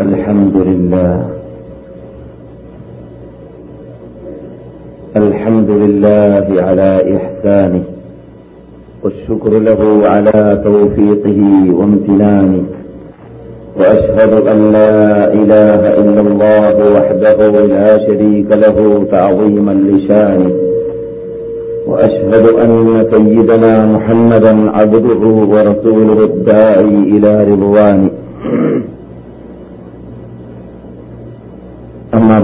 الحمد لله. الحمد لله على إحسانه والشكر له على توفيقه وامتنانه وأشهد أن لا إله إلا الله وحده لا شريك له تعظيما لشانه وأشهد أن سيدنا محمدا عبده ورسوله الداعي إلى رضوانه.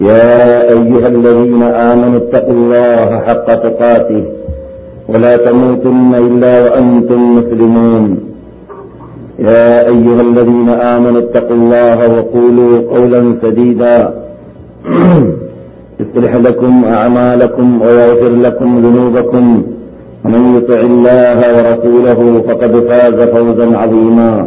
يا أيها الذين آمنوا اتقوا الله حق تقاته ولا تموتن إلا وأنتم مسلمون. يا أيها الذين آمنوا اتقوا الله وقولوا قولا سديدا. يصلح لكم أعمالكم ويغفر لكم ذنوبكم. ومن يطع الله ورسوله فقد فاز فوزا عظيما.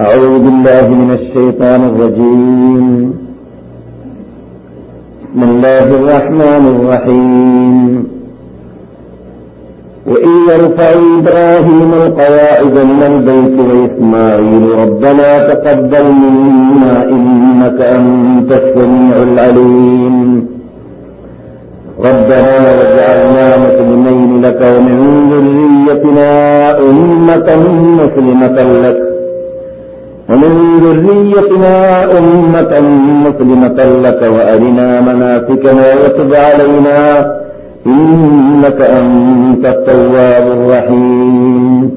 أعوذ بالله من الشيطان الرجيم. بسم الله الرحمن الرحيم. وإن يرفع إبراهيم القواعد من البيت وإسماعيل ربنا تقبل منا إنك أنت السميع العليم. ربنا واجعلنا مسلمين لك ومن ذريتنا أمة مسلمة لك. ومن ذريتنا أمة مسلمة لك وأرنا مناسكنا وتب علينا. إنك أنت التواب الرحيم.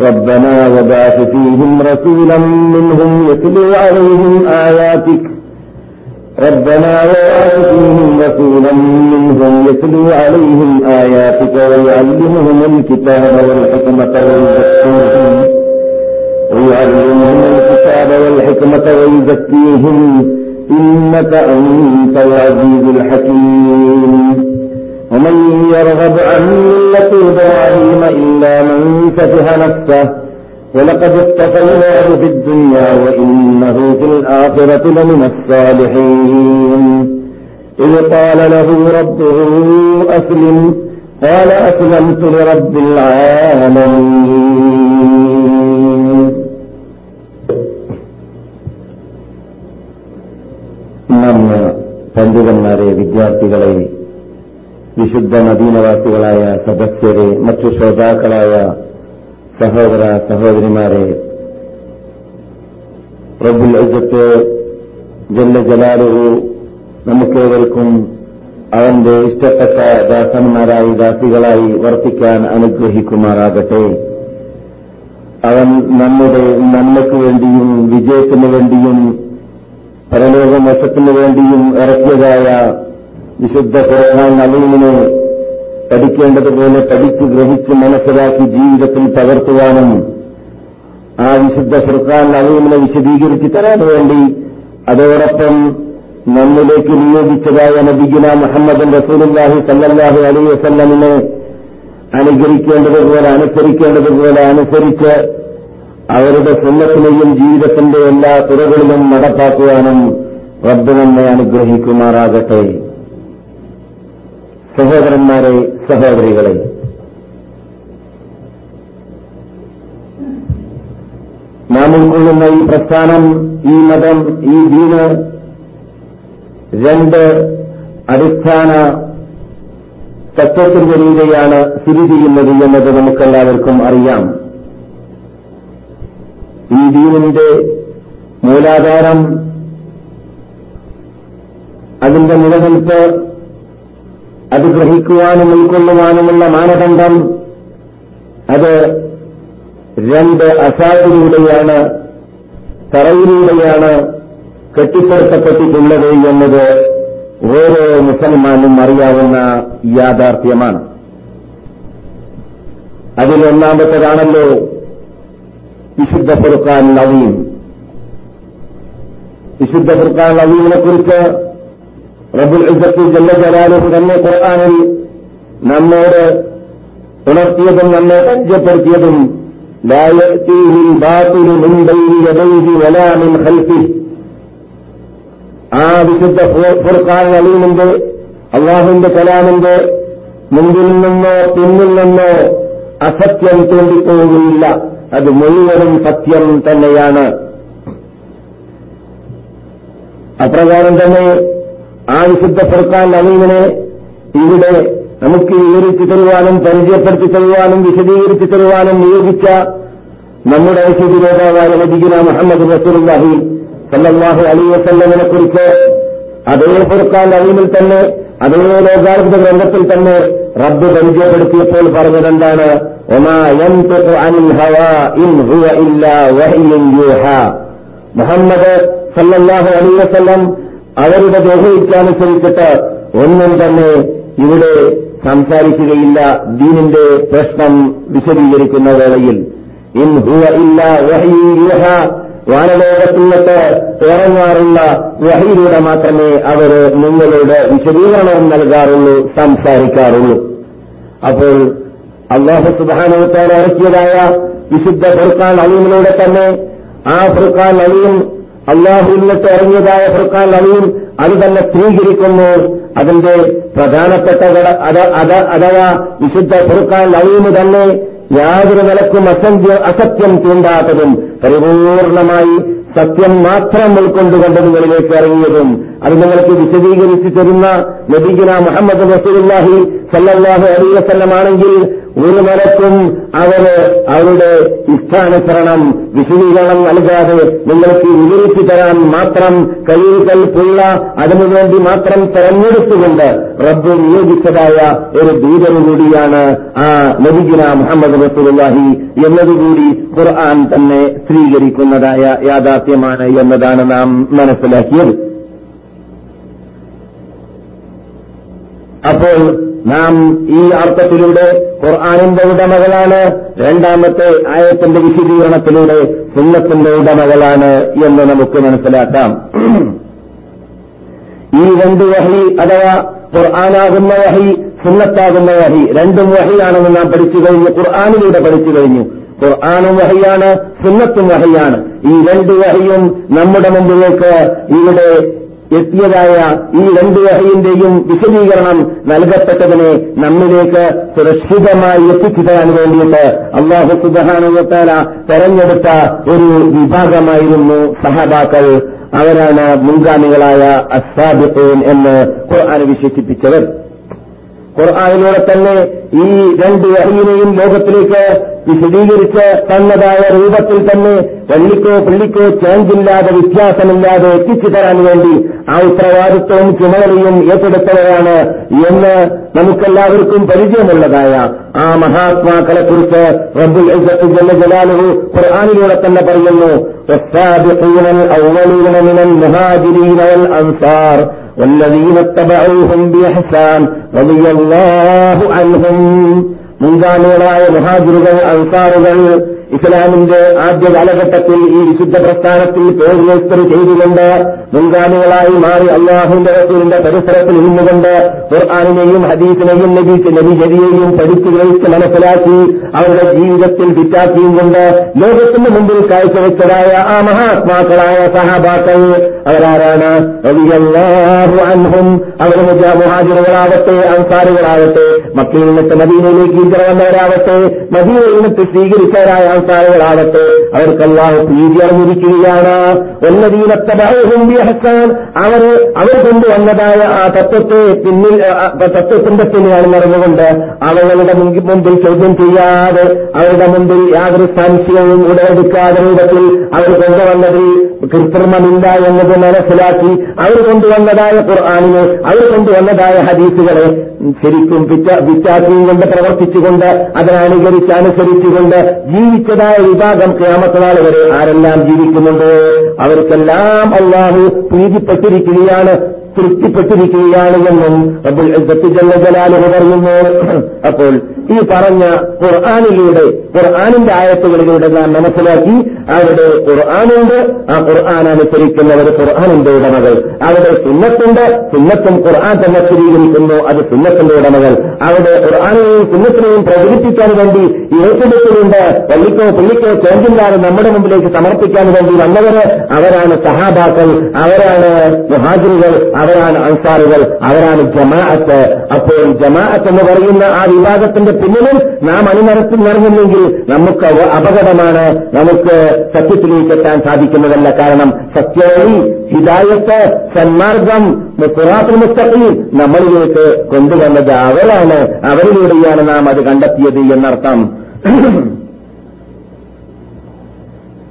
ربنا وبعث فيهم رسولا منهم يتلو عليهم آياتك. ربنا وبعث فيهم رسولا منهم يتلو عليهم آياتك ويعلمهم الكتاب والحكمة ويزكيهم ويعلمهم الكتاب والحكمة ويزكيهم. إنك أنت العزيز الحكيم. ومن يرغب عن ملة إبراهيم إلا من فتح نفسه ولقد اصطفيناه في الدنيا وإنه في الآخرة لمن الصالحين. إذ قال له ربه أسلم قال أسلمت لرب العالمين. നമ്മ പണ്ഡിതന്മാരെ വിദ്യാർത്ഥികളെ വിശുദ്ധ നദീനവാസികളായ സദസ്യരെ മറ്റു ശ്രോതാക്കളായ സഹോദര സഹോദരിമാരെ റബ്ബുൽ അജത്ത് ജല്ല ജലാലുഹു നമുക്കേവർക്കും അവന്റെ ഇഷ്ടപ്പെട്ട ദാസന്മാരായി ദാസികളായി വർത്തിക്കാൻ അനുഗ്രഹിക്കുമാറാകട്ടെ. അവൻ നമ്മുടെ നന്മയ്ക്കു വേണ്ടിയും വിജയത്തിനു വേണ്ടിയും പരലോകമോക്ഷത്തിനു വേണ്ടിയും ഇറക്കിയതായ വിശുദ്ധ ഖുർആൻ അലീമിനെ പഠിക്കേണ്ടതുപോലെ പഠിച്ച് ഗ്രഹിച്ച് മനസ്സിലാക്കി ജീവിതത്തിൽ പകർത്തുവാനും ആ വിശുദ്ധ ഫുർഖാൻ അലീമിനെ വിശദീകരിച്ച് തരാൻ വേണ്ടി അതോടൊപ്പം നമ്മിലേക്ക് നിയോഗിച്ചതായ നബിഗുന മുഹമ്മദ് റസൂലുല്ലാഹി സല്ലാഹു അലൈ വസല്ലമിനെ അനുകരിക്കേണ്ടതുപോലെ അനുസരിക്കേണ്ടതുപോലെ അനുസരിച്ച് അവരുടെ സുന്നത്തിനെയും ജീവിതത്തിന്റെ എല്ലാ തുറകളിലും നടപ്പാക്കുവാനും റബ്ബ് നമ്മെ അനുഗ്രഹിക്കുമാറാകട്ടെ. സഹോദരന്മാരെ സഹോദരികളെ നാം ഉൾക്കൊള്ളുന്ന ഈ പ്രസ്ഥാനം ഈ മതം ഈ ദീന് രണ്ട് അടിസ്ഥാന തത്വത്തിന്റെ രീതിയാണ് സ്ഥിതി ചെയ്യുന്നത് എന്നത് നമുക്കെല്ലാവർക്കും അറിയാം. ഈ ദീനിന്റെ മൂലാധാരം അതിന്റെ നിലനിൽപ്പ് അത് ഗ്രഹിക്കുവാനും ഉൾക്കൊള്ളുവാനുമുള്ള മാനദണ്ഡം അത് രണ്ട് അസാദിലൂടെയാണ് തറയിലൂടെയാണ് കെട്ടിപ്പടുത്തപ്പെട്ടിട്ടുള്ളത് എന്നത് ഓരോ മുസൽമാനും അറിയാവുന്ന യാഥാർത്ഥ്യമാണ്. അതിലൊന്നാമത്തതാണല്ലോ വിശുദ്ധ ഫുർഖാൻ നവീം വിശുദ്ധ ഫുർഖാൻ നവീമിനെ കുറിച്ച് റബുൽ ഇസത്തിൽ ജല്ല ജലാലുഹു തന്നെ ഖുർആാനിൽ നമ്മോട് ഉണർത്തിയതും നമ്മെ പരിചയപ്പെടുത്തിയതും ആ വിശുദ്ധ ഫുർഖാൻ അലീമിന്റെ അള്ളാഹുവിന്റെ കലാമിന്റെ മുമ്പിൽ നിന്നോ പിന്നിൽ നിന്നോ അസത്യം തോണ്ടിപ്പോകുന്നില്ല. അത് മുഴുവനും സത്യം തന്നെയാണ്. അപ്രകാരം തന്നെ ആ വിശുദ്ധ ഫുർഖാൻ അലീമിനെ ഇവിടെ നമുക്ക് വിവരിച്ചു തരുവാനും പരിചയപ്പെടുത്തി തരുവാനും വിശദീകരിച്ചു തരുവാനും നിയോഗിച്ച നമ്മുടെ ഐശ്വര്യ നേതാവായ നബിഗുന മുഹമ്മദ് റസൂലുള്ളാഹി സല്ലാഹു അലി വസല്ലമിനെ കുറിച്ച് അതേ ഫുർഖാൻ അലീമിൽ തന്നെ അതേ ലോകാത്ഭുത ഗ്രന്ഥത്തിൽ തന്നെ റബ്ബ് പരിചയപ്പെടുത്തിയപ്പോൾ പറഞ്ഞതെന്താണ്? മുഹമ്മദ് സല്ലല്ലാഹു അലൈഹി വസല്ലം അവരുടെ ദേഹിക്കാനുസരിച്ചിട്ട് ഒന്നും തന്നെ ഇവിടെ സംസാരിക്കുകയില്ല. ദീനിന്റെ പ്രശ്നം വിശദീകരിക്കുന്ന വേളയിൽ. ഇൻ ഹുവ ഇല്ല വഹീഹ വാനലോകത്തിന്നിട്ട് ഇറങ്ങാറുള്ള വഹിയിലൂടെ മാത്രമേ അവർ നിങ്ങളുടെ വിശദീകരണം നൽകാറുള്ളൂ സംസാരിക്കാറുള്ളൂ. അപ്പോൾ അള്ളാഹു സുധാനവത്താൻ ഇറക്കിയതായ വിശുദ്ധ ഫുർഖാൻ അലീമിലൂടെ തന്നെ ആ ഫുർഖാൻ അലീം അള്ളാഹുവിനിട്ട് ഇറങ്ങിയതായ ഫുർഖാൻ അലീം അത് തന്നെ സ്വീകരിക്കുന്നു. അതിന്റെ പ്രധാനപ്പെട്ട അഥവാ വിശുദ്ധ ഫുർഖാൻ അലീമ് തന്നെ യാതൊരു നിലക്കും അസന്ധ്യ അസത്യം തീണ്ടാത്തതും പരിപൂർണമായി സത്യം മാത്രം ഉൾക്കൊണ്ടുകൊണ്ട് നിങ്ങളിലേക്ക് ഇറങ്ങിയതും അത് നിങ്ങൾക്ക് വിശദീകരിച്ചു തരുന്ന നബീഗന മുഹമ്മദ് റസൂലുള്ളാഹി സല്ലാഹു അലൈഹി വസല്ലമാണെങ്കിൽ ഒരു നിലക്കും അവർ അവരുടെ ഇഷ്ടാനുസരണം വിശദീകരണം നൽകാതെ നിങ്ങൾക്ക് വിവരിച്ചു തരാൻ മാത്രം കഴിവുകൾക്കുള്ള അതിനുവേണ്ടി മാത്രം തെരഞ്ഞെടുത്തുകൊണ്ട് റബ്ബ് നിയോഗിച്ചതായ ഒരു ദൂതനു കൂടിയാണ് ആ നബിഗിന മുഹമ്മദ് റസൂലുള്ളാഹി എന്നതുകൂടി ഖുർആൻ തന്നെ സ്വീകരിക്കുന്നതായ യാഥാർത്ഥ്യമാണ് എന്നതാണ് നാം മനസ്സിലാക്കിയത്. അപ്പോൾ നാം ഈ അർത്ഥത്തിലൂടെ ഖുർആാനിന്റെ ഉടമകളാണ്. രണ്ടാമത്തെ ആയത്തിന്റെ വിശദീകരണത്തിലൂടെ സുന്നത്തിന്റെ ഉടമകളാണ് എന്ന് നമുക്ക് മനസ്സിലാക്കാം. ഈ രണ്ട് വഹി അഥവാ ഖുർആാനാകുന്ന വഹി സുന്നത്താകുന്ന വഹി രണ്ടും വഹിയാണെന്ന് നാം പഠിച്ചു കഴിഞ്ഞു. ഖുർആാനിലൂടെ പഠിച്ചു കഴിഞ്ഞു. ഖുർആാനും വഹിയാണ് സുന്നത്തും വഹിയാണ്. ഈ രണ്ട് വഹിയും നമ്മുടെ മുമ്പിലേക്ക് ഇവിടെ എത്തിയതായ ഈ രണ്ട് വഹയിന്റെയും വിശദീകരണം നൽകപ്പെട്ടതിനെ നമ്മിലേക്ക് സുരക്ഷിതമായി എത്തിച്ചു തരാൻ വേണ്ടിയിട്ട് അള്ളാഹു സുബാനുവത്താല തെരഞ്ഞെടുത്ത ഒരു വിഭാഗമായിരുന്നു സഹബാക്കൾ. അവരാണ് മുൻഗാമികളായ അസാബിത്തേൻ എന്ന് ഖുർആൻ വിശേഷിപ്പിച്ചവർ. ഖുർആാനിലൂടെ തന്നെ ഈ രണ്ട് വഹയിനെയും ലോകത്തിലേക്ക് വിശദീകരിച്ച് തന്നതായ രൂപത്തിൽ തന്നെ പള്ളിക്കോ പള്ളിക്കോ ചേഞ്ചില്ലാതെ വ്യത്യാസമില്ലാതെ എത്തിച്ചു തരാൻ വേണ്ടി ആ ഉത്തരവാദിത്വവും ചുമതലയും ഏറ്റെടുത്തവരാണ് എന്ന് നമുക്കെല്ലാവർക്കും പരിചയമുള്ളതായ ആ മഹാത്മാക്കളെ കുറിച്ച് റബ്ബുൽ ജല്ല ജലാലുഹു ഖുർആാനിലൂടെ തന്നെ പറയുന്നു والسابقون الأولون من المهاجرين والأنصار والذين اتبعوهم بإحسان رضي الله عنهم മുൻഗാമികളായ മഹാജുരുകൾ അൻസാറുകൾ ഇസ്ലാമിന്റെ ആദ്യ കാലഘട്ടത്തിൽ ഈ വിശുദ്ധ പ്രസ്ഥാനത്തിൽ പേര് രജിസ്റ്റർ ചെയ്തുകൊണ്ട് മുൻഗാമികളായി മാറി അള്ളാഹുവിന്റെ റസൂലിന്റെ പരിസരത്തിൽ നിന്നുകൊണ്ട് ഖുർആാനിനെയും ഹദീസിനെയും നബീസ് നബിചരിയെയും പഠിച്ചു ഗ്രഹിച്ച് മനസ്സിലാക്കി അവരുടെ ജീവിതത്തിൽ ഫിറ്റാക്കിയും കൊണ്ട് ലോകത്തിന് മുമ്പിൽ കാഴ്ചവെച്ചതായ ആ മഹാത്മാക്കളായ സഹാബാക്കൾ അവരാരാണ്? അവർ മുഹാജിറുകളാവട്ടെ അൻസാറുകളാവട്ടെ മക്കയിൽ നിന്നിട്ട് മദീനയിലേക്ക് ഹിജറ വന്നവരാവട്ടെ മദീനയിൽ നിന്നിട്ട് സ്വീകരിച്ചവരായ അൻസാറുകളാവട്ടെ അവർക്ക് അള്ളാഹു പ്രീതി അറിഞ്ഞിരിക്കുകയാണ്. അവർ അവർ കൊണ്ടുവന്നതായ ആ തത്വത്തെ പിന്നിൽ തത്വത്തിന്റെ പിന്നിലാണ് നടന്നുകൊണ്ട് മുൻപ് മുമ്പിൽ ചോദ്യം ചെയ്യാതെ അവരുടെ മുമ്പിൽ യാതൊരു സംശയവും ഉടലെടുക്കാതെ രൂപത്തിൽ അവർ കൊണ്ടുവന്നതിൽ കൃത്രിമമില്ല എന്നത് മനസ്സിലാക്കി അവർ കൊണ്ടുവന്നതായ ഖുർആാനിനെ അവർ കൊണ്ടുവന്നതായ ഹദീസുകളെ ശരിക്കും വിറ്റാക്കിയും കൊണ്ട് പ്രവർത്തിച്ചുകൊണ്ട് അതിനനുകരിച്ച് അനുസരിച്ചുകൊണ്ട് ജീവിച്ചതായ വിഭാഗം ക്യാമത്തനാൾ വരെ ആരെല്ലാം ജീവിക്കുന്നുണ്ടോ? അവർക്കെല്ലാം അള്ളാഹു പ്രീതിപ്പെട്ടിരിക്കുകയാണ്. തൃപ്തിപ്പെട്ടിരിക്കുകയാണ് എന്നും ജല്ല ജലാലുഹു പറയുന്നു. അപ്പോൾ ഈ പറഞ്ഞ ഖുർആാനിലൂടെ ഖുർആാനിന്റെ ആയത്തുകളിലൂടെ നാം മനസ്സിലാക്കി അവിടെ ഖുർആാനുണ്ട്. ആ ഖുർആൻ അനുസരിക്കുന്നവർ ഖുർആാനിന്റെ ഉടമകൾ. അവിടെ സുന്നത്തുണ്ട് സുന്നത്തും ഖുർആൻ തന്നെ സ്ഥിരീകരിക്കുന്നു. അത് സുന്നത്തിന്റെ ഉടമകൾ. അവിടെ ഖുർആാനെയും സുന്നത്തിനെയും പ്രചരിപ്പിക്കാൻ വേണ്ടി ഏറ്റെടുക്കലുണ്ട് പള്ളിക്കോ പുള്ളിക്കോ ചോദ്യമില്ലാതെ നമ്മുടെ മുമ്പിലേക്ക് സമർപ്പിക്കാൻ വേണ്ടി വന്നവര് അവരാണ് സഹാബാക്കൾ അവരാണ് മുഹാജിറുകൾ. അവരാണ് അൻസാറുകൾ അവരാണ് ജമാഅത്ത്. അപ്പോൾ ജമാഅത്ത് എന്ന് പറയുന്ന ആ വിഭാഗത്തിന്റെ പിന്നിലും നാം അണിനിരത്തിൽ നിറഞ്ഞില്ലെങ്കിൽ നമുക്ക് അപകടമാണ്. നമുക്ക് സത്യത്തിലേക്ക് എത്താൻ സാധിക്കുന്നതല്ല കാരണം സത്യവഴി ഹിതായത്ത് സന്മാർഗം സുറാത്തുൽ മുസ്തഖീം നമ്മളിലേക്ക് കൊണ്ടുവന്നത് അവരാണ്. അവരിലൂടെയാണ് നാം അത് കണ്ടെത്തിയത് എന്നർത്ഥം.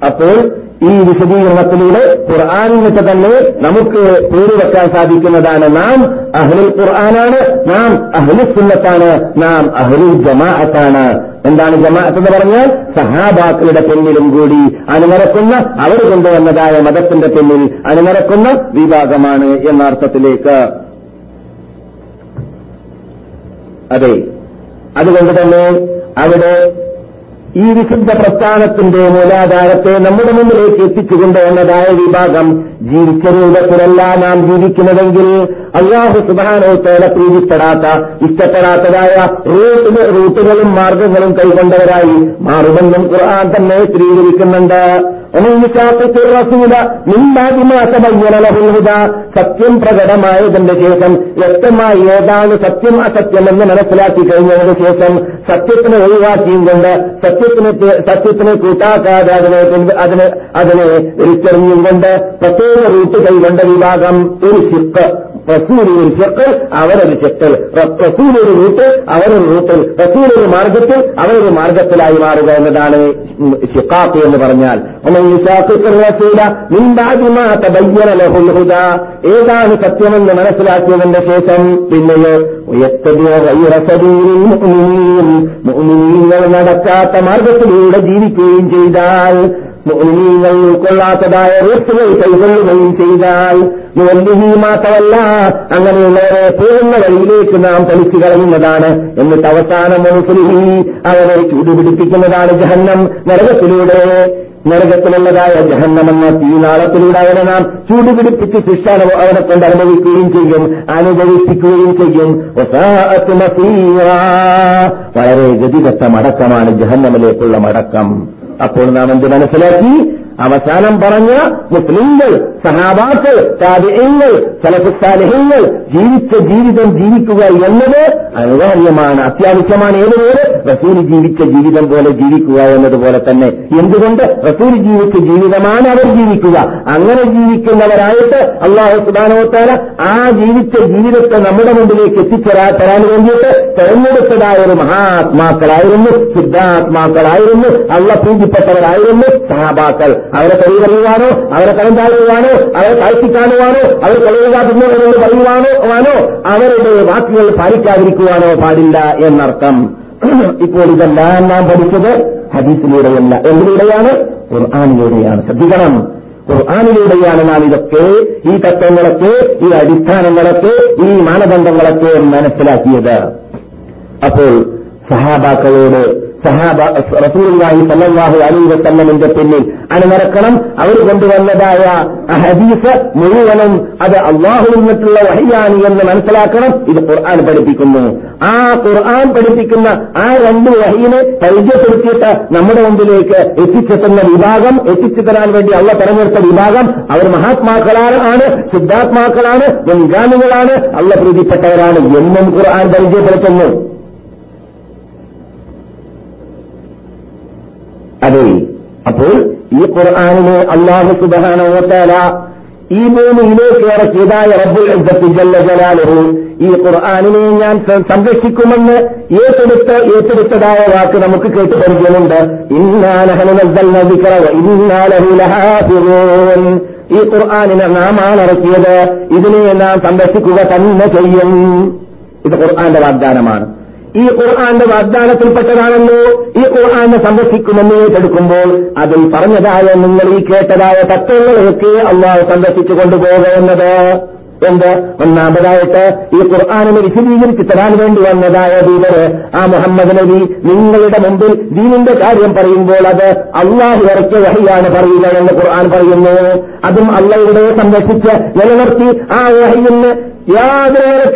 അപ്പോൾ ഈ വിശദീകരണത്തിലൂടെ ഖുർആാനിനൊക്കെ തന്നെ നമുക്ക് പേര് വെക്കാൻ സാധിക്കുന്നതാണ് നാം അഹ്ലുൽ ഖുർആനാണ് നാം അഹ്ലു സുന്നത്താണ് നാം അഹ്ലുൽ ജമാഅത്താണ്. എന്താണ് ജമാഅത്ത് എന്ന് പറഞ്ഞാൽ സഹാബാക്കളുടെ പിന്നിലും കൂടി അണിനിരക്കുന്ന അവർ കൊണ്ടുവന്നതായ മതത്തിന്റെ പിന്നിൽ അണിനിരക്കുന്ന വിഭാഗമാണ് എന്ന അർത്ഥത്തിലേക്ക്. അതെ. അതുകൊണ്ട് തന്നെ അവിടെ ഈ വിശുദ്ധ പ്രസ്ഥാനത്തിന്റെ മൂലാധാരത്തെ നമ്മുടെ മുമ്പിലേക്ക് എത്തിച്ചുകൊണ്ട് എന്നതായ വിഭാഗം ജീവിച്ച രൂപത്തിലല്ല നാം ജീവിക്കുന്നതെങ്കിൽ അള്ളാഹു സുബാനോത്തോടെ പ്രീതിപ്പെടാത്ത ഇഷ്ടപ്പെടാത്തതായ റൂട്ട് റൂട്ടുകളും മാർഗങ്ങളും കൈകൊണ്ടവരായി മാറുമെന്നും ഖുർആൻ തന്നെ സ്ഥിരീകരിക്കുന്നുണ്ട്. സത്യം പ്രകടമായതിന്റെ ശേഷം വ്യക്തമായി ഏതാണ് സത്യം അസത്യം എന്ന് മനസ്സിലാക്കി കഴിഞ്ഞതിന് ശേഷം സത്യത്തിനെ ഒഴിവാക്കിയും കൊണ്ട് സത്യത്തിനെ സത്യത്തിനെ കൂട്ടാക്കാതെ അതിനെ അതിനെ അതിനെ തിരിച്ചറിഞ്ഞും കൊണ്ട് പ്രത്യേക റൂട്ട് കൈകൊണ്ട വിഭാഗം ഒരു ഷിക്ക് റസൂൽ ഒരു ഷെക്കൽ അവരൊരു ശക്തൽ റസൂൽ ഒരു റൂട്ട് അവരൊരു റൂട്ടിൽ. റസൂൽ ഒരു മാർഗത്തിൽ അവരൊരു മാർഗത്തിലായി മാറുക എന്നതാണ് ഷിക്കാത്ത് എന്ന് പറഞ്ഞാൽ. ومن يشاقق الرسول من بعد ما تبين له الهدى ഏതാണ് സത്യമെന്ന് മനസ്സിലാക്കിയതിന്റെ ശേഷം പിന്നെയോ ويتبع غير سبيل المؤمنين മുഅ്മിനീങ്ങൾ നടക്കാത്ത മാർഗത്തിലൂടെ ജീവിക്കുകയും ചെയ്താൽ മുഅ്മിനീങ്ങൾ ഉൾക്കൊള്ളാത്തതായ റൂട്ടുകൾ കൈകൊള്ളുകയും ചെയ്താൽ നുവല്ലിഹി മാത്രമല്ല അങ്ങനെയുള്ളവരെ പോകുന്ന വഴിയിലേക്ക് നാം തളിച്ചു കളയുന്നതാണ് എന്നിട്ട് അവസാനം മുസ്ലിഹി അവരെ ചൂടുപിടിപ്പിക്കുന്നതാണ് ജഹന്നം നരകത്തിലൂടെ നരകത്തിലുള്ളതായ ജഹന്നമെന്ന തീനാളത്തിലൂടെ അവനെ നാം ചൂടുപിടിപ്പിച്ച് ശിക്ഷ അവനെ കൊണ്ട് അനുഭവിക്കുകയും ചെയ്യും അനുഭവിപ്പിക്കുകയും ചെയ്യും. വളരെ ഗതികെട്ട മടക്കമാണ് ജഹന്നമിലേക്കുള്ള മടക്കം. അപ്പോൾ നാം എന്ത് മനസ്സിലാക്കി? അവസാനം പറഞ്ഞ മുസ്ലിങ്ങൾ സഹാബാക്കൾ താപിയങ്ങൾ സലഫുസാലഹ്യങ്ങൾ ജീവിച്ച ജീവിതം ജീവിക്കുക എന്നത് അനിവാര്യമാണ് അത്യാവശ്യമാണ്. ഏതുപോലെ റസൂൽ ജീവിച്ച ജീവിതം പോലെ ജീവിക്കുക എന്നതുപോലെ തന്നെ. എന്തുകൊണ്ട്? റസൂൽ ജീവിച്ച ജീവിതമാണ് അവർ ജീവിക്കുക. അങ്ങനെ ജീവിക്കുന്നവരായിട്ട് അള്ളാഹു സുബാനോത്താല ആ ജീവിച്ച ജീവിതത്തെ നമ്മുടെ മുമ്പിലേക്ക് എത്തിച്ചേരാ തരാൻ വേണ്ടിയിട്ട് തെരഞ്ഞെടുത്തതായ ഒരു മഹാത്മാക്കളായിരുന്നു സിദ്ധാത്മാക്കളായിരുന്നു അള്ള പൂജിപ്പെട്ടവരായിരുന്നു സഹാബാക്കൾ. അവരെ തെളിവറിയുവാനോ അവരെ കരം താഴുവാനോ അവരെ താഴ്ത്തി കാണുവാനോ അവർ കൊള്ളുകാതുന്നവരോട് പറയുവാനോ വാനോ അവരുടെ വാക്കുകൾ പാലിക്കാതിരിക്കുവാനോ പാടില്ല എന്നർത്ഥം. ഇപ്പോൾ ഇതെല്ലാം നാം പഠിച്ചത് ഹദീസിലൂടെയല്ല. എന്തിലൂടെയാണ്? ഖുർആാനിലൂടെയാണ്. ശ്രദ്ധിക്കണം. ഖുർആാനിലൂടെയാണ് നാം ഇതൊക്കെ ഈ തത്വങ്ങളൊക്കെ ഈ അടിസ്ഥാനങ്ങളൊക്കെ ഈ മാനദണ്ഡങ്ങളൊക്കെ മനസ്സിലാക്കിയത്. അപ്പോൾ സഹാബാക്കളോട് സഹാബ റസൂലുള്ളാഹി സല്ലാഹു അലൈഹി വസല്ലമിന്റെ പിന്നിൽ അണിനിരക്കണം. അവർ കൊണ്ടുവന്നതായ ഹദീസ് മുഴുവനും അത് അള്ളാഹുവിൽ നിന്നിട്ടുള്ള വഹിയാണ് എന്ന് മനസ്സിലാക്കണം. ഇത് ഖുർആൻ പഠിപ്പിക്കുന്നു. ആ ഖുർആൻ പഠിപ്പിക്കുന്ന ആ രണ്ട് വഹീനെ പരിചയപ്പെടുത്തിയിട്ട് നമ്മുടെ മുമ്പിലേക്ക് എത്തിച്ചെത്തുന്ന വിഭാഗം എത്തിച്ചു തരാൻ വേണ്ടി അള്ള തെരഞ്ഞെടുത്ത വിഭാഗം അവർ മഹാത്മാക്കളാണ് ആണ് സിദ്ധാത്മാക്കളാണ് മുൻഗാമികളാണ്. അള്ള പ്രീതിപ്പെട്ടവരാണ്. എന്നും ഖുർആൻ പരിചയപ്പെടുത്തുന്നു. അതെ. അപ്പോൾ ഈ ഖുർആാനിനെ അള്ളാഹു സുബാനോത്തല ഈ ഭൂമിയിലേക്ക് ഇറക്കിയതായ റബ്ബുൽ ജലാലുഹു ഈ ഖുർആാനിനെ ഞാൻ സംരക്ഷിക്കുമെന്ന് ഏറ്റെടുത്ത് ഏറ്റെടുത്തതായ വാക്ക് നമുക്ക് കേട്ട് പരിചയമുണ്ട് ഈ ഖുർആാനിനെ നാമാണ് ഇറക്കിയത്. ഇതിനെ നാം സംരക്ഷിക്കുക തന്നെ ചെയ്യും. ഇത് ഖുർആാന്റെ വാഗ്ദാനമാണ്. ഈ ഖുർആന്റെ വാഗ്ദാനത്തിൽപ്പെട്ടതാണെന്നോ ഈ ഖുർആനെ സംരക്ഷിക്കുമെന്ന് ഏറ്റെടുക്കുമ്പോൾ അതിൽ പറഞ്ഞതായ നിങ്ങൾ ഈ കേട്ടതായ തത്വങ്ങളെയൊക്കെ അള്ളാഹ് സംരക്ഷിച്ചു കൊണ്ടുപോകുന്നത് എന്ത്? ഒന്നാമതായിട്ട് ഈ ഖുർആാനിനെ വിശദീകരിച്ച് തരാൻ വേണ്ടി വന്നതായ ദീപര് ആ മുഹമ്മദ് നബി നിങ്ങളുടെ മുമ്പിൽ ദീനിന്റെ കാര്യം പറയുമ്പോൾ അത് അള്ളാഹു ഇറക്കിയ വഹിയാണ് പറയുക എന്ന് ഖുർആൻ പറയുന്നു. അതും അള്ളയുടെ സംരക്ഷിച്ച് നിലനിർത്തി ആ വഹിയിന് യാതൊരു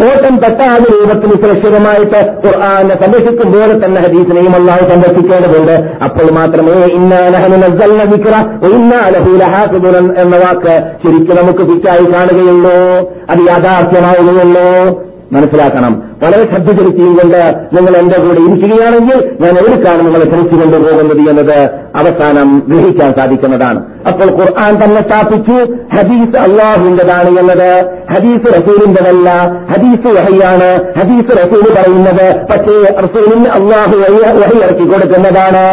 കോട്ടം തട്ടാതെ രൂപത്തിൽ സുരക്ഷിതമായിട്ട് ഖുർആാനെ സംരക്ഷിക്കുമ്പോൾ തന്നെ ഹദീസിനെയും അള്ളാഹു സംരക്ഷിക്കേണ്ടതുണ്ട്. അപ്പോൾ മാത്രമേ ഇന്നാലഹൂലഹാസുദുൻ എന്ന വാക്ക് ശരിക്കും നമുക്ക് ഫിറ്റായി കാണുകയുള്ളൂ. അത് യാഥാർത്ഥ്യമാവുകയുള്ളൂ. മനസ്സിലാക്കണം. വളരെ ശ്രദ്ധ ചെലുത്തിയും കൊണ്ട് നിങ്ങൾ എന്റെ കൂടെ ഇരിക്കുകയാണെങ്കിൽ ഞാൻ എവിടേക്കാണ് നിങ്ങളെ ക്ഷണിച്ചു കൊണ്ടുപോകുന്നത് എന്നത് അവസാനം ഗ്രഹിക്കാൻ സാധിക്കുന്നതാണ്. അപ്പോൾ ഖുർആൻ തന്നെ സ്ഥാപിച്ചു ഹദീസ് അള്ളാഹുവിന്റെതാണ് എന്നത് ഹദീസ് റസൂലിന്റെതല്ല ഹദീസ് വഹയാണ് ഹദീസ് റസൂൽ പറയുന്നത് പക്ഷേ റസൂലിന് അള്ളാഹു വഹി ഇറക്കി കൊടുക്കുന്നതാണ്.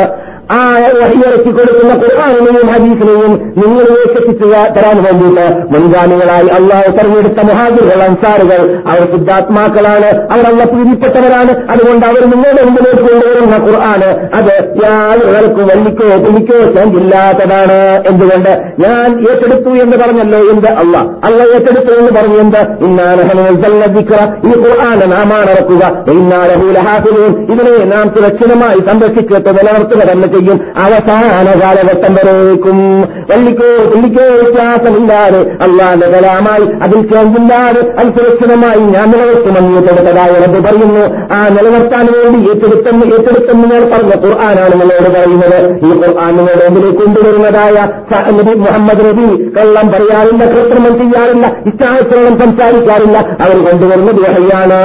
ആ വഹിയിറക്കി കൊടുക്കുന്ന ഖുർആാനിനെയും ഹദീസിനെയും നിങ്ങളിലേക്ക് എത്തിച്ചു തരാൻ വേണ്ടിയിട്ട് മുൻഗാമികളായി അള്ളാഹു തെരഞ്ഞെടുത്ത മുഹാജിറുകൾ അൻസാറുകൾ അവർ സിദ്ധാത്മാക്കളാണ് അവർ അള്ള പ്രീതിപ്പെട്ടവരാണ്. അതുകൊണ്ട് അവർ നിങ്ങളുടെ മുമ്പിലേക്ക് കൊണ്ടുവരുന്ന ഖുർആാന് അത് യാതൊരാൾക്കും വല്ലിക്കോ പുലിക്കോ ചേഞ്ചില്ലാത്തതാണ് എന്തുകൊണ്ട്? ഞാൻ ഏറ്റെടുത്തു എന്ന് പറഞ്ഞല്ലോ എന്ത്? അല്ല അല്ല ഏറ്റെടുത്തു എന്ന് പറഞ്ഞു എന്ത്? ഇന്നാലഹനുദിക്ര ഈ ഖുർആാന് നാമാണ് ഇറക്കുക ഇന്നാലഹൂലഹാഫിലൂൻ ഇതിനെ നാം സുരക്ഷിതമായി സംരക്ഷിച്ചിട്ട് നിലനിർത്തുക തന്നെ ചെയ്യും. അവസാന കാലഘട്ടം വരേക്കും. വള്ളിക്കോ പുള്ളിക്കോ വ്യത്യാസമില്ലാതെ അള്ളാന്റെ കലാമായി അതിൽ ചേർന്നില്ലാതെ അത് സുരക്ഷിതമായി ഞാൻ നിലനിർത്തുമെന്ന് ഏറ്റെടുത്തതായ റബ്ബ് പറയുന്നു. ആ നിലനിർത്താൻ വേണ്ടി ഏറ്റെടുത്തെന്ന് ഏറ്റെടുത്തെന്ന് ഞാൻ പറഞ്ഞ ഖുർആനാണ് നിങ്ങളോട് പറയുന്നത്. ഈ ഖുർആൻ നിങ്ങളുടെ മുമ്പിലേക്ക് കൊണ്ടുവരുന്നതായ നബി മുഹമ്മദ് നബി കള്ളം പറയാറില്ല കൃത്രിമം ചെയ്യാറില്ല ഇഷ്ടാനുസരണം സംസാരിക്കാറില്ല. അവർ കൊണ്ടുവരുന്നത് വഹയാണ്.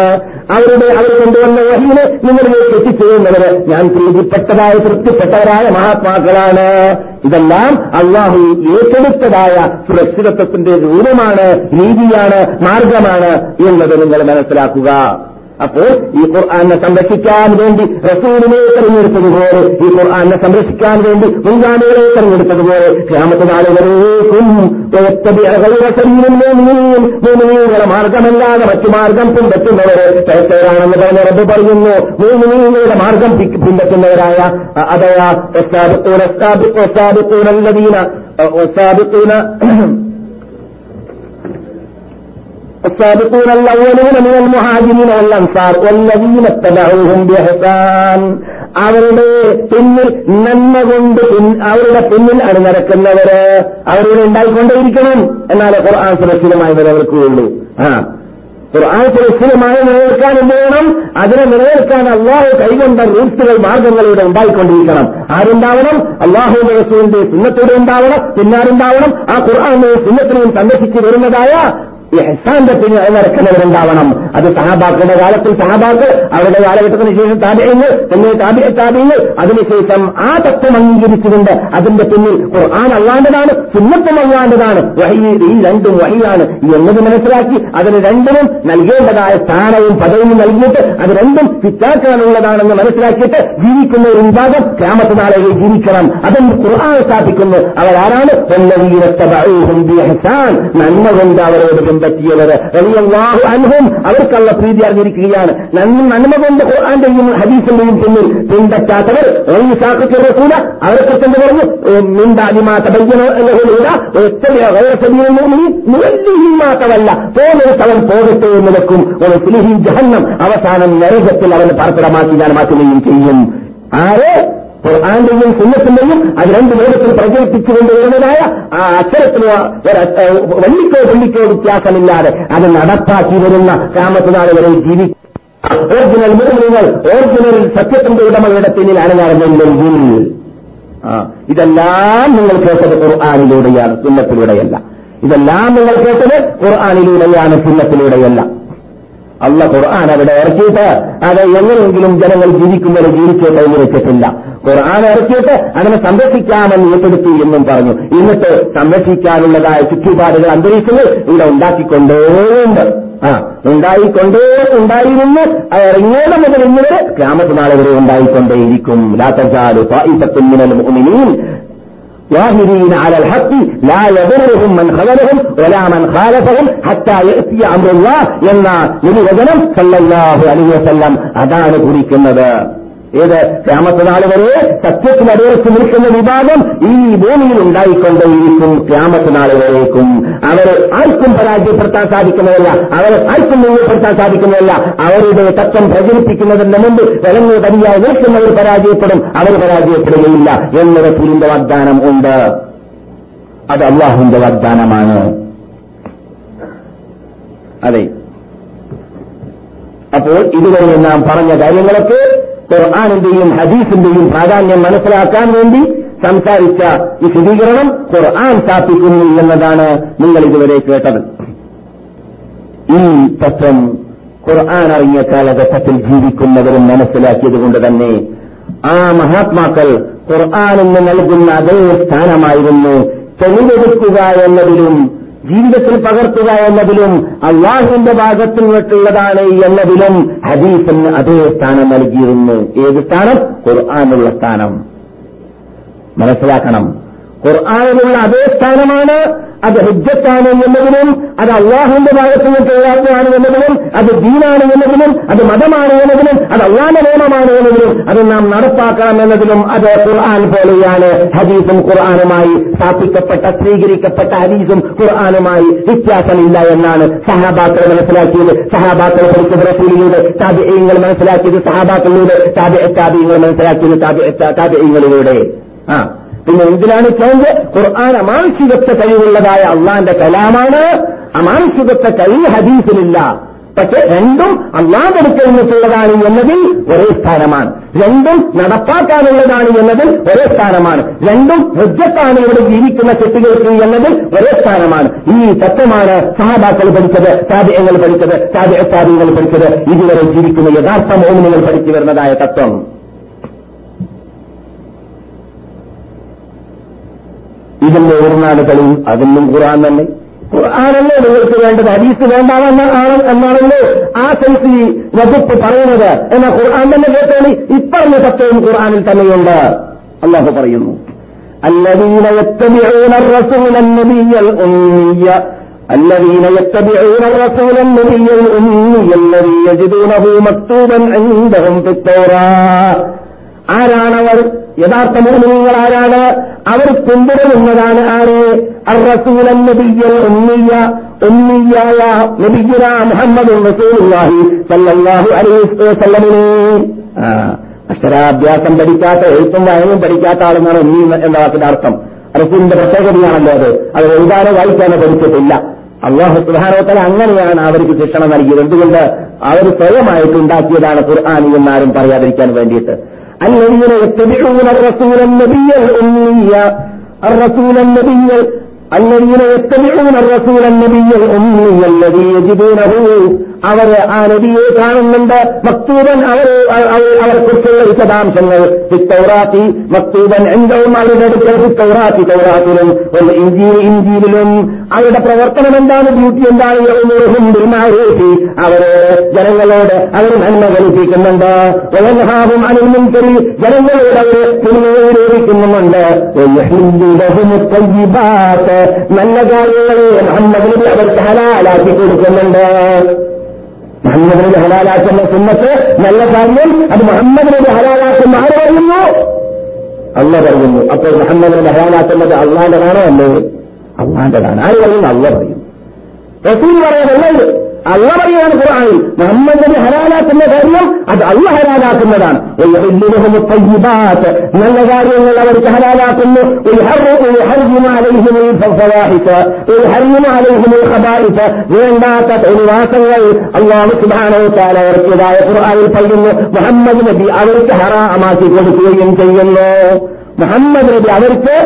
അവരുടെ അവർ കൊണ്ടുവന്ന വഹീനെ നിങ്ങളിലേക്ക് എത്തിച്ചേരുന്നവര് ഞാൻ പ്രീതിപ്പെട്ടതായ തൃപ്തിപ്പെട്ടവരായ മഹാത്മാക്കളാണ്. ഇതെല്ലാം അള്ളാഹു ഏറ്റെടുത്തതായ സുരക്ഷിതത്വത്തിന്റെ രൂപമാണ് രീതിയാണ് മാർഗമാണ് എന്നത് നിങ്ങൾ മനസ്സിലാക്കുക. അപ്പോൾ ഈ ഖുർആാനെ സംരക്ഷിക്കാൻ വേണ്ടി റസൂലിനെ തെരഞ്ഞെടുത്തതുപോലെ ഈ ഖുർആാനെ സംരക്ഷിക്കാൻ വേണ്ടി മുൻഗാമികളെ തെരഞ്ഞെടുത്തതുപോലെ ക്ഷാമത്തെ നാളുകളേക്കും മൂമിനീങ്ങളുടെ മാർഗമല്ലാതെ മറ്റു മാർഗം പിന്തുന്നവരെ തരത്തേരാണെന്ന് പറഞ്ഞ റബ്ബ് പറയുന്നു. മൂമിനീങ്ങളുടെ മാർഗം പിന്തുന്നവരായ അതയാ ഒസാബിക്കൂനല്ലതീന ഒസാബിക്കൂന السابقون الأولون من المهاجرين والأنصار والذين اتبعوهم بإحسان അവരുടെ പിന്നിൽ നന്മ കൊണ്ട് പിൻ- അവരുടെ പിന്നിൽ അണിനിരക്കുന്നവര് അവരുടെ ഉണ്ടായിക്കൊണ്ടേയിരിക്കണം എന്നാലേ ഖുർആൻ സുരക്ഷിതമായി നിലനിൽക്കുകയുള്ളൂ ആ ഖുർആൻ സുരക്ഷിതമായി നിലനിൽക്കാൻ എന്ത് വേണം അതിനെ നിലനിൽക്കാൻ അള്ളാഹു കൈകൊണ്ട റൂട്ട്സുകൾ മാർഗങ്ങൾ ഇവിടെ ഉണ്ടായിക്കൊണ്ടിരിക്കണം ആരുണ്ടാവണം അള്ളാഹുവിന്റെ റസൂലിന്റെ സുന്നത്തോടെ ഉണ്ടാവണം പിന്നാരുണ്ടാവണം ആ ഖുർആാനെയും സുന്നത്തിനെയും സംരക്ഷിച്ച് വരുന്നതായ ഇഹ്സാന്റെ പിന്നെ നടക്കുന്നവരുണ്ടാവണം അത് സഹാബാക്കളുടെ കാലത്തിൽ സഹാബാക്ക് അവരുടെ കാലഘട്ടത്തിന് ശേഷം താപയങ്ങൾ പിന്നെ താപിയ താപയങ്ങൾ അതിനുശേഷം ആ തത്വം അംഗീകരിച്ചുകൊണ്ട് അതിന്റെ പിന്നിൽ ഖുർആൻ അള്ളാണ്ടതാണ് സുന്നത്തും അള്ളാണ്ടതാണ് ഈ രണ്ടും വഹിയാണ്. എന്നത് മനസ്സിലാക്കി അതിന് രണ്ടിനും നൽകേണ്ടതായ സ്ഥാനവും പദവും നൽകിയിട്ട് അത് രണ്ടും ഫിറ്റാക്കാനുള്ളതാണെന്ന് മനസ്സിലാക്കിയിട്ട് ജീവിക്കുന്ന ഒരു വിഭാഗം ക്യാമത്ത് നാളെ ജീവിക്കണം. അതും ഖുർആൻ സ്ഥാപിക്കുന്നു? അവരാരാണ്? നന്മ കൊണ്ട് അവരോട് പിൻപറ്റിയവർ റളിയല്ലാഹു അൻഹും അവർക്കുള്ള പ്രീതി അറിഞ്ഞിരിക്കുകയാണ്. നന്മ നന്മ കൊണ്ട് ഖുർആാന്റെയും ഹദീസിന്റെയും പിന്നിൽ. പിൻപറ്റാത്തവർ റസൂല അവർക്ക് തന്നെ പറഞ്ഞു? മിണ്ടാലിമാ തബയ്യനോ മാത്രമല്ല പോകുന്നത് അവൻ പോകട്ടെ എന്ന് വെക്കും. ഒരു ജഹന്നം. അവസാനം നരകത്തിൽ അവന് പാർപ്പിടമാക്കി ഞാൻ മാറ്റുകയും ചെയ്യും. ആരെ? ഖുർആന്റെയും സുന്നത്തിന്റെയും അത് രണ്ട് ലോകത്തിൽ പ്രചരിപ്പിച്ചുകൊണ്ട് വരുന്നതായ ആ അക്ഷരത്തിന് വള്ളിക്കോ വള്ളിക്കോ വ്യത്യാസമില്ലാതെ അത് നടപ്പാക്കി വരുന്ന കാമത്തിനാൾ വരെ ജീവിക്കും. ഒറിജിനൽ മുസ്ലിങ്ങൾ ഒറിജിനൽ സത്യത്തിന്റെ ഉടമകളുടെ പിന്നിൽ നടന്നെങ്കിൽ ആ ഇതെല്ലാം നിങ്ങൾ കേട്ടത് ഖുർആാനിലൂടെയാണ് സുന്നത്തിലൂടെയല്ല. ഇതെല്ലാം നിങ്ങൾ കേട്ടത് ഖുർആാനിലൂടെയാണ് സുന്നത്തിലൂടെയല്ല. അല്ല ഖുർആൻ അവിടെ ഇറക്കിയിട്ട് അത് എങ്ങനെയെങ്കിലും ജനങ്ങൾ ജീവിക്കുന്നവരെ ജീവിച്ചോട്ടെ എന്ന് വെച്ചിട്ടില്ല. ഖുർആൻ ഇറക്കിയിട്ട് അതിനെ സംരക്ഷിക്കാമെന്ന് ഏറ്റെടുത്തു എന്നും പറഞ്ഞു എന്നിട്ട് സംരക്ഷിക്കാനുള്ളതായ ചുറ്റുപാടുകൾ അന്തരീക്ഷങ്ങൾ ഇവിടെ ഉണ്ടാക്കിക്കൊണ്ടേണ്ട് ആ ഉണ്ടായിക്കൊണ്ടേ ഉണ്ടായിരുന്നു ഇറങ്ങിയത് മുതൽ ഇന്നുവരെ ക്യാമത്ത് നാളെ വരെ ഉണ്ടായിക്കൊണ്ടേയിരിക്കും ലാത്തജാലു മിനൽ മുഅ്മിനീൻ ظاهرين على الحق لا يضرهم من خذلهم ولا من خالفهم حتى يأتي أمر الله എന്ന നിരുവചനം സല്ലല്ലാഹു അലൈഹി വസല്ലം അതാണ് കുറിക്കുന്നത് ഏത് ക്യാമത്ത് നാൾ വരെ സത്യത്തിൽ അടിയറച്ചു നിൽക്കുന്ന വിഭാഗം ഈ ഭൂമിയിൽ ഉണ്ടായിക്കൊണ്ടേയിരിക്കും ക്യാമത്ത് നാൾ വരേക്കും. അവരെ ആർക്കും പരാജയപ്പെടുത്താൻ സാധിക്കുന്നതല്ല. അവരെ ആർക്കും മുന്നിൽപ്പെടുത്താൻ സാധിക്കുന്നതല്ല. അവരുടെ തത്വം പ്രചരിപ്പിക്കുന്നതിന്റെ മുമ്പ് വിലങ്ങ് തനിയായി നിൽക്കുന്നവർ പരാജയപ്പെടും. അവർ പരാജയപ്പെടുകയില്ല എന്ന പുലിന്റെ വാഗ്ദാനം ഉണ്ട്. അത് അള്ളാഹുവിന്റെ വാഗ്ദാനമാണ്. അതെ. അപ്പോൾ ഇതുവരെ നാം പറഞ്ഞ കാര്യങ്ങളൊക്കെ ഖുർആാനിന്റെയും ഹദീസിന്റെയും പ്രാധാന്യം മനസ്സിലാക്കാൻ വേണ്ടി സംസാരിച്ച വിശദീകരണം ഖുർആൻ സ്ഥാപിക്കുന്നു എന്നതാണ് നിങ്ങൾ ഇതുവരെ കേട്ടത്. ഈ തത്വം ഖുർആൻ അറിഞ്ഞ കാലഘട്ടത്തിൽ ജീവിക്കുന്നവരും മനസ്സിലാക്കിയതുകൊണ്ട് തന്നെ ആ മഹാത്മാക്കൾ ഖുർആാനിന് നൽകുന്ന അതേ സ്ഥാനമായിരുന്നു തെളിവെടുക്കുക എന്നതിലും ജീവിതത്തിൽ പകർത്തുക എന്നതിലും അള്ളാഹുവിന്റെ ഭാഗത്തിൽ നിന്നിട്ടുള്ളതാണ് എന്നതിലും ഹദീഫിന് അതേ സ്ഥാനം നൽകിയിരുന്നു. ഏത് സ്ഥാനം? ഖുർആാനുള്ള സ്ഥാനം. മനസ്സിലാക്കണം. ഖുർആാനിലുള്ള അതേ സ്ഥാനമാണ് അത് ഹുജ്ജത്താണ് എന്നതിനും അത് അള്ളാഹുവിന്റെ ഭാഗത്ത് നിന്ന് നിന്നുള്ളതാണ് എന്നതിനും അത് ദീനാണ് എന്നതിനും അത് മതമാണ് എന്നതിനും അത് അള്ളാന്റെ നിയമമാണ് എന്നതിനും അത് നാം നടപ്പാക്കണം എന്നതിനും അത് ഖുർആൻ പോലെയാണ്. ഹദീസും ഖുർആാനുമായി സ്ഥാപിക്കപ്പെട്ട സ്വീകരിക്കപ്പെട്ട ഹദീസും ഖുർആാനുമായി വ്യത്യാസമില്ല എന്നാണ് സഹാബാക്കൾ മനസ്സിലാക്കിയത്. സഹാബാക്കൾ പഠിച്ചത് റസൂലിലൂടെ താബിയങ്ങൾ മനസ്സിലാക്കിയത് സഹാബാക്കളിലൂടെ താബി താബിയങ്ങൾ മനസ്സിലാക്കിയത് താബിയങ്ങളിലൂടെ ആ. പിന്നെ എന്തിനാണ് ചോദ്യ ഖുർആൻ അമാനുഷികത്വ കഴിവുള്ളതായ അള്ളാന്റെ കലാമാണ്. അമാനുഷികത്വ കഴിവ് ഹദീസിലില്ല. പക്ഷെ രണ്ടും അള്ളാന്റെ അടുക്കൽ നിന്നിട്ടുള്ളതാണ് എന്നതിൽ ഒരേ സ്ഥാനമാണ്. രണ്ടും നടപ്പാക്കാനുള്ളതാണ് എന്നതിൽ ഒരേ സ്ഥാനമാണ്. രണ്ടും ഹൃജത്താണ് ഇവിടെ ജീവിക്കുന്ന കുട്ടികൾക്ക് എന്നതിൽ ഒരേ സ്ഥാനമാണ്. ഈ തത്വമാണ് സഹാബാക്കൾ പഠിച്ചത് സാധ്യങ്ങൾ പഠിച്ചത് സാധ്യങ്ങൾ പഠിച്ചത്. ഇതുവരെ ജീവിക്കുന്ന യഥാർത്ഥ മോമിനുകൾ പഠിച്ചു വരുന്നതായ തത്വം. ഇതിന്റെ ഒരു നാട് തെളിയും അതിനും ഖുർആൻ തന്നെ ഖുർആാനല്ലേ നിങ്ങൾക്ക് വേണ്ടത് ഹദീസ് വേണ്ടാമെന്ന് എന്നാണല്ലോ ആ സൈസ് വകുപ്പ് പറയുന്നത് എന്നാൽ ഖുർആൻ തന്നെ കേട്ടോളി ഇപ്പറഞ്ഞ തത്വവും ഖുർആാനിൽ തന്നെയുണ്ട് അള്ളാഹു പറയുന്നു الذين يتبعون الرسول النبي الأمي الذين يتبعون الرسول النبي الأمي الذي يجدونه مكتوبا عندهم في التوراة ആരാണവർ യഥാർത്ഥ മോഹിനികൾ ആരാണ്? അവർ പിന്തുടരുന്നതാണ് ആര്? അറസൂലൻ നബിയൽ ഒന്നിയ ഉമ്മിയായ നബിയുന മുഹമ്മദ് റസൂലുള്ളാഹി സല്ലല്ലാഹു അലൈഹി അക്ഷരാഭ്യാസം പഠിക്കാത്ത എഴുത്തും വായനയും പഠിക്കാത്ത ആളെന്നാണ് ഒന്നി എന്ന വാക്കിന്റെ അർത്ഥം. റസൂലിന്റെ പ്രത്യേകതയാണല്ലോ അത്. അത് എഴുതാനോ വായിക്കാനോ പഠിച്ചിട്ടില്ല. അള്ളാഹു സുധാനോത്തല അങ്ങനെയാണ് അവർക്ക് ശിക്ഷണം നൽകിയത്. എന്തുകൊണ്ട്? അവർ സ്വയമായിട്ട് ഉണ്ടാക്കിയതാണ് ഖുർആാനി എന്നാരും പറയാതിരിക്കാൻ വേണ്ടിയിട്ട്. الذين يتبعون الرسول النبي الأمي الرسول النبي الذين يتبعون الرسول النبي الأمي الذي يجدونه അവർ ആ നബിയെ കാണുന്നുണ്ട് മക്തൂബൻ അവർ അവർക്കുറിച്ചുള്ള വിശദാംശങ്ങൾ ഫിത്തൗറാത്തി മക്തൂബൻ എന്തവും അവരുടെ അടുക്കൽ ഫിത്തൗറാത്തി തൗറാത്തിലും ഒരു ഇഞ്ചിയിൽ ഇഞ്ചിയിലും അവരുടെ പ്രവർത്തനം എന്താണ് ഡ്യൂട്ടി എന്താണ് ഹിന്ദുമാരേറ്റി അവരോട് ജനങ്ങളോട് അവർ നന്മ കൽപ്പിക്കുന്നുണ്ട് വയൻഹാവും അനുമുൻകരി ജനങ്ങളോട് അവർ തിന്മയെ വിരോധിക്കുന്നുമുണ്ട് നല്ല കാര്യങ്ങളെ മുഹമ്മദ് നബി അവർക്ക് ഹലാലാക്കി കൊടുക്കുന്നുണ്ട്. മുഹമ്മദ് ഹലാലാക്കുന്ന സുന്നത്ത് നല്ല കാര്യം അത് മുഹമ്മദിനെ ഹലാലാക്കുന്ന ആര് പറയുന്നു? അല്ല പറയുന്നു. അപ്പോൾ മുഹമ്മദ് നബി ഹലാലാക്കുന്നത് അള്ളാന്റെതാണോ അല്ലേ അള്ളാന്റെതാണ്. ആര് പറയുന്നു? അല്ല പറയും റസൂൽ പറയുന്നതല്ല അള്ള പറയാണ് ഖുർആാനിൽ മുഹമ്മദ് നബി ഹലാലാക്കുന്ന കാര്യം അത് അള്ള ഹലാലാക്കുന്നതാണ് നല്ല കാര്യങ്ങൾ അവർക്ക് ഹലാലാക്കുന്നു വേണ്ടാത്ത തൊഴിവാസങ്ങൾ അള്ളാഹു സുധാനവത്താൽ അവർക്കേതായ ഖുർആാനിൽ പറയുന്നു മുഹമ്മദ് നബി അവർക്ക് ഹറാമാക്കി കൊടുക്കുകയും ചെയ്യുന്നു മുഹമ്മദ് നബി അവർക്ക്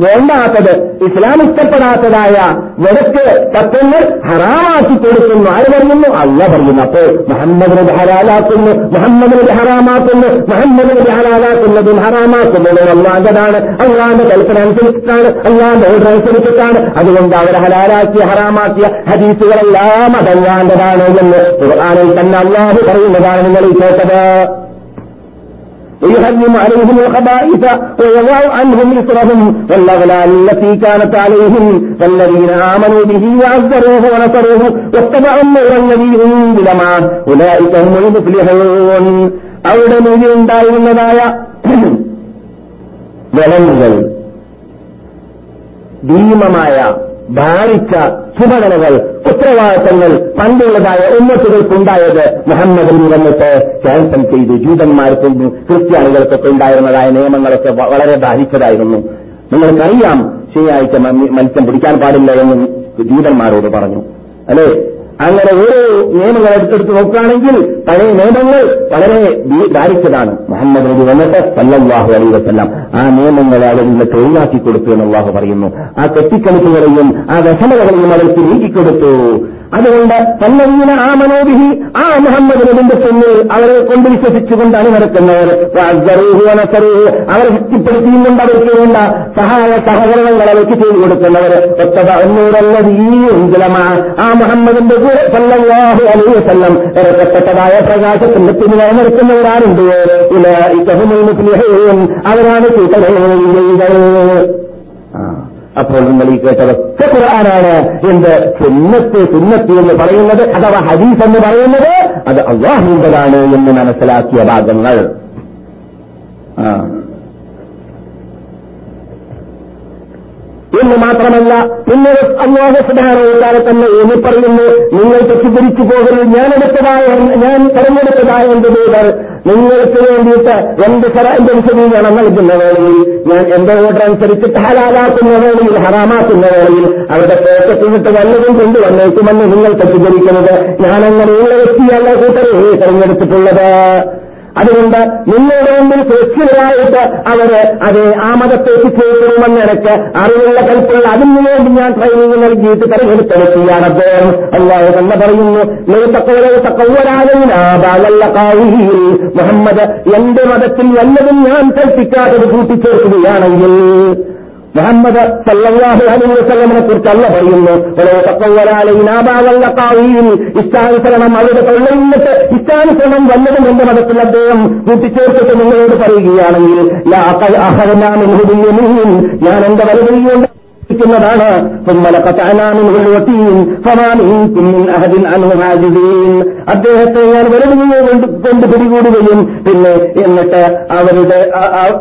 വേണ്ടാത്തത് ഇസ്ലാം ഇഷ്ടപ്പെടാത്തതായ വെടക്ക് തത്വങ്ങൾ ഹറാമാക്കി കൊടുക്കുന്നു. ആര് പറയുന്നു? അല്ല പറയുന്നു. അപ്പോൾ മുഹമ്മദിനെ ഹരാലാക്കുന്നു മുഹമ്മദിനെ ഹറാമാക്കുന്നു മുഹമ്മദിനെ ഹരാലാക്കുന്നതും ഹറാമാക്കുന്നതും അള്ളാന്റെതാണ് അള്ളാന്റെ കൽപ്പന അനുസരിച്ചിട്ടാണ് അള്ളാന്റെ ഓർഡർ അനുസരിച്ചിട്ടാണ്. അതുകൊണ്ട് അവർ ഹലാലാക്കിയ ഹറാമാക്കിയ ഹദീസുകളെല്ലാം അതല്ലാണ്ടതാണ് എന്ന് ഖുർആാനിൽ തന്നെ അള്ളാഹു പറയുന്നതാണ് നിങ്ങൾ കേട്ടത്. ويحرم عليهم الخبائث ويضع عنهم إسرهم والأغلال التي كانت عليهم فالذين آمنوا به وعذروه ونصروه واتبعوا النور الذي أنزل معه أولئك هم المفلحون അവിടെ ഉണ്ടായിരുന്നതായ വിളവുകൾ ഭീമമായ ഭാരിച്ച ചുമതലകൾ ഉത്തരവാദിത്തങ്ങൾ പണ്ടുള്ളതായ ഉമ്മത്തുകൾക്കുണ്ടായത് മുഹമ്മദിൽ വന്നിട്ട് ക്യാൻസൽ ചെയ്തു. ജൂതന്മാർക്കും ക്രിസ്ത്യാനികൾക്കൊക്കെ ഉണ്ടായിരുന്നതായ നിയമങ്ങളൊക്കെ വളരെ ബാധിച്ചതായിരുന്നു നിങ്ങൾക്കറിയാം ശനിയാഴ്ച മത്സ്യം പിടിക്കാൻ പാടില്ല എന്ന് ജൂതന്മാരോട് പറഞ്ഞു. അല്ലേ? അങ്ങനെ ഓരോ നിയമങ്ങൾ എടുത്തെടുത്ത് നോക്കുകയാണെങ്കിൽ പഴയ നിയമങ്ങൾ വളരെ ധാരിച്ചതാണ് മുഹമ്മദ് നബി വന്നിട്ട് സല്ലാഹു അലൈ ആ നിയമങ്ങളെ അവരിൽ നിന്ന് തൊഴിലാക്കി കൊടുത്തു എന്ന് അള്ളാഹു പറയുന്നു. ആ കെട്ടിക്കളിപ്പുകളെയും ആ വിഷമതകളെയും അവർക്ക് നീക്കിക്കൊടുത്തു. അതുകൊണ്ട് പല്ലവീന ആ മനോവിഹി ആ മുഹമ്മദ് നബിന്റെ പിന്നിൽ അവരെ കൊണ്ട് വിശ്വസിച്ചുകൊണ്ട് അണിനിരക്കുന്നവർ അവരെ ശക്തിപ്പെടുത്തിയുകൊണ്ട് അവർക്ക് വേണ്ട സഹായ സഹകരണങ്ങൾ അവർക്ക് ചെയ്തു കൊടുക്കുന്നവർ. ഈ ഒന്നൂറല്ലതീഞ്ചലമാ ആ മുഹമ്മദിന്റെ കൂടെ സല്ലല്ലാഹു അലൈഹി വസല്ലം ഇറക്കപ്പെട്ടതായ പ്രകാശത്തിന്റെ പിന്നിൽ നിൽക്കുന്നവരാരുണ്ട് ഇല ഇക്കഹുമുൽ അവരാണ് കൂട്ടങ്ങൾ അപ്പോൾ നിങ്ങൾ ഈ കേട്ടത് ഖുർആനാണ് എന്ത് സുന്നത്ത് സുന്നത്ത് എന്ന് പറയുന്നത് അഥവാ ഹദീസ് എന്ന് പറയുന്നത് അത് അള്ളാഹുവിന്റെതാണ് എന്ന് മനസ്സിലാക്കിയ ഭാഗങ്ങൾ എന്ന് മാത്രമല്ല പിന്നെ അള്ളാഹു തന്നെ എനി പറയുന്നു നിങ്ങൾ തെറ്റിദ്ധരിച്ചു പോകരുത്. ഞാൻ എടുത്തതായ ഞാൻ തെരഞ്ഞെടുത്തതായ എന്റെ ദൂതർ നിങ്ങൾക്ക് വേണ്ടിയിട്ട് എന്റെ എന്റെ വിശദീകരണം നൽകുന്ന വേളയിൽ ഞാൻ എന്റെ ഓർഡർ അനുസരിച്ചിട്ട് ഹലാലാക്കുന്ന വേളയിൽ ഹറാമാക്കുന്ന വേളയിൽ അവരുടെ പോക്കറ്റിനിട്ട് വല്ലതും കൊണ്ടുവന്നേക്കുമെന്ന് നിങ്ങൾ തെറ്റിദ്ധരിക്കുന്നത് ഞാനങ്ങനെയുള്ള വ്യക്തിയല്ല കൂട്ടരെ തെരഞ്ഞെടുത്തിട്ടുള്ളത്. അതുകൊണ്ട് നിങ്ങളുടെ മുമ്പിൽ സുരക്ഷിതരായിട്ട് അവർ അത് ആ മതത്തേക്ക് ചേർക്കണമെന്നിടക്ക് അറിവുള്ള കൽപ്പുള്ള അതിനു വേണ്ടി ഞാൻ ട്രെയിനിങ് നൽകിയിട്ട് തെരഞ്ഞെടുത്ത അദ്ദേഹം. അല്ലാതെ തന്നെ പറയുന്നു മുഹമ്മദ് എന്റെ മതത്തിൽ വല്ലതും ഞാൻ കൽപ്പിക്കാത്തത് കൂട്ടിച്ചേർക്കുകയാണെങ്കിൽ മുഹമ്മദ് സല്ലാഹു അലൈഹി വസല്ലമിനെ കുറിച്ച് അല്ല പറയുന്നു ഇഷ്ടാനുസരണം അവരുടെ തൊള്ളയിൽ നിന്നിട്ട് ഇഷ്ടാനുസരണം വല്ലതും എന്റെ മതത്തിൽ അദ്ദേഹം കൂട്ടിച്ചേർത്തിട്ട് നിങ്ങളോട് പറയുകയാണെങ്കിൽ ഞാൻ എന്റെ വലുതിൽ കൊണ്ട് ാണ് അദ്ദേഹത്തെ ഞാൻ വെറുതെ കൊണ്ട് പിടികൂടുകയും പിന്നെ എന്നിട്ട് അവരുടെ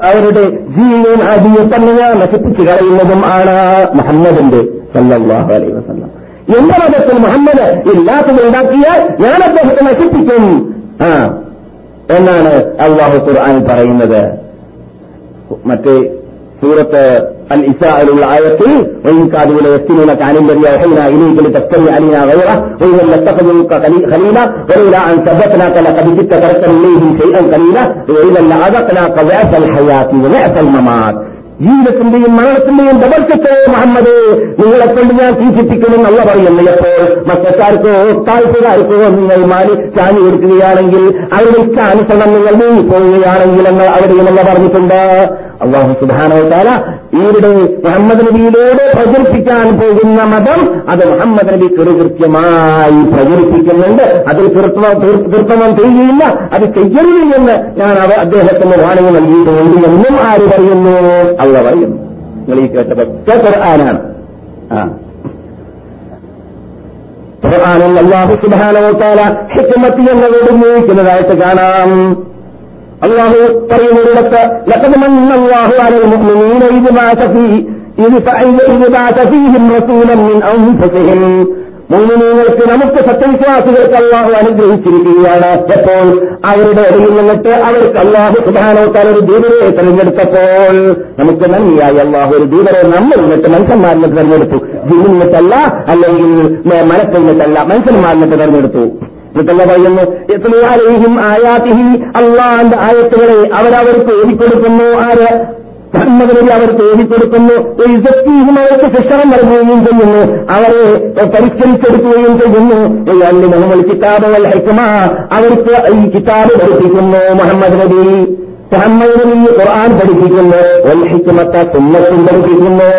അവരുടെ ജീവൻ അതിയെ തന്നെ ഞാൻ നശിപ്പിച്ചു കളയുന്നതും ആണ് മുഹമ്മദിന്റെ സല്ലാഹു അലൈ വസ്ലം എന്റെ മതത്തിൽ മുഹമ്മദ് ഇല്ലാത്തത് ഉണ്ടാക്കിയാൽ ഞാൻ അദ്ദേഹത്തെ നശിപ്പിക്കും. എന്നാണ് അള്ളാഹു ഖുർആൻ പറയുന്നത്. മറ്റേ സൂറത്ത് അൽ ഇസ്രായിലുള്ള ആയത്തിൽ وإن كادوا ليفتنونك عن الذي أوحينا إليك لتفتري علينا غيره وإذا لاتخذوك خليلا ولولا أن ثبتناك لقد جئت تركت إليهم شيئا قليلا وإذا لأذقناك ضعف الحياة وضعف الممات ജീവിതത്തിന്റെയും മരണത്തിന്റെയും ഡബൽക്കത്തെ മുഹമ്മദ് നിങ്ങളെ കൊണ്ട് ഞാൻ തീറ്റിപ്പിക്കുമെന്ന് അല്ല പറയുന്നു എപ്പോൾ മക്കാർക്കോ താൽപ്പര്യക്കാർക്കോ നിങ്ങൾ മാലി ചാഞ്ഞു കൊടുക്കുകയാണെങ്കിൽ അവരുടെ ഇഷ്ടാനുസരണം നിങ്ങൾ നീങ്ങിപ്പോവുകയാണെങ്കിൽ എന്ന് അവിടെയും അല്ല പറഞ്ഞിട്ടുണ്ട് അള്ളാഹു സുധാനോത്താല ഇവിടെ മുഹമ്മദ് നബിയിലൂടെ പ്രചരിപ്പിക്കാൻ പോകുന്ന മതം അത് മുഹമ്മദ് നബി കൃത്യമായി പ്രചരിപ്പിക്കുന്നുണ്ട്. അതിൽ കൃത്രിമം ചെയ്യുകയില്ല. അത് ചെയ്യരുത് ഞാൻ അവ അദ്ദേഹത്തിന് വാണിംഗ് നൽകിയിട്ടുണ്ട് എന്നും ആര് പറയുന്നു? അള്ള പറയുന്നു. നിങ്ങൾ ഈ കേട്ടത് ഖുർആനാണ്. ആ. ഖുർആാനിൽ അള്ളാഹു സുബാനോത്താല ഹിക്മത്തി എന്നതോട് ഉപയോഗിക്കുന്നതായിട്ട് കാണാം. അള്ളാഹു പറയുന്നിടത്ത് മുഅ്മിനീങ്ങൾക്ക് നമുക്ക് സത്യവിശ്വാസികൾക്ക് അള്ളാഹു അനുഗ്രഹിച്ചിരിക്കുകയാണ്. എപ്പോൾ? അവരുടെ ഇടയിൽ നിന്നിട്ട് അവർക്ക് അള്ളാഹു സുധാനോത്താൽ ഒരു ദൂതരെ തെരഞ്ഞെടുത്തപ്പോൾ. നമുക്ക് നന്ദിയായി അള്ളാഹു ഒരു ദൂതരെ നമ്മൾ നിന്നിട്ട് മനുഷ്യന്മാരിനെ തെരഞ്ഞെടുത്തു. ജീവിതത്തല്ല അല്ലെങ്കിൽ മനസ്സിൽ നിന്നിട്ടല്ല മനുഷ്യന്മാരിനെ തെരഞ്ഞെടുത്തു. എന്നിട്ടല്ല പറയുന്നു ആയാതിഹി അള്ളാന്റെ ആയത്തുകളെ അവരവർക്ക് ഓടിക്കൊടുക്കുന്നു ആര്? മുഹമ്മദ് അവർ തേടിക്കൊടുക്കുന്നു. ഇസക്കീഹും അവർക്ക് ശിക്ഷണം നൽകുകയും ചെയ്യുന്നു. അവരെ പരിഷ്കരിച്ചെടുക്കുകയും ചെയ്യുന്നു. അല്ലെ മുഹമ്മദ് കിതാബ് വൽ അവർക്ക് ഈ കിതാബ് പഠിപ്പിക്കുന്നു മുഹമ്മദ് നബി. മുഹമ്മദ് ഈ ഖുർആൻ പഠിപ്പിക്കുന്നു വൽ ഹിക്മത്ത സുന്നത്തും പഠിപ്പിക്കുന്നു.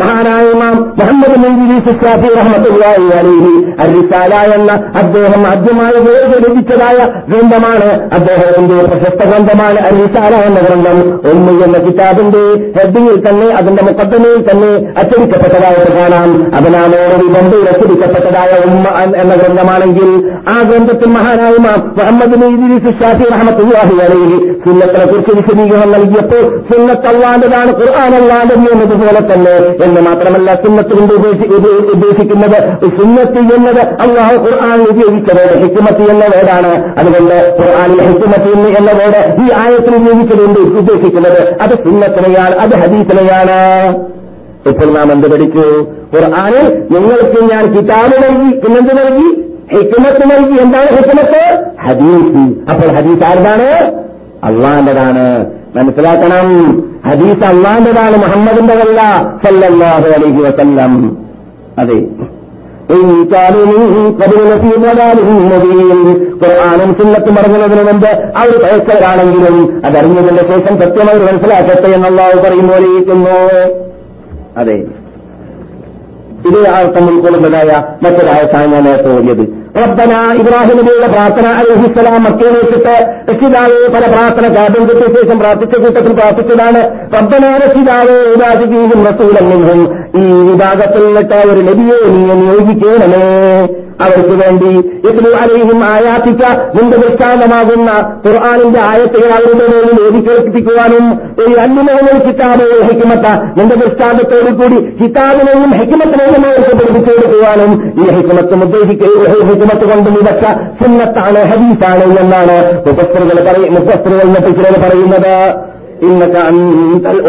മഹാനായ ഇമാം മുഹമ്മദ് മഞ്ജുരി ഷാഫി റഹ്മത്തുള്ളാഹി അലൈഹി അരിസാല എന്ന അദ്ദേഹം ആദ്യമായി വേർതിരിച്ചതായ ഗ്രന്ഥമാണ്. അദ്ദേഹത്തിന്റെ പ്രശസ്ത ഗ്രന്ഥമാണ് അരിസാല എന്ന ഗ്രന്ഥം. ഒന്ന് എന്ന കിതാബിന്റെ ഹെഡിങ്ങിൽ തന്നെ അതിന്റെ മുക്കത്തമയിൽ തന്നെ അച്ചടിക്കപ്പെട്ടതായിട്ട് കാണാം. അതിനാമോട് ബന്ധയിൽ അച്ചടിക്കപ്പെട്ടതായ ഉമ്മ എന്ന ഗ്രന്ഥമാണെങ്കിൽ ആ ഗ്രന്ഥത്തിൽ മഹാനായ ഇമാം മുഹമ്മദ് മഞ്ജുരി ഷാഫി റഹ്മത്തുള്ളാഹി അലൈഹി സുന്നത്തിനെ കുറിച്ച് വിശദീകരണം നൽകിയപ്പോൾ സുന്നത്ത് അള്ളാന്റെതാണ് ഖുർആൻ അള്ളാന്റെത് എന്നതുപോലെ തന്നെ. എന്ന് മാത്രമല്ല സുന്നത്ത് കൊണ്ട് ഉദ്ദേശിക്കുന്നത് സുന്നത്ത് എന്നത് അള്ളാഹു ഖുർആൻ ഉപയോഗിച്ചത് ഹിക്കുമത്ത് എന്ന വേടാണ് അതുകൊണ്ട് ഖുർആാനിൽ ഹിക്കുമത്ത് എന്ന വേട് ഈ ആയത്തിൽ ഉപയോഗിച്ചതുകൊണ്ട് ഉദ്ദേശിക്കുന്നത് അത് സുന്നത്തിനെയാണ് അത് ഹദീസിനെയാണ്. ഇപ്പോൾ നാം എന്ത് പഠിച്ചു? ഖുർആാനിൽ നിങ്ങൾക്ക് ഞാൻ കിതാബ് നൽകി. പിന്നെന്ത് നൽകി? ഹിക്കുമത്ത് നൽകി. എന്താണ് ഹിക്കുമത്ത് ഹദീസ്. അപ്പോൾ ഹദീസ് ആരുതാണ് അള്ളാന്റെതാണ് മനസ്സിലാക്കണം. ഹദീസ് അള്ളാന്റെതാണ് മുഹമ്മദിന്റെതല്ല സല്ലല്ലാഹു അലൈഹി വസല്ലം. അതെ. ഖുർആാനും സുന്നത്തും അറിഞ്ഞതിന് മുമ്പ് അവർ പയച്ചവരാണെങ്കിലും അതറിഞ്ഞതിന്റെ ശേഷം സത്യമായി മനസ്സിലാക്കട്ടെ പറയും പറയുമ്പോലെയിരിക്കുന്നു അതെ. ഇതേ അർത്ഥം ഉൾക്കൊള്ളുന്നതായ മറ്റൊരായത്താണ് ഞാൻ നേരത്തെ ഓടിയത് റബ്ബന ഇബ്രാഹിം നബിയുടെ പ്രാർത്ഥന അലഹിസ്സലാം മക്കയിൽ വെച്ചിട്ട് രക്ഷിതാവ് പല പ്രാർത്ഥന കാര്യം കിട്ടിയ ശേഷം പ്രാർത്ഥിച്ച കൂട്ടത്തിൽ പ്രാർത്ഥിച്ചതാണ്. റബ്ബന രക്ഷിതാവ് ഉദാസിക്കും റസൂലെന്നും ഈ വിഭാഗത്തിൽ നിന്നിട്ട് ഒരു നബിയെ നീ നിയോഗിക്കണമേ അവർക്ക് വേണ്ടി ഇതിന് അലയും ആയാത്തിക്ക നിന്റെ ദൃഷ്ടാന്തമാകുന്ന ഖുർആാനിന്റെ ആയത്തുകൾ അവരുടെ മേലിൽ ഓടിക്കേൽപ്പിക്കുവാനും ഒരു അന്യമോഹന കിതാബോ ഹെക്കിമത്ത നിന്റെ ദൃഷ്ടാന്തത്തോടുകൂടി കിതാബിനെയും ഹെക്കിമത്തിനെയും അവർക്ക് പഠിപ്പിച്ചു കൊടുക്കുവാനും ഈ ഹെക്കിമത്തും ഉദ്ദേശിക്കുക ഹെക്കിമത്ത് കൊണ്ട് വിവക്ഷ സുന്നത്താണ് ഹദീസാണ് എന്നാണ് മുഖസ്ത്രീകൾ പറയും മുഖസ്ത്രീകൾ ചിലർ പറയുന്നത്. അന്തൽ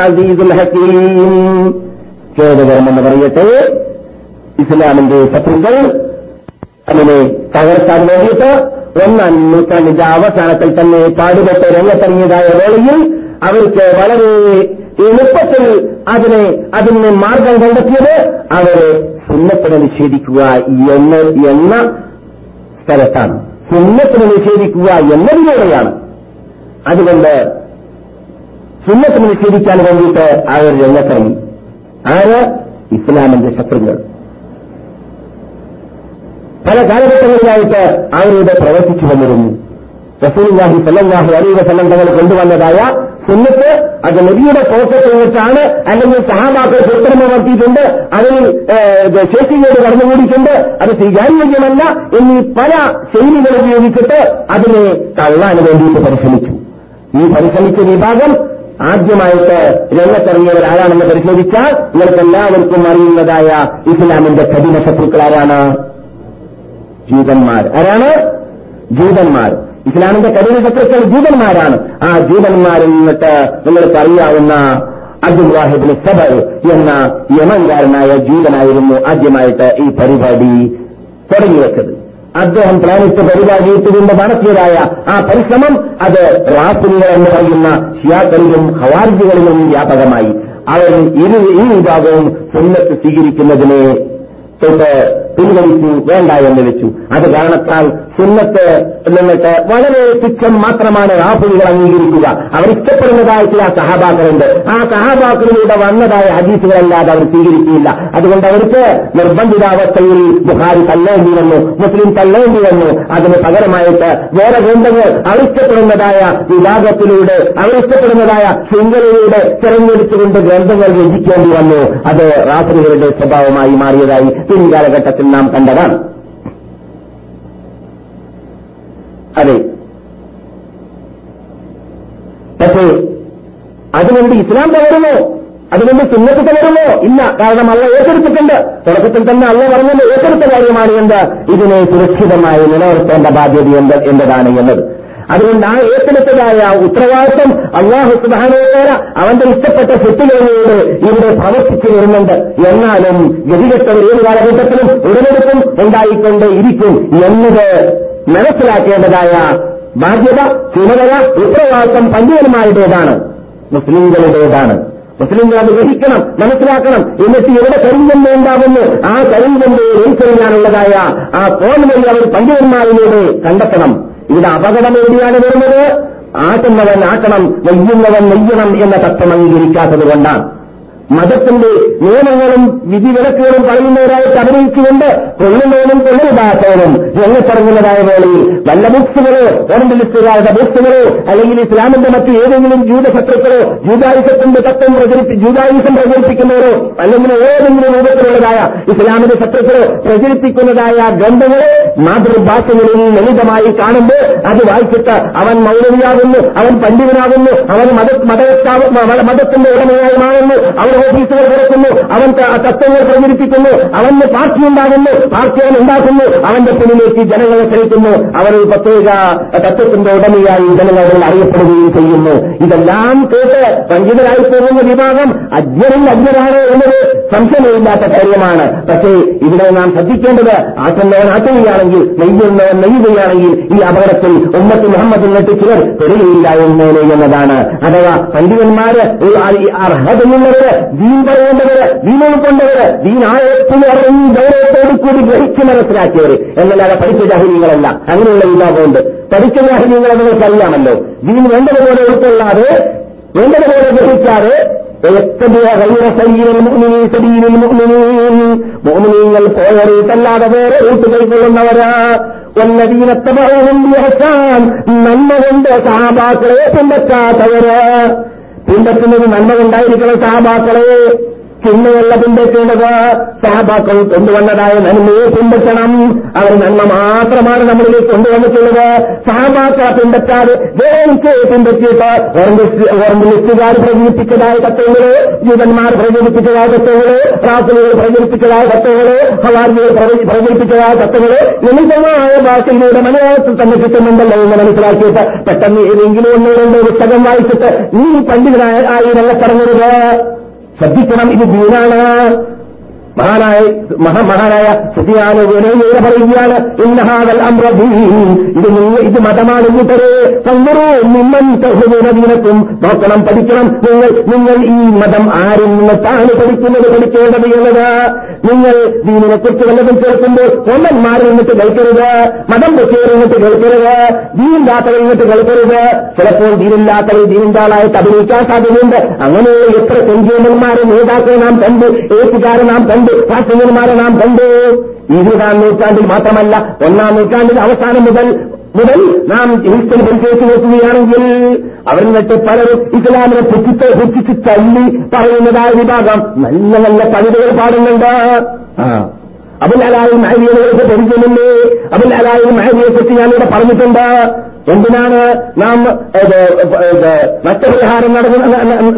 അസീസുൽ ഹക്കീം. ഖേദകരമെന്ന് പറയട്ടെ. ഇസ്ലാമിന്റെ ശത്രുക്കൾ അതിനെ തകർക്കാൻ വേണ്ടിയിട്ട് ഒന്നാം നൂറ്റാണ്ടിന്റെ അവസാനത്തിൽ തന്നെ പാടുപെട്ട് രംഗത്തിറങ്ങിയതായ വേളയിൽ അവർക്ക് വളരെ എളുപ്പത്തിൽ അതിനെ അതിന് മാർഗം കണ്ടെത്തിയത് അവരെ സുന്നത്തിനെ നിഷേധിക്കുക എന്ന എന്ന സ്ഥലത്താണ്. സുന്നത്തിനെ നിഷേധിക്കുക എന്നതിലൂടെയാണ്. അതുകൊണ്ട് സുന്നത്തിനെ നിഷേധിക്കാൻ വേണ്ടിയിട്ട് അവർ രംഗത്തിറങ്ങി. ആര്? ഇസ്ലാമിന്റെ ശത്രുക്കൾ. പല കാലഘട്ടങ്ങളിലായിട്ട് അവരുടെ പ്രവർത്തിച്ചു വന്നിരുന്നു. റസൂലുള്ളാഹി സല്ലാഹി അലൈഹി വസല്ലം തങ്ങൾ കൊണ്ടുവന്നതായ സുന്നത്ത് അത് നബിയുടെ പോക്കറ്റിൽ വെച്ചാണ് അല്ലെങ്കിൽ സഹാബാക്കൾ പുറത്തിറമർത്തിയിട്ടുണ്ട് അതിൽ ശേഷിയോട് കടന്നുകൂടിയിട്ടുണ്ട് അത് സ്വീകാര്യോഗ്യമല്ല എന്നീ പല ശൈലികൾ ഉപയോഗിച്ചിട്ട് അതിനെ തള്ളാൻ വേണ്ടിയിട്ട് പരിശ്രമിച്ചു. ഈ പരിശ്രമിച്ച വിഭാഗം ആദ്യമായിട്ട് രംഗത്തിറങ്ങിയവർ ആരാണെന്ന് പരിശോധിച്ചാൽ നിങ്ങൾക്ക് എല്ലാവർക്കും അറിയുന്നതായ ഇസ്ലാമിന്റെ കഠിന ശത്രുക്കൾ ജൂതന്മാർ. ആരാണ്? ജൂതന്മാർ. ഇസ്ലാമിന്റെ കഠിന ശത്രുക്കൾ ജൂതന്മാരാണ്. ആ ജൂതന്മാരിൽ നിന്നിട്ട് നിങ്ങൾക്ക് അറിയാവുന്ന അബ്ദുൽ വാഹിബിന് സബർ എന്ന യമൻകാരനായ ജൂതനായിരുന്നു ആദ്യമായിട്ട് ഈ പരിപാടി തുടങ്ങിവെച്ചത്. അദ്ദേഹം പ്ലാനിറ്റ് ഇട്ടുകൊണ്ട് നടത്തിയതായ ആ പരിശ്രമം അത് റാഫിനികൾ എന്ന് പറയുന്ന ഷിയാക്കളിലും ഹവാർജികളിലും വ്യാപകമായി. അവർ ഇരു ഈ വിഭാഗവും സ്വന്തത്ത് സ്വീകരിക്കുന്നതിനെ തൊട്ട് പിൻവലിച്ചു വേണ്ട എന്ന് വെച്ചു. അത് കാരണത്താൽ സുന്നത്ത് നിന്നിട്ട് വളരെ തുച്ഛം മാത്രമാണ് റാഫുകൾ അംഗീകരിക്കുക. അവർ ഇഷ്ടപ്പെടുന്നതായ ചില സഹാബാക്കളുണ്ട്. ആ സഹാബാക്കളിലൂടെ വന്നതായ ഹദീസുകളല്ലാതെ അവർ സ്വീകരിക്കുകയില്ല. അതുകൊണ്ട് അവർക്ക് നിർബന്ധിതാവസ്ഥയിൽ ബുഹാരി തള്ളേണ്ടി വന്നു മുസ്ലിം തള്ളേണ്ടി വന്നു. അതിന് പകരമായിട്ട് വേറെ ഗ്രന്ഥങ്ങൾ അവരിഷ്ടപ്പെടുന്നതായ വിഭാഗത്തിലൂടെ അവരിഷ്ടപ്പെടുന്നതായ ശൃംഖലയിലൂടെ തെരഞ്ഞെടുത്തുകൊണ്ട് ഗ്രന്ഥങ്ങൾ രചിക്കേണ്ടി വന്നു. അത് റാഫുകളുടെ സ്വഭാവമായി മാറിയതായി പിൻകാലഘട്ടത്തിൽ നാം കണ്ടതാണ്. അതെ. പക്ഷേ അതിനുവേണ്ടി ഇസ്ലാം തകരുമോ? അതുകൊണ്ട് സുന്നത്ത് തകരുമോ? ഇല്ല. കാരണം അള്ള ഏറ്റെടുത്തിട്ടുണ്ട്. തുടക്കത്തിൽ തന്നെ അള്ള പറഞ്ഞത് ഏറ്റെടുത്ത കാര്യമാണ് എന്ത്? ഇതിനെ സുരക്ഷിതമായി നിലനിർത്തേണ്ട ബാധ്യത എന്ത്? എന്നതാണ് എന്നത്. അതുകൊണ്ട് ആ ഏറ്റെടുത്തതായ ഉത്തരവാദിത്വം അള്ളാഹു സുബാനോര അവന്റെ ഇഷ്ടപ്പെട്ട സ്വത്തുകളിലൂടെ ഇവിടെ പ്രവർത്തിച്ചു വരുന്നുണ്ട്. എന്നാലും ഗതികെട്ടവർ ഏത് കാലഘട്ടത്തിലും ഉടലെടുപ്പും ഉണ്ടായിക്കൊണ്ട് ഇരിക്കും എന്നത് മനസ്സിലാക്കേണ്ടതായ ബാധ്യത ചുമതല ഉത്തരവാദിത്വം പണ്ഡിതന്മാരുടേതാണ്. മുസ്ലിങ്ങളുടേതാണ് മുസ്ലിങ്ങൾ അത് ഗ്രഹിക്കണം മനസ്സിലാക്കണം. എന്നിട്ട് എവിടെ കരിഞ്ചന്ത ഉണ്ടാകുന്നു? ആ കരിഞ്ചന്തയെ ഉൾക്കൊള്ളാനുള്ളതായ ആ തോന്നുമെന്ന് അവർ പണ്ഡിതന്മാരിലൂടെ കണ്ടെത്തണം. ഇവിടെ അപകടം എവിടെയാണ് വരുന്നത്? ആട്ടുന്നവൻ ആക്കണം നെയ്യുന്നവൻ നെയ്യണം എന്ന തത്വം അംഗീകരിക്കാത്തത് കൊണ്ടാണ്. മതത്തിന്റെ നിയമങ്ങളും വിധിവിലക്കുകളും പറയുന്നവരായിട്ട് അഭിനയിച്ചുകൊണ്ട് കൊള്ളുന്നവനും കൊള്ളുന്നതാത്തവനും രംഗത്തിറങ്ങുന്നതായ വേളയിൽ വല്ല ബുക്സുകളോ ഓറന്റലിസ്റ്റുകാരുടെ ബുക്സുകളോ അല്ലെങ്കിൽ ഇസ്ലാമിന്റെ മറ്റു ഏതെങ്കിലും ജൂതശത്രുക്കളോ ജൂതായുസത്തിന്റെ തത്വം പ്രചരിപ്പി ജൂതായുസം പ്രചരിപ്പിക്കുന്നവരോ അല്ലെങ്കിൽ ഏതെങ്കിലും രൂപത്തിലുള്ളതായ ഇസ്ലാമിന്റെ ശത്രുക്കളോ പ്രചരിപ്പിക്കുന്നതായ ഗ്രന്ഥങ്ങളെ മാതൃഭാഷകളിൽ ലളിതമായി കാണുമ്പോൾ അത് വായിച്ചിട്ട് അവൻ മൗലവിയാകുന്നു അവൻ പണ്ഡിതനാകുന്നു അവൻ മത മതത്തിന്റെ ഉടമയായി മാറുന്നു അവൻ ഓഫീസുകൾ തുറക്കുന്നു അവൻ തത്വങ്ങൾ പ്രചരിപ്പിക്കുന്നു അവന് പാർട്ടി ഉണ്ടാകുന്നു പാർട്ടി അവൻ ഉണ്ടാക്കുന്നു അവന്റെ പിന്നിലേക്ക് ജനങ്ങളെ ക്ഷണിക്കുന്നു അവർ പ്രത്യേക തത്വത്തിന്റെ ഉടമയായി ജനങ്ങളിൽ അറിയപ്പെടുകയും ചെയ്യുന്നു. ഇതെല്ലാം കേട്ട് പണ്ഡിതരായി പോകുന്ന വിഭാഗം അജ്ഞരിൽ അജ്ഞരാണ് എന്നത് സംശയമില്ലാത്ത കാര്യമാണ്. പക്ഷേ ഇവിടെ നാം ശ്രദ്ധിക്കേണ്ടത് ആറ്റുന്നവൻ ആറ്റുകയാണെങ്കിൽ നെയ്യുന്നവൻ നെയ്യുകയാണെങ്കിൽ ഈ അപകടത്തിൽ ഉമ്മത്ത് മുഹമ്മദ് എന്നിട്ട് ചിലർ പെടുകയില്ല എന്നതാണ്. അഥവാ പണ്ഡിതന്മാര് അർഹതയുള്ളവര് ദീൻ പറയേണ്ടവര് ദീൻ ഉൾക്കൊണ്ടവര് ദീൻ ആയത്തിന് അറിഞ്ഞ് ഗൗരവത്തോട് കൂടി ഗ്രഹിച്ച് മനസ്സിലാക്കിയവര്. എന്നല്ലാതെ പഠിച്ച ജാഹിര്യങ്ങളല്ല അങ്ങനെയുള്ള വിഭാഗമുണ്ട് പഠിച്ച ജാഹിര്യങ്ങളെ നിങ്ങൾക്കറിയാമല്ലോ. ദീൻ വേണ്ടതുപോലെ ഉൾക്കൊള്ളാതെ വേണ്ടതുപോലെ ഗ്രഹിക്കാതെ മോമിനീങ്ങൾ പോയറിയിട്ടല്ലാതെ വേറെ റൂട്ട് കൈക്കൊള്ളുന്നവരാ. ഒന്നതീനത്തമഹം നന്മ കൊണ്ട് സഹാബാക്കളെ പിൻപറ്റാത്തവര്. പിൻപറ്റുന്നത് നന്മ കൊണ്ടായിരിക്കണം സഹാബാക്കളെ ചിന്നയല്ല പിൻപറ്റേണ്ടത് സഹബാക്കൾ കൊണ്ടുവന്നതായ നന്മയെ പിൻപറ്റണം. അവർ നന്മ മാത്രമാണ് നമ്മളിലേക്ക് കൊണ്ടുവന്നിട്ടുള്ളത്. സഹബാക്ക പിൻപറ്റാതെ വേറെ പിൻപറ്റിയിട്ട് ഓറഞ്ച് ലിസ്റ്റുകാർ പ്രചരിപ്പിച്ചതായ തത്വങ്ങൾ ജൂതന്മാർ പ്രചരിപ്പിച്ചതായ തത്വങ്ങൾ പ്രാർത്ഥനകൾ പ്രചരിപ്പിച്ചതായ തത്വങ്ങൾ ഹവാർജികൾ പ്രചരിപ്പിച്ചതായ തത്വങ്ങൾ ലളിതമായ ഭാഷയിലൂടെ മലയാളത്തിൽ തന്നെ കിട്ടുന്നുണ്ടല്ലോ എന്ന് മനസ്സിലാക്കിയിട്ട് പെട്ടെന്ന് ഏതെങ്കിലും ഒന്നോ രണ്ടോ പുസ്തകം വായിച്ചിട്ട് നീ പണ്ഡിതനായ ആയി രംഗത്തിറങ്ങരുത് ശ്രദ്ധിക്കണം ഇത് ദീനാണ്. മഹാനായ മഹാമഹാനായ വിനയുടെ പറയുകയാണ് ഇന്നഹാദൽ അമ്രദീൻ ഇത് നിങ്ങൾ ഇത് മതമാണ് കൂട്ടരെ. തങ്ങറോ നിമ്മൻ സഹുദീനക്കും നോക്കണം പഠിക്കണം. നിങ്ങൾ നിങ്ങൾ ഈ മതം ആരും നിന്നിട്ടാണ് പഠിക്കുന്നത് പഠിക്കേണ്ടത് എന്നത്? നിങ്ങൾ ദീനിനെ കുറിച്ച് വല്ലതും കേൾക്കുമ്പോൾ കൊല്ലന്മാരിൽ നിന്നിട്ട് കേൾക്കരുത് മതം പൊട്ടിയവരിൽ നിന്നിട്ട് കേൾക്കരുത് ദീനില്ലാത്തവരിൽ നിന്നിട്ട് കേൾക്കരുത്. ചിലപ്പോൾ ദീനില്ലാത്തവർ ദീനിന്റെ ആളായിട്ട് അഭിനയിക്കാൻ സാധ്യതയുണ്ട്. അങ്ങനെ എത്ര സെഞ്ചിയന്മാരെ നേതാക്കളെ നാം കണ്ട് എഴുത്തുകാരെ നാം കണ്ട് ശാസ്ത്രജ്ഞന്മാരെ നാം കണ്ട്. ഇരുപതാം നൂറ്റാണ്ടിൽ മാത്രമല്ല ഒന്നാം നൂറ്റാണ്ടിൽ അവസാനം മുതൽ മുതൽ നാം ഹിസ്റ്ററി പരിചയത്തിൽ നോക്കുകയാണെങ്കിൽ അവരിൽ നിന്നിട്ട് പലരും ഇസ്ലാമിനെ പുച്ഛിച്ച് പുച്ഛിച്ച് തള്ളി പറയുന്നതായ വിഭാഗം. നല്ല നല്ല കവിതകൾ പാടുന്നുണ്ട് അബുൽ അലായി മഹദിയെ പഠിക്കുന്നുണ്ട് അബുൽ അലായി മാരിയെ കുറിച്ച് ഞാനിവിടെ പറഞ്ഞിട്ടുണ്ട്. എന്തിനാണ് നാം നഷ്ടപരിഹാരം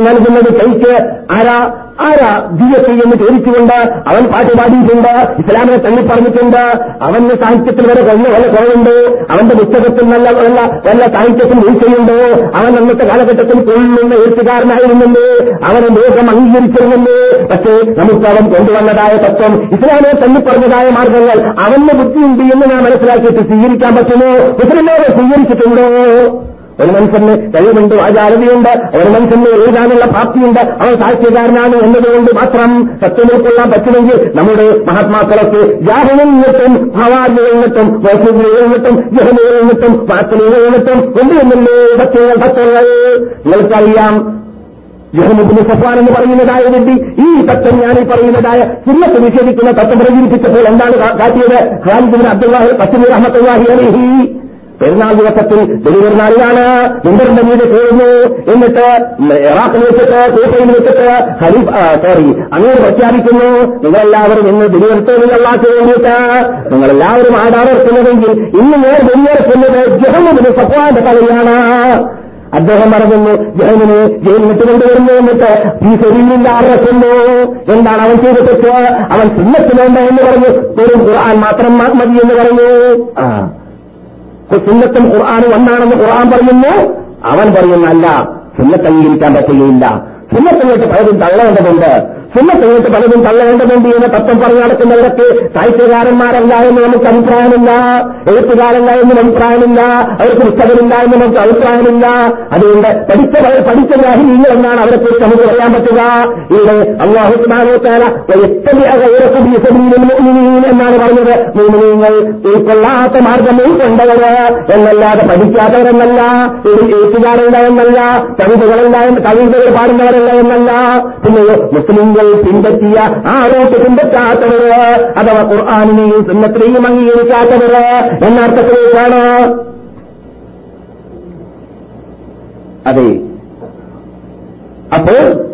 നൽകുന്നത്? കൈക്ക് ആരാ ആരാ ദിവസി എന്ന് ചോദിച്ചുകൊണ്ട് അവൻ പാട്ട് പാടിയിട്ടുണ്ട് ഇസ്ലാമിനെ തള്ളി പറഞ്ഞിട്ടുണ്ട്. അവന്റെ സാഹിത്യത്തിൽ വരെ കൊല്ല വല്ല കുറവുണ്ട്. അവന്റെ പുസ്തകത്തിൽ നല്ല വല്ല വല്ല സാഹിത്യത്തിൽ വീഴ്ചയുണ്ടോ. അവൻ അന്നത്തെ കാലഘട്ടത്തിൽ കൊള്ളുന്ന എഴുത്തുകാരനായിരുന്നുണ്ട്. അവനെ ലോകം അംഗീകരിച്ചിരുന്നുണ്ട്. പക്ഷേ നമുക്ക് അവൻ കൊണ്ടുവന്നതായ തത്വം ഇസ്ലാമിനെ തള്ളി പറഞ്ഞതായ മാർഗങ്ങൾ അവന് ബുദ്ധിയുണ്ട് എന്ന് ഞാൻ മനസ്സിലാക്കിയിട്ട് സ്വീകരിക്കാൻ പറ്റുമോ? മുസ്ലിമേറെ സ്വീകരിച്ചിട്ടുണ്ടോ? ഒരു മനുഷ്യന് കഴിവുണ്ട് ആചാരതയുണ്ട് ഒരു മനുഷ്യന് എഴുതാനുള്ള പ്രാപ്തിയുണ്ട് അവൻ സാഹിത്യകാരനാണ് എന്നതുകൊണ്ട് മാത്രം സത്യം ഉൾക്കൊള്ളാൻ പറ്റുമെങ്കിൽ നമ്മുടെ മഹാത്മാക്കളൊക്കെ ജാഹനിൽ നിന്നിട്ടും ഭവാദികളിൽ നിന്നിട്ടും വൈദ്യുതികളിൽ നിന്നിട്ടും ജഹനികൾ നിന്നിട്ടും വാർത്തലുകളിൽ നിന്നിട്ടും കൊണ്ടുവന്നല്ലേ സത്യങ്ങൾ സത്യങ്ങൾ? നിങ്ങൾക്കറിയാം ജഹമുബിന് സഫാൻ എന്ന് പറയുന്നതായ വ്യക്തി ഈ തത്വം ഞാൻ ഈ പറയുന്നതായ സുന്നത്ത് നിഷേധിക്കുന്ന തത്വം പ്രചരിപ്പിച്ചപ്പോൾ എന്താണ് കാട്ടിയത്? ഖാലിദിന് അബ്ദുല്ലാഹി പശ്ചിമി അഹമ്മദ്ഹി അലിഹി. പെരുന്നാൾ ദിവസത്തിൽ ബലിപെരുന്നാളിലാണ് മുമ്പറിന്റെ മീത് കയറുന്നു എന്നിട്ട് ഇറാഖിൽ വെച്ചിട്ട് കൂപ്പയിൽ വെച്ചിട്ട് ഹരീഫ് സോറി അങ്ങനെ പ്രഖ്യാപിക്കുന്നു. നിങ്ങളെല്ലാവരും ഇന്ന് ബലിയെടുത്തോളില്ലാത്ത വേണ്ടിയിട്ട് നിങ്ങളെല്ലാവരും ആടാണ് ഇറക്കുന്നതെങ്കിൽ ഇന്ന് ഞാൻ ബലിയെടുക്കുന്നത് ജഹമുബിന് സഫാന്റെ തലയാണ് അദ്ദേഹം പറഞ്ഞുന്നു ജഹമിനെ ജയിലിട്ട് കൊണ്ടുവരുന്നു എന്നിട്ട് ഈ ശരീരിന്റെ അറക്കുന്നു എന്താണ് അവൻ ചെയ്ത് തെറ്റ്? അവൻ സുന്നത്തിനുണ്ട് എന്ന് പറഞ്ഞു. വെറും ഖുർആൻ മാത്രം മതി എന്ന് പറഞ്ഞു. ആ. സുന്നത്തും ഖുർആാനും ഒന്നാണെന്ന് ഖുർആൻ പറയുന്നു. അവൻ പറയുന്നല്ല സുന്നത്ത് അംഗീകരിക്കാൻ പറ്റുകയില്ല. സുന്നത്തുകൾക്ക് പലരും തള്ളേണ്ടതുണ്ട്. സുന്നത്തങ്ങോട്ട് പലതും തള്ളേണ്ടതുണ്ട് എന്ന തത്വം പറഞ്ഞു നടക്കുന്നവരൊക്കെ സാഹിത്യകാരന്മാരല്ല എന്ന് നമുക്ക് അഭിപ്രായമില്ല എഴുത്തുകാരല്ല എന്നും അഭിപ്രായമില്ല അവർക്ക് പുസ്തകമില്ല എന്ന് നമുക്ക് അഭിപ്രായമില്ല. അതുകൊണ്ട് പഠിച്ച പഠിച്ച ഗ്രാഹിനീങ്ങൾ എന്നാണ് അവരെ കുറിച്ച് നമുക്ക് പറയാൻ പറ്റുക. ഇവിടെ അള്ളാഹുസ്മാനോത്താല എന്നാണ് പറഞ്ഞത്. മൂമിനീങ്ങൾ ഉൾക്കൊള്ളാത്ത മാർഗം ഉൾക്കൊണ്ടവര് എന്നല്ലാതെ പഠിക്കാത്തവരെന്നല്ല എഴുത്തുകാരല്ല എന്നല്ല കവിതകളല്ല കവിതകൾ പാടുന്നവരല്ല എന്നല്ല. പിന്നെ പിന്നെയോ മുസ്ലിങ്ങൾ പിൻപറ്റിയ ആ റൂട്ട് പിൻപറ്റാത്തവര് അഥവാ ഖുർആാനിനെയും സുന്നത്തിനെയും അംഗീകരിക്കാത്തവര് എന്നർത്ഥത്തിലേക്കാണ്? അതെ. അപ്പോൾ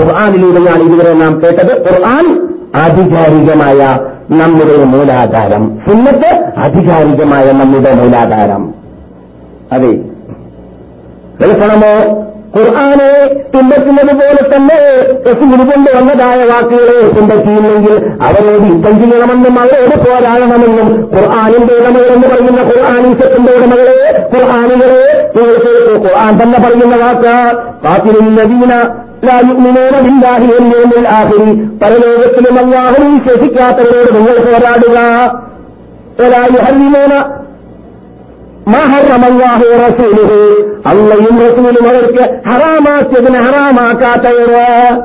ഖുർആാനിലൂടെയാണ് ഇതുവരെ നാം കേട്ടത്. ഖുർആൻ ആധികാരികമായ നമ്മുടെ മൂലാധാരം. സുന്നത്ത് ആധികാരികമായ നമ്മുടെ മൂലാധാരം. അതെ. കേൾക്കണമോ? ഖുർആാനെ പിൻപറ്റുന്നത് പോലെ തന്നെ റസൂൽ കൊണ്ടുവന്നതായ വാക്കുകളെ പിൻപറ്റിയില്ലെങ്കിൽ അവരോട് യുദ്ധം ചെയ്യണമെന്നും അവരോട് പോരാടണമെന്നും ഖുർആാനിന്റെ ഉടമകൾ എന്ന് പറയുന്ന ഖുർആാനീസത്തിന്റെ ഉടമകളെ ഖുർആാനികളെ ഖുർആൻ തന്നെ പറയുന്ന വാക്ക് കാത്തിരുന്നതീന ആഹിരി പരലോകത്തിലും അള്ളാഹു വിശ്വസിക്കാത്തവരോട് നിങ്ങൾ പോരാടുക. അള്ളയും റസൂലും അവർക്ക് ഹറാമാക്കിയതിന് ഹറാമാക്കാത്തവര്.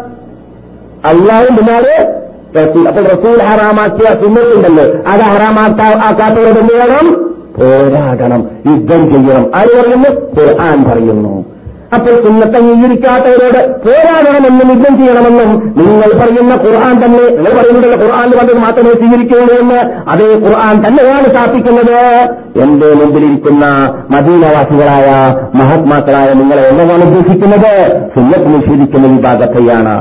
അള്ളാഹും പിന്നാലെ റസൂൽ അപ്പോൾ റസൂൽ ഹറാമാക്കിയ സുന്നത്തുണ്ടല്ലോ. അത് ഹറാമാക്കാത്തവരോട് എന്ത് വേണം പോരാടണം. യുദ്ധം ചെയ്യണം. ആര് പറയുന്നു? ഖുർആൻ പറയുന്നു. അപ്പോൾ സുന്നത്ത് അംഗീകരിക്കാത്തവരോട് പോരാടണമെന്നും യുദ്ധം ചെയ്യണമെന്നും നിങ്ങൾ പറയുന്ന ഖുർആൻ തന്നെ നിങ്ങൾ പറയുന്നുണ്ടല്ലോ ഖുർആൻ പറഞ്ഞത് മാത്രമേ സ്വീകരിക്കുകയുള്ളൂ എന്ന് അതേ ഖുർആൻ തന്നെയാണ് സ്ഥാപിക്കുന്നത്. എന്റെ മുമ്പിലിരിക്കുന്ന മദീനവാസികളായ മഹാത്മാക്കളായ നിങ്ങളെ എന്നതാണ് ഉദ്ദേശിക്കുന്നത്? സുന്നത്ത് നിഷേധിക്കുന്ന വിഭാഗത്തെയാണ്.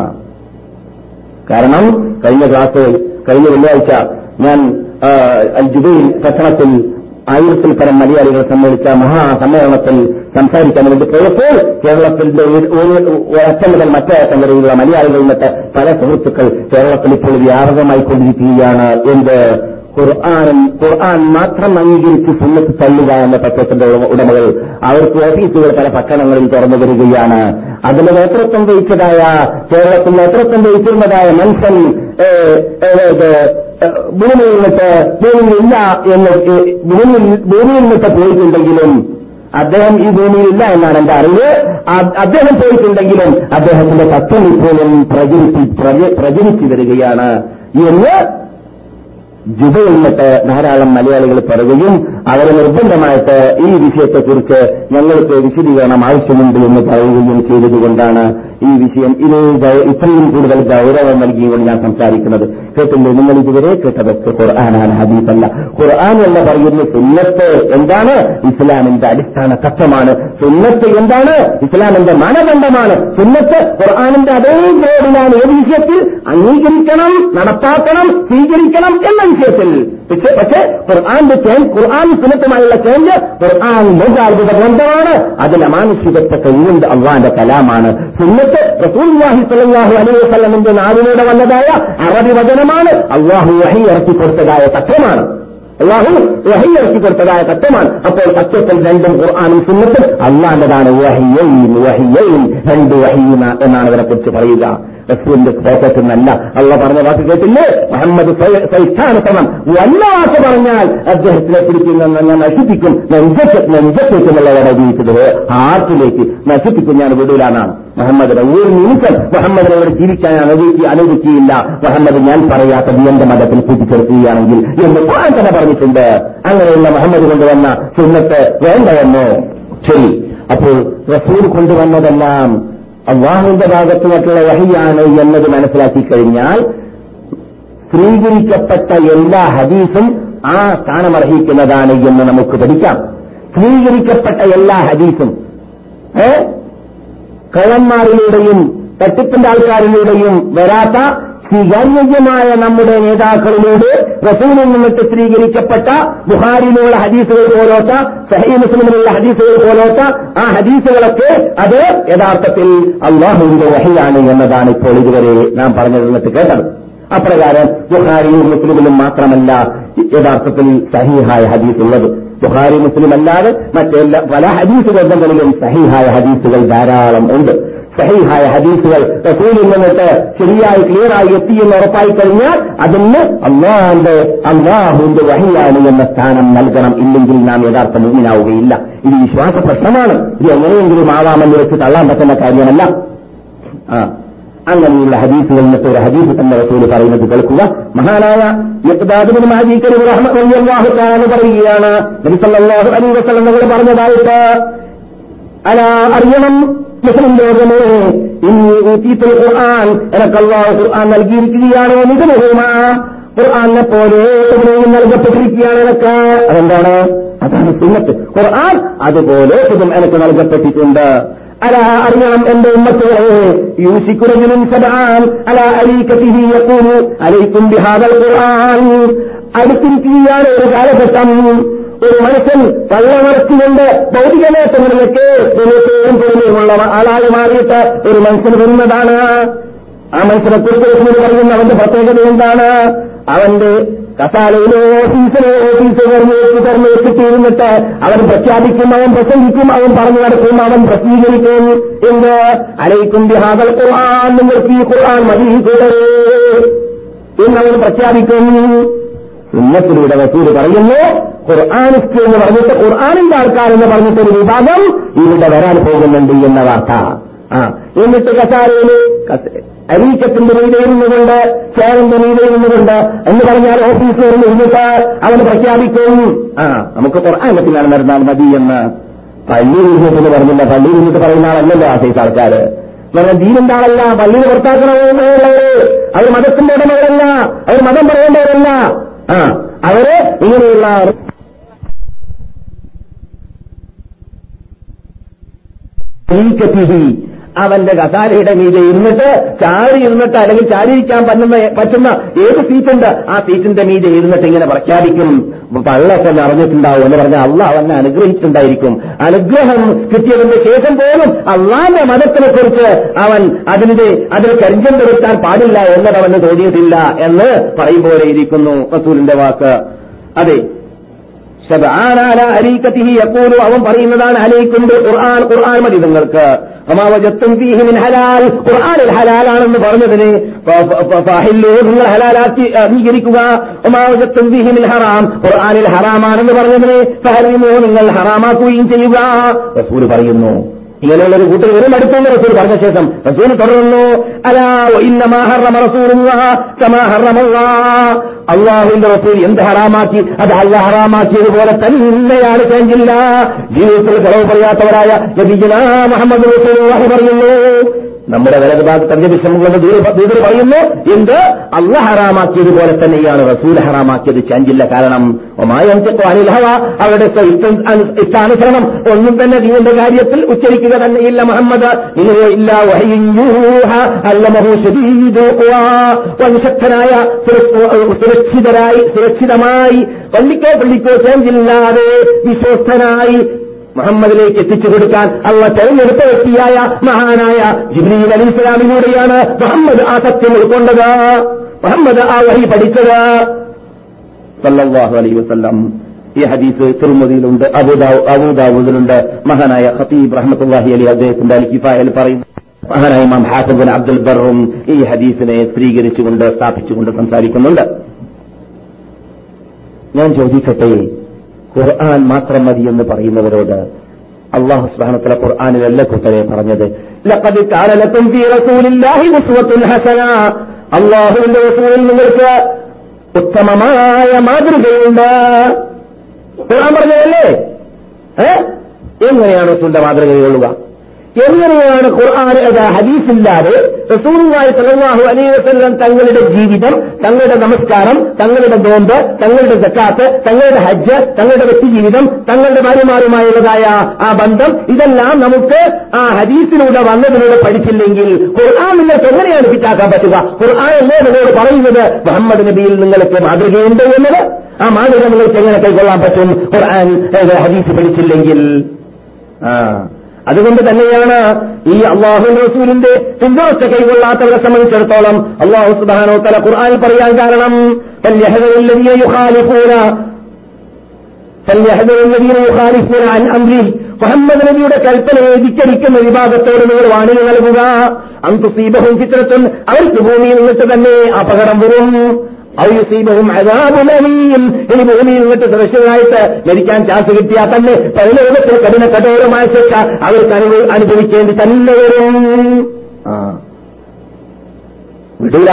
കാരണം കഴിഞ്ഞ ക്ലാസ് കഴിഞ്ഞ വെള്ളിയാഴ്ച ഞാൻ അൽ ജുബൈൽ പട്ടണത്തിൽ ആയിരത്തിൽ പരം മലയാളികൾ സമ്മേളിച്ച മഹാസമ്മേളനത്തിൽ സംസാരിക്കാൻ വേണ്ടി പോയപ്പോൾ കേരളത്തിന്റെ ഒരറ്റം മുതൽ മറ്റേ അറ്റം വരെയുള്ള നിന്നിട്ട് പല സുഹൃത്തുക്കൾ കേരളത്തിൽ ഇപ്പോൾ വ്യാപകമായി കൊണ്ടിരിക്കുകയാണ് എന്ത് ഖുർആാനും ഖുർആൻ മാത്രം അംഗീകരിച്ച് സുന്നത്ത് തള്ളുക എന്ന തത്വത്തിന്റെ ഉടമകൾ. അവർക്ക് ഓഫീസുകൾ പല പട്ടണങ്ങളിൽ തുറന്നു വരികയാണ് അതിന് നേതൃത്വം വഹിച്ചതായ കേരളത്തിൽ നേതൃത്വം വഹിച്ചിരുന്നതായ മനുഷ്യൻ ഭൂമിയിൽ നിന്നിട്ട് ഭൂമിയിലില്ല എന്ന് ഭൂമിയിൽ ഭൂമിയിൽ നിന്നിട്ട് പോയിട്ടുണ്ടെങ്കിലും അദ്ദേഹം ഈ ഭൂമിയിലില്ല എന്നാണ് എന്റെ അറിവ്. അദ്ദേഹം പോയിട്ടുണ്ടെങ്കിലും അദ്ദേഹത്തിന്റെ തത്വം ഇപ്പോഴും പ്രചരിച്ചു വരികയാണ് എന്ന് ജുബയിൽ ധാരാളം മലയാളികൾ പറയുകയും അവരെ നിർബന്ധമായിട്ട് ഈ വിഷയത്തെക്കുറിച്ച് ഞങ്ങൾക്ക് വിശദീകരണം ആവശ്യമുണ്ട് എന്ന് പറയുകയും ചെയ്തതുകൊണ്ടാണ് ഈ വിഷയം ഇത് ഇത്രയും കൂടുതൽ ഗൗരവം നൽകിയുകൊണ്ട് ഞാൻ സംസാരിക്കുന്നത് കേട്ടില്ലേ? നിങ്ങൾ ഇതുവരെ കേട്ടതൊക്കെ ഖുർആാനാണ് ഹദീസല്ല. ഖുർആൻ എന്ന് പറയുന്ന സുന്നത്ത് എന്താണ്? ഇസ്ലാമിന്റെ അടിസ്ഥാന തത്വമാണ്. സുന്നത്ത് എന്താണ്? ഇസ്ലാമിന്റെ മാനദണ്ഡമാണ്. സുന്നത്ത് ഖുർആാനിന്റെ അതേ ഗ്രേഡിലാണ് ഏത് വിഷയത്തിൽ? അംഗീകരിക്കണം നടപ്പാക്കണം സ്വീകരിക്കണം എന്ന വിഷയത്തിൽ. പക്ഷേ ഖുർആാന്റെ ചേഞ്ച് ഖുർആൻ സുന്നത്തുമായുള്ള ചേഞ്ച് ഖുർആൻ ലോകാത്ഭുത ഗ്രന്ഥമാണ്. അതിൽ മാനുഷികത്തെ കഴിവുണ്ട് അള്ളാന്റെ കലാമാണ്. സുന്നത്ത് റസൂൽവാഹി സലാഹു അലൈഹി വസ്ലമിന്റെ നാവിലൂടെ വന്നതായ അറബി വചനമാണ്. അള്ളാഹു വഹി ഇറക്കി കൊടുത്തതായ തത്വമാണ്. അള്ളാഹു വഹി ഇറക്കി തത്വമാണ്. അപ്പോൾ തത്വത്തിൽ രണ്ടും ഖുർആാനും സുന്നത്തും അള്ളാന്റെതാണ് വഹിയൈൻ വഹിയൈൻ രണ്ട് വഹീന എന്നാണ് ഇതിനെക്കുറിച്ച് പറയുക. റസൂലിന്റെ പോക്കറ്റെന്നല്ല അള്ള പറഞ്ഞ വാക്ക് കേട്ടില്ലേ? മുഹമ്മദ് സൈസ്ഥാനത്തണം വല്ല വാക്ക് പറഞ്ഞാൽ അദ്ദേഹത്തിനെ പിടിക്കുന്ന ഞാൻ നശിപ്പിക്കും. നെഞ്ചത്തേക്കുമുള്ളവരെ എന്നുള്ളവരെ ആർട്ടിലേക്ക് നശിപ്പിക്കും ഞാൻ വിടൂലാനാണ് മുഹമ്മദിനെ ഒരു നിമിഷം മുഹമ്മദിനെ ഇവിടെ ജീവിക്കാൻ അനുവദിക്കുക അനുവദിക്കുകയില്ല. മുഹമ്മദ് ഞാൻ പറയാത്തത് എന്റെ മതത്തിൽ കൂട്ടിച്ചേർക്കുകയാണെങ്കിൽ എന്ന് ഖുർആൻ തന്നെ പറഞ്ഞിട്ടുണ്ട്. അങ്ങനെയുള്ള മുഹമ്മദ് കൊണ്ടുവന്ന സുന്നത്ത് വേണ്ടവെന്നോ ശരി. അപ്പോൾ റസൂൽ കൊണ്ടുവന്നതെല്ലാം അള്ളാഹുവിന്റെ ഭാഗത്ത് നിന്നിട്ടുള്ള വഹിയാണ് എന്നത് മനസ്സിലാക്കി കഴിഞ്ഞാൽ സ്ത്രീകരിക്കപ്പെട്ട എല്ലാ ഹദീസും ആ സ്ഥാനമർഹിക്കുന്നതാണ് എന്ന് നമുക്ക് പഠിക്കാം. സ്ത്രീകരിക്കപ്പെട്ട എല്ലാ ഹദീസും കഴന്മാരിലൂടെയും തട്ടിപ്പിന്റെ ആൾക്കാരിലൂടെയും വരാത്ത സ്വീകാര്യമായ നമ്മുടെ നേതാക്കളിലൂടെ റസൂലിൽ നിന്ന് ചിത്രീകരിക്കപ്പെട്ട ബുഹാരിയിലുള്ള ഹദീസുകൾ പോലോത്ത സഹീ മുസ്ലിമിലുള്ള ഹദീസുകൾ പോലോത്ത ആ ഹദീസുകളൊക്കെ അത് യഥാർത്ഥത്തിൽ അള്ളാഹുവിന്റെ വഹിയാണ് എന്നതാണ് ഇപ്പോൾ ഇതുവരെ നാം പറഞ്ഞിരുന്നത് കേട്ടത്. അപ്രകാരം ബുഹാരിയും മുസ്ലിമിലും മാത്രമല്ല യഥാർത്ഥത്തിൽ സഹീഹായ ഹദീസ് ഉള്ളത് ബുഹാരി മുസ്ലിം അല്ലാതെ മറ്റെല്ലാ പല ഹദീസ് ഗ്രന്ഥങ്ങളിലും സഹിഹായ ഹദീസുകൾ ധാരാളം ഉണ്ട്. സഹിഹായ ഹദീസുകൾ റസൂലിൽ നിന്നിട്ട് ശരിയായി ക്ലിയറായി എത്തിയെന്ന് ഉറപ്പായി കഴിഞ്ഞാൽ അതിന് അള്ളാന്റെ അള്ളാഹുവിന്റെ വഹിയാണ് എന്ന സ്ഥാനം നൽകണം ഇല്ലെങ്കിൽ നാം യഥാർത്ഥ മുന്നിലാവുകയില്ല ഇത് വിശ്വാസ പ്രശ്നമാണ്. ഇത് എങ്ങനെയെങ്കിലും ആവാമെന്ന് വെച്ച് തള്ളാൻ പറ്റുന്ന കാര്യമല്ല. ആ. അങ്ങനെയുള്ള ഹദീസുകൾ എന്നിട്ട് ഒരു ഹദീസ് തന്നെ റസൂൽ പറയുന്നത് കേൾക്കുക. മഹാനായ റഹ്മഹു പറയുകയാണ്. നബിസല്ലാഹു പറഞ്ഞതായിട്ട് അല അറിയണം മുസ്ലിം ലോകമേ ഇനി ഊത്തീത്തുൽ ഖുർആൻ എനക്ക് ഖുർആൻ നൽകിയിരിക്കുകയാണ് നിഗമഹുമാ ഖുർആാനെ പോലെ ഇതിനെയും നൽകപ്പെട്ടിരിക്കുകയാണ് എനക്ക്. അതെന്താണ്? അതാണ് സുന്നത്ത്. ഖുർആൻ അതുപോലെ ഇതും എനിക്ക് നൽകപ്പെട്ടിട്ടുണ്ട്. അല അറിയണം എന്റെ ഉമ്മത്തുകളെ. യൂസിക്കുറഞ്ഞിനും സബാൻ അല അലൈക്കും ബിഹാദൽ ഖുർആൻ. അടുത്തിരിക്കുകയാണ് ഒരു കാലഘട്ടം. ഒരു മനുഷ്യൻ പള്ളമറച്ചുകൊണ്ട് ഭൗതിക നേട്ടങ്ങളിലേക്ക് വിനയത്തെയും പൊരുമയുമുള്ള ആളായി മാറിയിട്ട് ഒരു മനുഷ്യൻ വരുന്നതാണ്. ആ മത്സരത്തിൽ കുറിച്ച് പറയുന്ന അവന്റെ പ്രത്യേകത എന്താണ്? അവന്റെ കസാലയിലെ ഓഫീസിലെ ഓഫീസ് തെരഞ്ഞെടുപ്പ് വെച്ചിട്ടിരുന്നിട്ട് അവൻ പ്രഖ്യാപിക്കും അവൻ പ്രസംഗിക്കും അവൻ പറഞ്ഞു നടക്കും അവൻ പ്രസിദ്ധീകരിക്കും. എന്ത്? അലയിക്കും ബിഹാദൽ ഖുർആൻ. നിങ്ങൾക്ക് ഈ ഖുർആൻ മതി എന്നവൻ പ്രഖ്യാപിക്കും. സുന്നത്തിലൂടെ വസൂര് പറയുന്നു ഖുർആാനിസ്റ്റ് എന്ന് പറഞ്ഞിട്ട് ഖുർആാനിന്റെ ആൾക്കാരെന്ന് പറഞ്ഞിട്ടൊരു വിഭാഗം ഇവിടെ വരാൻ പോകുന്നുണ്ട് എന്ന വാർത്ത. ആ എന്നിട്ട് കസാരയിൽ അരീക്കത്തിന്റെ മീതയിരുന്നുകൊണ്ട് ചേരന്റെ മീതയിരുന്നുകൊണ്ട് എന്ന് പറഞ്ഞാൽ ഓഫീസിൽ നിന്ന് ഇരുന്നിട്ട് അവൻ പ്രഖ്യാപിക്കും. ആ നമുക്ക് ഖുർആാനത്തിലാണ് നടന്നാൽ മതി എന്ന്. പള്ളിയിൽ ഇരുന്നിട്ട് പറഞ്ഞില്ല പള്ളിയിൽ ഇരുന്നിട്ട് പറയുന്ന ആളല്ലല്ലോ ആ സൈസ് ആൾക്കാര്. പറഞ്ഞാൽ ദീനിന്റെ ആളല്ല പള്ളിയിൽ പുറത്താക്കണമെന്നുള്ളവര് അവർ മതത്തിന്റെ ഉടമകളല്ല അവർ മതം പറയേണ്ടവരല്ല. ആ അവർ ഇങ്ങനെയുള്ള അവന്റെ കസാലയുടെ മീതെ ഇരുന്നിട്ട് ചാരി ഇരുന്നിട്ട് അല്ലെങ്കിൽ ചാരിയിരിക്കാൻ പറ്റുന്ന പറ്റുന്ന ഏത് സീറ്റുണ്ട് ആ സീറ്റിന്റെ മീതെ ഇരുന്നിട്ട് ഇങ്ങനെ പ്രഖ്യാപിക്കും. പള്ളൊക്കെ നിറഞ്ഞിട്ടുണ്ടാവും എന്ന് പറഞ്ഞാൽ അള്ളാഹ് അവനെ അനുഗ്രഹിച്ചിട്ടുണ്ടായിരിക്കും. അനുഗ്രഹം കിട്ടിയതിന്റെ ശേഷം പോലും അള്ളാന്റെ മതത്തിനെ കുറിച്ച് അവൻ അതിന്റെ അതിന് കരിഞ്ചം കൊടുക്കാൻ പാടില്ല എന്നത് അവന് തോന്നിയിട്ടില്ല എന്ന് പറയുമ്പോലെ ഇരിക്കുന്നു റസൂലിന്റെ വാക്ക്. അതെ അവൻ പറയുന്നതാണ് അലയിക്കുണ്ട് ഖുർആൻ ഖുർആൻ മതി നിങ്ങൾക്ക്. ഖുർആനിൽ ഹലാലാണെന്ന് പറഞ്ഞതിന് നിങ്ങൾ ഹലാലാക്കി അംഗീകരിക്കുക. ഹറാം. ഖുർആനിൽ ഹറാമാണെന്ന് പറഞ്ഞതിന് നിങ്ങൾ ഹറാമാക്കുകയും ചെയ്യുക. റസൂൽ പറയുന്നു ഇങ്ങനെയുള്ള ഒരു കൂട്ടർ വരും അടുത്തുള്ള റസൂൽ പറഞ്ഞ ശേഷം റസൂൽ തുടർന്നു അലാ അള്ളാഹുവിന്റെ റസൂൽ എന്ത് ഹറാമാക്കി? അത് അല്ല ഹറാമാക്കിയതുപോലെ തന്നെയാണ് ചേഞ്ചില്ല. ജീവിതത്തിൽ കുറവ് പറയാത്തവരായ മുഹമ്മദ് റസൂൽ പറയുന്നു. നമ്മുടെ വലതുഭാഗത്ത് വിഷമങ്ങളെന്ന് ദൂരെ പറയുന്നു എന്ത്? അല്ല ഹറാമാക്കിയതുപോലെ തന്നെയാണ് റസൂൽ ഹറാമാക്കിയത്. ചാഞ്ചില്ല കാരണം അനിൽഹവ അവരുടെ ഇഷ്ടാനുസരണം. ഒന്നും തന്നെ ദീവിന്റെ കാര്യത്തിൽ ഉച്ചരിക്കുക തന്നെയില്ല മുഹമ്മദ്. ഇല്ല സുരക്ഷിതരായി സുരക്ഷിതമായി. പള്ളിക്കോ പള്ളിക്കോ ചേഞ്ചില്ലാതെ വിശ്വസ്തനായി മുഹമ്മദിലേക്ക് എത്തിച്ചു കൊടുക്കാൻ അള്ള തെരഞ്ഞെടുത്ത വ്യക്തിയായ മഹാനായ ജിബ്രീൽ അലി ഇസ്ലാമിലൂടെയാണ് മുഹമ്മദ് ആ സത്യം ഉൾക്കൊണ്ടത്. മുഹമ്മദ് ആ വഴി പഠിച്ചത്. സല്ലാഹു അലൈ വസ്ല്ലാം ഈ ഹദീസ് തിരുമതിയിലുണ്ട് അബൂദാവൂദിലുണ്ട് മഹാനായ ഹസീബ് റഹ്മത്തുല്ലാഹി അലി അദ്ദേഹത്തിന്റെ അൽ കിഫായൽ പറയുന്നു. മഹാനായ ഇമാം ഹാഫിബിൻ അബ്ദുൽ ബറും ഈ ഹദീസിനെ സ്ത്രീകരിച്ചുകൊണ്ട് സ്ഥാപിച്ചുകൊണ്ട് സംസാരിക്കുന്നുണ്ട്. ഞാൻ ചോദിക്കട്ടെ ഖുർആൻ മാത്രം മതി എന്ന് പറയുന്നവരോട് അള്ളാഹു സുബ്ഹാനഹു ഖുർആാനിലല്ല കൂട്ടരെ പറഞ്ഞത്. അള്ളാഹുവിന്റെ റസൂലിൽ നിങ്ങൾക്ക് ഉത്തമമായ മാതൃകയുണ്ട്. ഖുർആൻ പറഞ്ഞതല്ലേ? എങ്ങനെയാണ് റസൂലിന്റെ മാതൃകയുള്ളുക എങ്ങനെയാണ് ഖുർആൻ ഹദീസില്ലാതെ സ്വല്ലല്ലാഹു അലൈഹി വസല്ലം തങ്ങളുടെ ജീവിതം തങ്ങളുടെ നമസ്കാരം തങ്ങളുടെ നോമ്പ് തങ്ങളുടെ ജക്കാത്ത് തങ്ങളുടെ ഹജ്ജ് തങ്ങളുടെ വ്യക്തിജീവിതം തങ്ങളുടെ ഭാര്യമാരുമായുള്ളതായ ആ ബന്ധം ഇതെല്ലാം നമുക്ക് ആ ഹദീസിലൂടെ വന്നതിലൂടെ പഠിച്ചില്ലെങ്കിൽ ഖുർആൻ നിങ്ങൾക്ക് എങ്ങനെയാണ് ഫിറ്റാക്കാൻ പറ്റുക? ഖുർആൻ അല്ലേ നിങ്ങളോട് പറയുന്നത്? മുഹമ്മദ് നബിയിൽ നിങ്ങൾക്ക് മാതൃകയുണ്ട് എന്നത്? ആ മാതൃക നിങ്ങൾക്ക് എങ്ങനെ കൈക്കൊള്ളാൻ പറ്റും? ഖുർആൻ ഹദീസ് പഠിച്ചില്ലെങ്കിൽ? ആ അതുകൊണ്ട് തന്നെയാണ് ഈ അള്ളാഹു റസൂലിന്റെ പിന്തുണച്ച കൈകൊള്ളാത്തവരെ സംബന്ധിച്ചിടത്തോളം അള്ളാഹു സുബാനോ തല ഖുർആാനിൽ പറയാൻ കാരണം മുഹമ്മദ് നബിയുടെ കൽപ്പനയെ ധിക്കരിക്കുന്ന വിഭാഗത്തോട് നിങ്ങൾ വാണിംഗ് നൽകുക അന്തുസീബഹും ചിത്രത്തും അവർക്ക് ഭൂമിയിൽ നിന്നിട്ട് തന്നെ അപകടം വരും ഔയുസീബഹും അതാപുലവീം ഇനി ഭൂമിയിൽ നിന്നിട്ട് സുരക്ഷിതരായിട്ട് മരിക്കാൻ ചാൻസ് കിട്ടിയാൽ തന്നെ പരലോകത്തിൽ കഠിന കഠോരമായ ശിക്ഷ അവർക്ക് അനുഭവ- അനുഭവിക്കേണ്ടി തന്നെ വരും. വിടൂല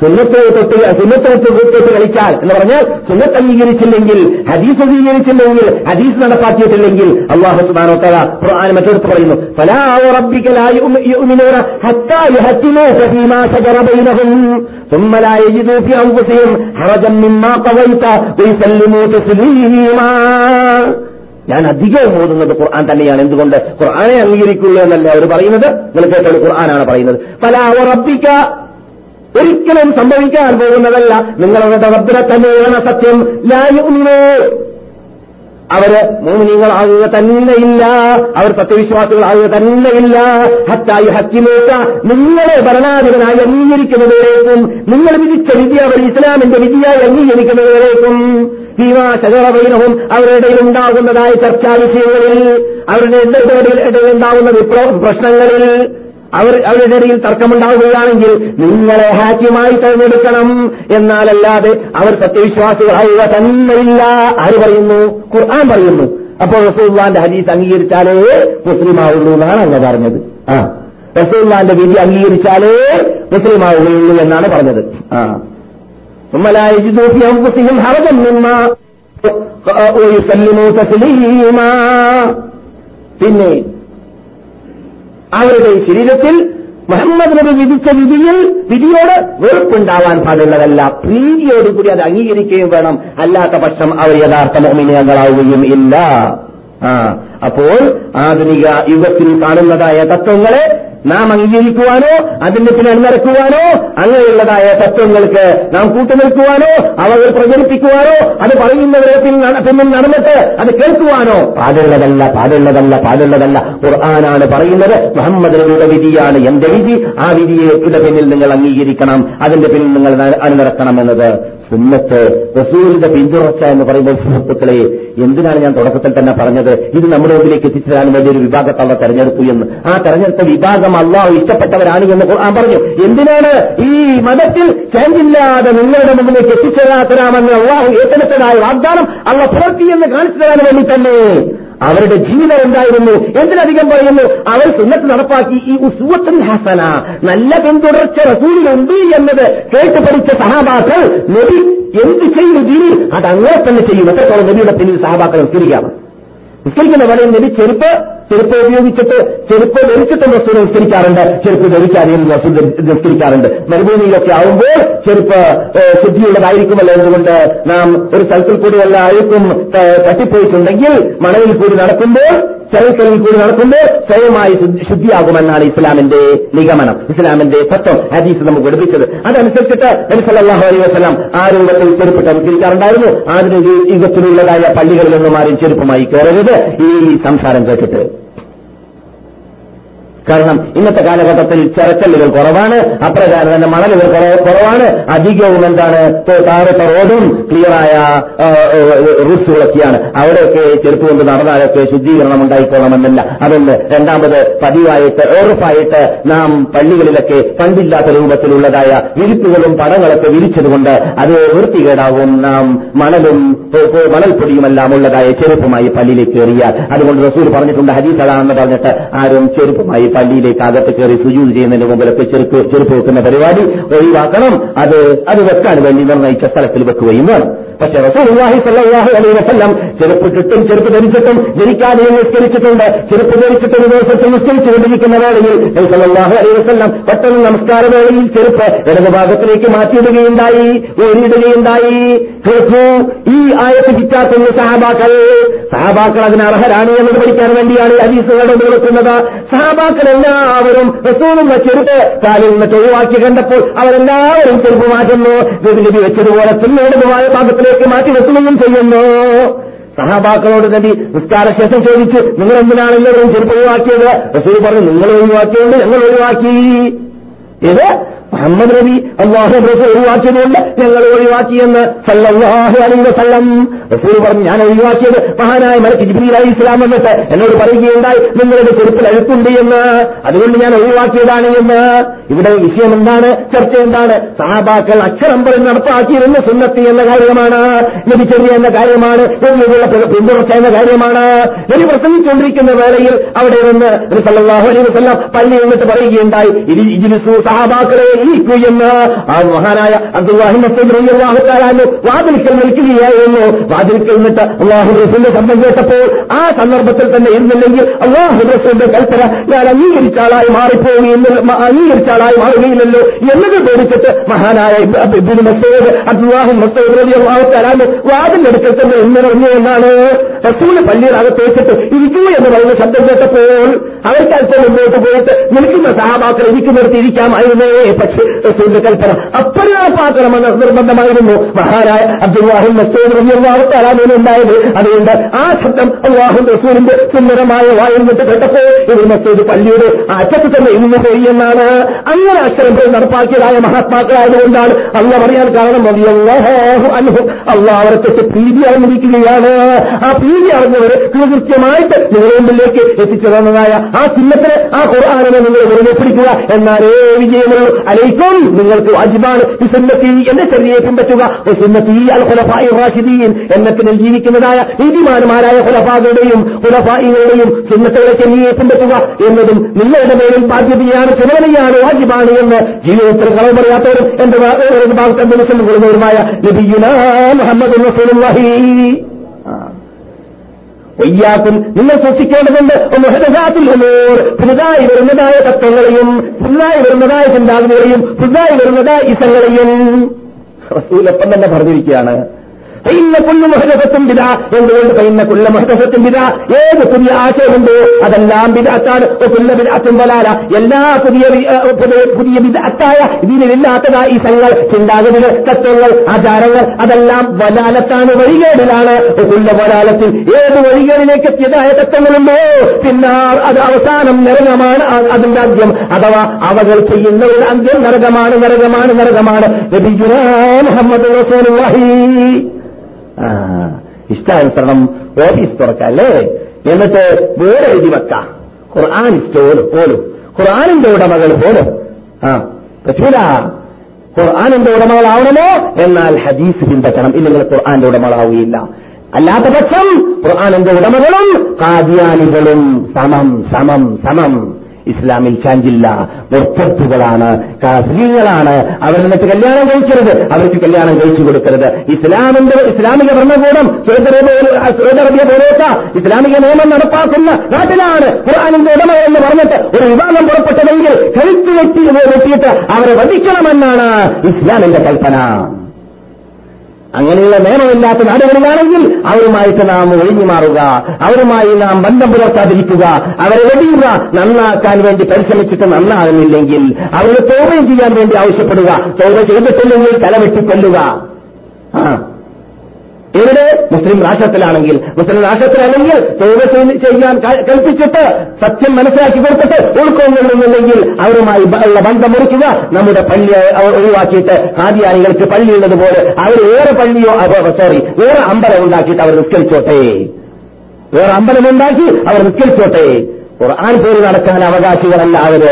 സുന്നത്തെ തൊട്ട് സുന്നത്തെ തൊട്ട് തൊട്ട് കളിച്ചാൽ എന്ന് പറഞ്ഞാൽ സുന്നത്ത് അംഗീകരിച്ചില്ലെങ്കിൽ ഹദീസ് അംഗീകരിച്ചില്ലെങ്കിൽ ഹദീസ് നടപ്പാക്കിയിട്ടില്ലെങ്കിൽ അള്ളാഹു സുബാനോത്തല ഖുർആൻ മറ്റൊരുത്ത് പറയുന്നു فلا وربك لا يؤمنون حتى يحكموك فيما شجر بينهم ثم لا يجدوا في انفسهم حرجا مما قضيت ويسلموا تسليما ഞാൻ അധികവും ഓതുന്നത് ഖുർആൻ തന്നെയാണ് എന്തുകൊണ്ട് ഖുർആനെ അംഗീകരിക്കുള്ളൂ എന്നല്ല അവർ പറയുന്നത് നിങ്ങൾ കേട്ടത് ഖുർആനാണ് പറയുന്നത് പല ഉറപ്പിക്ക ഒരിക്കലും സംഭവിക്കാൻ പോകുന്നതല്ല. നിങ്ങളുടെ റബ്ബിനെ തന്നെയാണ് സത്യം. ലായുന്നു അവർ മോമിനികളാകുക തന്നെയില്ല. അവർ സത്യവിശ്വാസികളാകുക തന്നെയില്ല. ഹത്തായി ഹക്കിമേക്ക നിങ്ങളെ ഭരണാധിപനായി അംഗീകരിക്കുന്നതിലേക്കും നിങ്ങൾ വിധിച്ച വിധി അവർ ഇസ്ലാമിന്റെ വിധിയായി അംഗീകരിക്കുന്നതിലേക്കും ഭീമാ ശകറവൈനവും അവരുടെ ഇടയിൽ ഉണ്ടാകുന്നതായ ചർച്ചാ വിഷയങ്ങളിൽ അവരുടെ ഇടയിൽ ഉണ്ടാകുന്ന പ്രശ്നങ്ങളിൽ അവർ അവരുടെ ഇടയിൽ തർക്കമുണ്ടാവുകയാണെങ്കിൽ നിങ്ങളെ ഹാക്കിയമായി തെരഞ്ഞെടുക്കണം. എന്നാലല്ലാതെ അവർ സത്യവിശ്വാസികളാവുക തന്നെയില്ല. ആര് പറയുന്നു? ഖുർആൻ പറയുന്നു. അപ്പോൾ റസൂള്ളാന്റെ ഹദീസ് അംഗീകരിച്ചാലേ മുസ്ലിമാവുള്ളൂ എന്നാണ് അങ്ങ് പറഞ്ഞത്. ആ. റസൂള്ളാന്റെ വിധി അംഗീകരിച്ചാലേ മുസ്ലിമാവുകയുള്ളൂ എന്നാണ് പറഞ്ഞത്. ആ. ثم അവരുടെ ശരീരത്തിൽ മുഹമ്മദ് നബി വിധിച്ച വിധിയിൽ വിധിയോട് വെറുപ്പുണ്ടാവാൻ പാടുള്ളതല്ല. പ്രീതിയോടുകൂടി അത് അംഗീകരിക്കുകയും വേണം. അല്ലാത്ത പക്ഷം അവർ യഥാർത്ഥ മോമിനിയങ്ങളാവുകയും ഇല്ല. അപ്പോൾ ആധുനിക യുഗത്തിൽ കാണുന്നതായ തത്വങ്ങളെ നാം അംഗീകരിക്കുവാനോ അതിന്റെ പിന്നിൽ നടക്കുവാനോ അങ്ങനെയുള്ളതായ തത്വങ്ങൾക്ക് നാം കൂട്ടുനിൽക്കുവാനോ അവർ പ്രചരിപ്പിക്കുവാനോ അത് പറയുന്നവരെ പിന്നിൽ നടന്നിട്ട് അത് കേൾക്കുവാനോ. പാടുള്ളതല്ല പാടുള്ളതല്ല പാടുള്ളതല്ല. ഖുർആനാണ് പറയുന്നത് മുഹമ്മദ് നബിയുടെ വിധിയാണ്. എന്റെ വിധി? ആ വിധിയുടെ പിന്നിൽ നിങ്ങൾ അംഗീകരിക്കണം. അതിന്റെ പിന്നിൽ നിങ്ങൾ അണിനിറക്കണം എന്നത് സുന്നത്ത് റസൂലിന്റെ പിന്തുടർച്ച എന്ന് പറയുമ്പോൾ സുഹൃത്തുക്കളെ എന്തിനാണ് ഞാൻ തുടക്കത്തിൽ തന്നെ പറഞ്ഞത്? ഇത് നമ്മുടെ മുമ്പിലേക്ക് എത്തിച്ചതാണ് ഒരു വിഭാഗത്തെ അള്ള തെരഞ്ഞെടുത്തു എന്ന്. ആ തെരഞ്ഞെടുത്ത വിഭാഗം അള്ളാഹു ഇഷ്ടപ്പെട്ടവരാണ് എന്ന് ഖുർആൻ പറഞ്ഞു. എന്തിനാണ് ഈ മതത്തിൽ ചേഞ്ചില്ലാതെ നിങ്ങളുടെ മുമ്പിലേക്ക് എത്തിച്ചേരാത്തരാമെന്ന് അള്ളാഹു ഏറ്റെടുത്തതായ വാഗ്ദാനം അള്ള പുറത്തി എന്ന് കാണിച്ചു തരാൻ വേണ്ടി തന്നെ. അവരുടെ ജീവിതം എന്തായിരുന്നു? എന്തിനധികം പറയുന്നു? അവർ സുന്നത്ത് നടപ്പാക്കി. ഈ ഉസുവത്തുൽ ഹസന. നല്ല പിന്തുടർച്ച റസൂലിലുണ്ട് എന്നത് കേട്ട് പഠിച്ച സഹാബാക്കൾ നബി എന്ത് ചെയ്തു ദീനിൽ അത് അങ്ങനെ തന്നെ ചെയ്യും. എത്രത്തോളം നബിയുടെ പിന്നിൽ സഹാബാക്കൾ നിസ്കരിക്കാം നിസ്കരിക്കുന്ന വേളയിൽ നബി ചെരുപ്പ് ചെരുപ്പ് ഉപയോഗിച്ചിട്ട് ചെരുപ്പ് ധരിച്ചിട്ടും റസൂൽ നിസ്കരിക്കാറുണ്ട് ചെരുപ്പ് ധരിക്കാതെയും റസൂൽ നിസ്കരിക്കാറുണ്ട് മരുഭൂമിയിലൊക്കെ ആവുമ്പോൾ ചെരുപ്പ് ശുദ്ധിയുള്ളതായിരിക്കുമല്ലോ എന്തുകൊണ്ട് നാം ഒരു സ്ഥലത്തിൽ കൂടി വല്ല അഴുക്കും ത- തട്ടിപ്പോയിട്ടുണ്ടെങ്കിൽ മണലിൽ കൂടി നടക്കുമ്പോൾ ചെറുക്കലിൽ കൂടി നടക്കുമ്പോൾ സ്വയമായി ശുദ്ധി- ശുദ്ധിയാകുമെന്നാണ് ഇസ്ലാമിന്റെ നിഗമനം. ഇസ്ലാമിന്റെ തത്വം ഹദീസ് നമുക്ക് എടുപ്പിച്ചത് അതനുസരിച്ചിട്ട് നബി സല്ലല്ലാഹു അലൈഹി വസല്ലം ആ രൂപത്തിൽ ചെരുപ്പിട്ട് അനുസരിക്കാറുണ്ടായിരുന്നു ആധുനിക യുഗത്തിലുള്ളതായ പള്ളികളിൽ നിന്നും ആരും ചെരുപ്പുമായി കയറരുത്. ഈ സംസാരം കേട്ടിട്ട്. കാരണം ഇന്നത്തെ കാലഘട്ടത്തിൽ ചെറുക്കല്ലുകൾ കുറവാണ് അപ്രകാരം തന്നെ മണലുകൾ കുറ- കുറവാണ്. അധികവും എന്താണ് താഴത്തെ റോഡും ക്ലിയറായ റൂട്ട്സുകളൊക്കെയാണ് അവിടെയൊക്കെ ചെറുപ്പ് കൊണ്ട് നടന്നാലൊക്കെ ശുദ്ധീകരണം ഉണ്ടായിക്കോണമെന്നില്ല അതൊന്ന് രണ്ടാമത് പതിവായിട്ട് ഉറപ്പായിട്ട് നാം പള്ളികളിലൊക്കെ പണ്ടില്ലാത്ത രൂപത്തിലുള്ളതായ വിരിപ്പുകളും പടങ്ങളൊക്കെ വിരിച്ചതുകൊണ്ട് അത് വൃത്തികേടാവും. നാം മണലും മണൽപ്പൊടിയുമെല്ലാം ഉള്ളതായ ചെരുപ്പുമായി പള്ളിയിലേക്ക് കയറിയാൽ അതുകൊണ്ട് റസൂൽ പറഞ്ഞിട്ടുണ്ട് ഹദീസ് അതാണെന്ന് പറഞ്ഞിട്ട് ആരും ചെരുപ്പുമായി പള്ളിയിലേക്ക് അകത്ത് കയറി സുജൂത് ചെയ്യുന്നതിന് മുമ്പിലൊക്കെ ചെറുപ്പ് ചെറുപ്പ് വെക്കുന്ന പരിപാടി ഒഴിവാക്കണം. അത് അത് വെക്കാൻ വേണ്ടി നിർണയിച്ച സ്ഥലത്തിൽ വെക്കുകയും വേണം. പക്ഷെ റസൂലുള്ളാഹി സ്വല്ലല്ലാഹു അലൈഹി വസല്ലം ചെരുപ്പിട്ടിട്ടും ചെറുപ്പ് ധരിച്ചിട്ടും ജനിക്കാതെ നിസ്കരിച്ചിട്ടുണ്ട് ചെറുപ്പ് ധരിച്ചിട്ടും ദിവസത്തിൽ ദിവസത്തിൽ നിസ്കരിച്ചുകൊണ്ടിരിക്കുന്ന വേളയിൽ നബി സല്ലല്ലാഹു അലൈഹി വസല്ലം പെട്ടെന്ന് നമസ്കാര വേളയിൽ ചെരുപ്പ് ഇടതുഭാഗത്തിലേക്ക് മാറ്റിയിടുകയുണ്ടായി ഊരിയിടുകയുണ്ടായി. കേൾക്കൂ ഈ ആയത്ത് കിട്ടാത്തുന്ന സഹാബാക്കൾ സഹാബാക്കൾ അതിന് അർഹരാണ് എന്നത് പഠിക്കാൻ വേണ്ടിയാണ് ഹദീസുകളുടെ വെക്കുന്നത് സഹാബാക്കൾ എല്ലാവരും റസൂലുള്ള ചെറുപ്പ് കാലിൽ നിന്ന് ഒഴിവാക്കി കണ്ടപ്പോൾ അവരെല്ലാവരും ചെറുപ്പ് മാറ്റുന്നു നബി വെച്ചതുപോലെ പിന്നീടുമായ പാദത്തിലേക്ക് മാറ്റി വെക്കുകയും ചെയ്യുന്നു. സഹാബാക്കളോട് നബി നിസ്കാരശേഷം ചോദിച്ചു നിങ്ങൾ എന്തിനാണ് എല്ലാവരും ചെറുപ്പ് ഒഴിവാക്കിയത്? റസൂൽ പറഞ്ഞു നിങ്ങൾ ഒഴിവാക്കിയത് ഞങ്ങൾ ഒഴിവാക്കി. ഇത് മുഹമ്മദ് നബി അള്ളാഹു ഒഴിവാക്കിയതുകൊണ്ട് ഞങ്ങൾ ഒഴിവാക്കിയെന്ന് സല്ലല്ലാഹു അലൈഹി വസല്ലം. റസൂൽ പറഞ്ഞു ഞാൻ ഒഴിവാക്കിയത് മഹാനായ മലക്ക് ജിബ്രീൽ അലി ഇസ്ലാം എന്നിട്ട് എന്നോട് പറയുകയുണ്ടായി നിങ്ങളുടെ ചെറുപ്പിൽ അഴുക്കുണ്ട് എന്ന്. അതുകൊണ്ട് ഞാൻ ഒഴിവാക്കിയതാണ് എന്ന്. ഇവിടെ വിഷയം എന്താണ്? ചർച്ച എന്താണ്? സഹാബാക്കൾ അക്ഷരം പറഞ്ഞ് നടപ്പാക്കിയിരുന്ന സുന്നത്തി എന്ന കാര്യമാണ്. ലഭിച്ചെറിയ എന്ന കാര്യമാണ്. എന്നിവയുള്ള പിന്തുണച്ച എന്ന കാര്യമാണ്. ഒരു പ്രസംഗിച്ചുകൊണ്ടിരിക്കുന്ന വേളയിൽ അവിടെ നിന്ന് സല്ലാഹു അലൈഹി വസല്ലം പള്ളി എന്നിട്ട് പറയുകയുണ്ടായി ഇരി സഹാബാക്കളെ ഇരിക്കൂ എന്ന് ആ മഹാനായ അബ്ദുല്ലാഹി മസൂദ് തആല അൻഹു വാതിൽക്കൽ നിൽക്കുകയായിരുന്നു. വാതിൽക്കൽ നിന്നിട്ട് അള്ളാഹു റസൂലിന്റെ ശബ്ദം കേട്ടപ്പോൾ ആ സന്ദർഭത്തിൽ തന്നെ ഇരുന്നില്ലെങ്കിൽ അള്ളാഹു റസൂലിന്റെ കൽപ്പന ഞാൻ അംഗീകരിച്ച ആളായി മാറിപ്പോവുകയില്ല അംഗീകരിച്ച ആളായി മാറുകയില്ലല്ലോ എന്നത് പേടിച്ചിട്ട് മഹാനായ ഇബ്നു മസൂദ് അബ്ദുല്ലാഹി മസൂദ് തആല അൻഹു വാതിൽ എടുക്കൽ തന്നെ എന്നിറങ്ങി എന്നാണ് റസൂൽ പള്ളിയിലകത്ത് വെച്ചിട്ട് ഇരിക്കൂ എന്ന് പറയുന്ന ശബ്ദം കേട്ടപ്പോൾ അവർക്ക് അല്പം മുമ്പോട്ട് പോയിട്ട് നിൽക്കുന്ന സഹാബാക്കൾ ഇരിക്കുന്നിടത്ത് ഇരിക്കാമായിരുന്നേ. പക്ഷേ റസൂലിന്റെ കൽപ്പന അപ്പര്യാപാക്കണമെന്ന് നിർബന്ധമായിരുന്നു മഹാനായ അബ്ദുല്ലാഹിൻ മസൂദ് തആല ഉണ്ടായത് അതുകൊണ്ട് ആ ശബ്ദം അള്ളാഹു റസൂലിന്റെ സുന്ദരമായ വായിൽ വിട്ട് കേട്ടപ്പോൾ ഇവർ മസൂദ് പള്ളിയുടെ അറ്റത്ത് തന്നെ ഇന്ന് പോയി എന്നാണ് അങ്ങനെ അക്ഷരം പോയി നടപ്പാക്കിയതായ മഹാത്മാക്കളായതുകൊണ്ടാണ് അല്ല പറയാൻ കാരണം തെറ്റ് പ്രീതി അറിഞ്ഞിരിക്കുകയാണ് ആ പ്രീതി അറിഞ്ഞവരെ കൃത്യമായിട്ട് നിങ്ങളുടെ മുമ്പിലേക്ക് എത്തിച്ചു തന്നതായ ആ ചിഹ്നത്തിന് ആ ഖുർആാനിനെ നിങ്ങൾ വെറുതെ പിടിക്കുക എന്നാലേ വിജയമുള്ളൂ അലൈക്കും നിങ്ങൾക്ക് വാജിബാണ്. സുന്നത്തി എന്റെ ചെറിയെ പിൻപറ്റുക സുന്നത്തി റാഷിദീൻ എന്നതിൽ ജീവിക്കുന്നതായ നീതിമാന്മാരായ ഖുലഫാകളുടെയും ഖുലഫായികളുടെയും സുന്നത്തുകളെ ചെറിയെ പിൻപറ്റുക എന്നതും നിങ്ങളുടെ മേലിൽ ബാധ്യതയാണ് ചുമതലയാണ് വാജിബാണ് എന്ന് ജീവിതത്തിൽ കളവ് പറയാത്തവരും എന്റെ ഭാഗത്തെ ദിവസം കൊള്ളുന്നവരുമായ നബിയുന മുഹമ്മദ് റസൂലുള്ളാഹി വയ്യാക്കും നിങ്ങൾ സൂക്ഷിക്കേണ്ടതുണ്ട് പുതുതായി വരുന്നതായ തത്വങ്ങളെയും പുതുതായി വരുന്നതായ ചിന്താഗതികളെയും പുതുതായി വരുന്നതായ ഇസങ്ങളെയും. റസൂലൊപ്പം തന്നെ പറഞ്ഞിരിക്കുകയാണ്. പൈന്ന കുല്ല മഹദസത്തും വിത എന്തുകൊണ്ട് പൈന്ന കുല്ല മഹദസത്തും വിത ഏത് പുതിയ ആശയമുണ്ടോ? അതെല്ലാം ബിദാത്താണ്. കുല്ല ബിദാത്തും വലാല. എല്ലാ പുതിയ പുതിയ ബിദാത്തായ ഇതിലില്ലാത്തതായ ഈ സംഘങ്ങൾ ചിന്താഗതികൾ തത്വങ്ങൾ ആചാരങ്ങൾ അതെല്ലാം വലാലത്താണ് വഴികേടിലാണ്. കുല്ല വലാലത്തിൽ ഏത് വഴികേടിലേക്ക് എത്തിയതായ തത്വങ്ങളുണ്ടോ? പിന്നാർ അത് അവസാനം നരകമാണ് അതിന്റെ അന്ത്യം. അഥവാ അവകൾ ചെയ്യുന്നവരുടെ അന്ത്യം നരകമാണ് നരകമാണ് നരകമാണ്. മുഹമ്മദ് റസൂലുള്ളാഹി. ഇഷ്ടാനുസരണം ഓഫീസ് തുറക്കാം അല്ലേ എന്നിട്ട് വേറെ എഴുതി വെക്കാം. ഖുർആൻ ഇഷ്ടോലും പോലും. ഖുർആാനിന്റെ ഉടമകൾ പോലും. ആ പറ്റൂല. ഖുർആാനിന്റെ ഉടമകളാവണമോ? എന്നാൽ ഹദീസ് പിൻപറ്റണം ഇല്ലെങ്കിൽ ഖുർആാന്റെ ഉടമകളാവുകയില്ല. അല്ലാത്ത പക്ഷം ഖുർആാനിന്റെ ഉടമകളും കാദിയാനികളും സമം സമം സമം. ഇസ്ലാമിൽ ചാഞ്ചില്ല. മുർത്തത്തുകളാണ് കാസ്ലീങ്ങളാണ് അവർ നിന്നിട്ട് കല്യാണം കഴിക്കരുത്. അവർക്ക് കല്യാണം കഴിച്ചു കൊടുക്കരുത്. ഇസ്ലാമിന്റെ ഇസ്ലാമിക ഭരണകൂടം സൗദി അറേബ്യ ഇസ്ലാമിക നിയമം നടപ്പാക്കുന്ന നാട്ടിലാണ് ഖുർആാനിന്റെ ഉടമ എന്ന് പറഞ്ഞിട്ട് ഒരു വിവാദം പുറപ്പെട്ടതെങ്കിൽ കഴുത്ത് വെട്ടി വെട്ടിയിട്ട് അവരെ വധിക്കണമെന്നാണ് ഇസ്ലാമിന്റെ കൽപ്പന. അങ്ങനെയുള്ള നിയമമില്ലാത്ത നാടുകളിലാണെങ്കിൽ അവരുമായിട്ട് നാം ഒഴിഞ്ഞു മാറുക. അവരുമായി നാം ബന്ധം പുലർത്താതിരിക്കുക. അവരെ വെടിയുക. നന്നാക്കാൻ വേണ്ടി പരിശ്രമിച്ചിട്ട് നന്നാകുന്നില്ലെങ്കിൽ അവരെ തോപയും ചെയ്യാൻ വേണ്ടി ആവശ്യപ്പെടുക. തോപ ചെയ്തിട്ടില്ലെങ്കിൽ തലവെട്ടിക്കൊല്ലുക ആ. ഇവിടെ മുസ്ലിം രാഷ്ട്രത്തിലാണെങ്കിൽ. മുസ്ലിം രാഷ്ട്രത്തിലാണെങ്കിൽ തോക ചെയ്യാൻ കൽപ്പിച്ചിട്ട് സത്യം മനസ്സിലാക്കി കൊടുത്തിട്ട് ഉൾക്കൊള്ളുന്നില്ലെങ്കിൽ അവരുമായി ഉള്ള ബന്ധം മുറിക്കുക നമ്മുടെ പള്ളി ഒഴിവാക്കിയിട്ട് പള്ളി പള്ളിയുള്ളതുപോലെ അവർ വേറെ പള്ളിയോ സോറി വേറെ അമ്പലം ഉണ്ടാക്കിയിട്ട് അവർ നിസ്കരിച്ചോട്ടെ. വേറെ അമ്പലമുണ്ടാക്കി അവർ നിസ്കരിച്ചോട്ടെ. ഖുർആൻ പേര് നടക്കാൻ അവകാശികളല്ല അവർ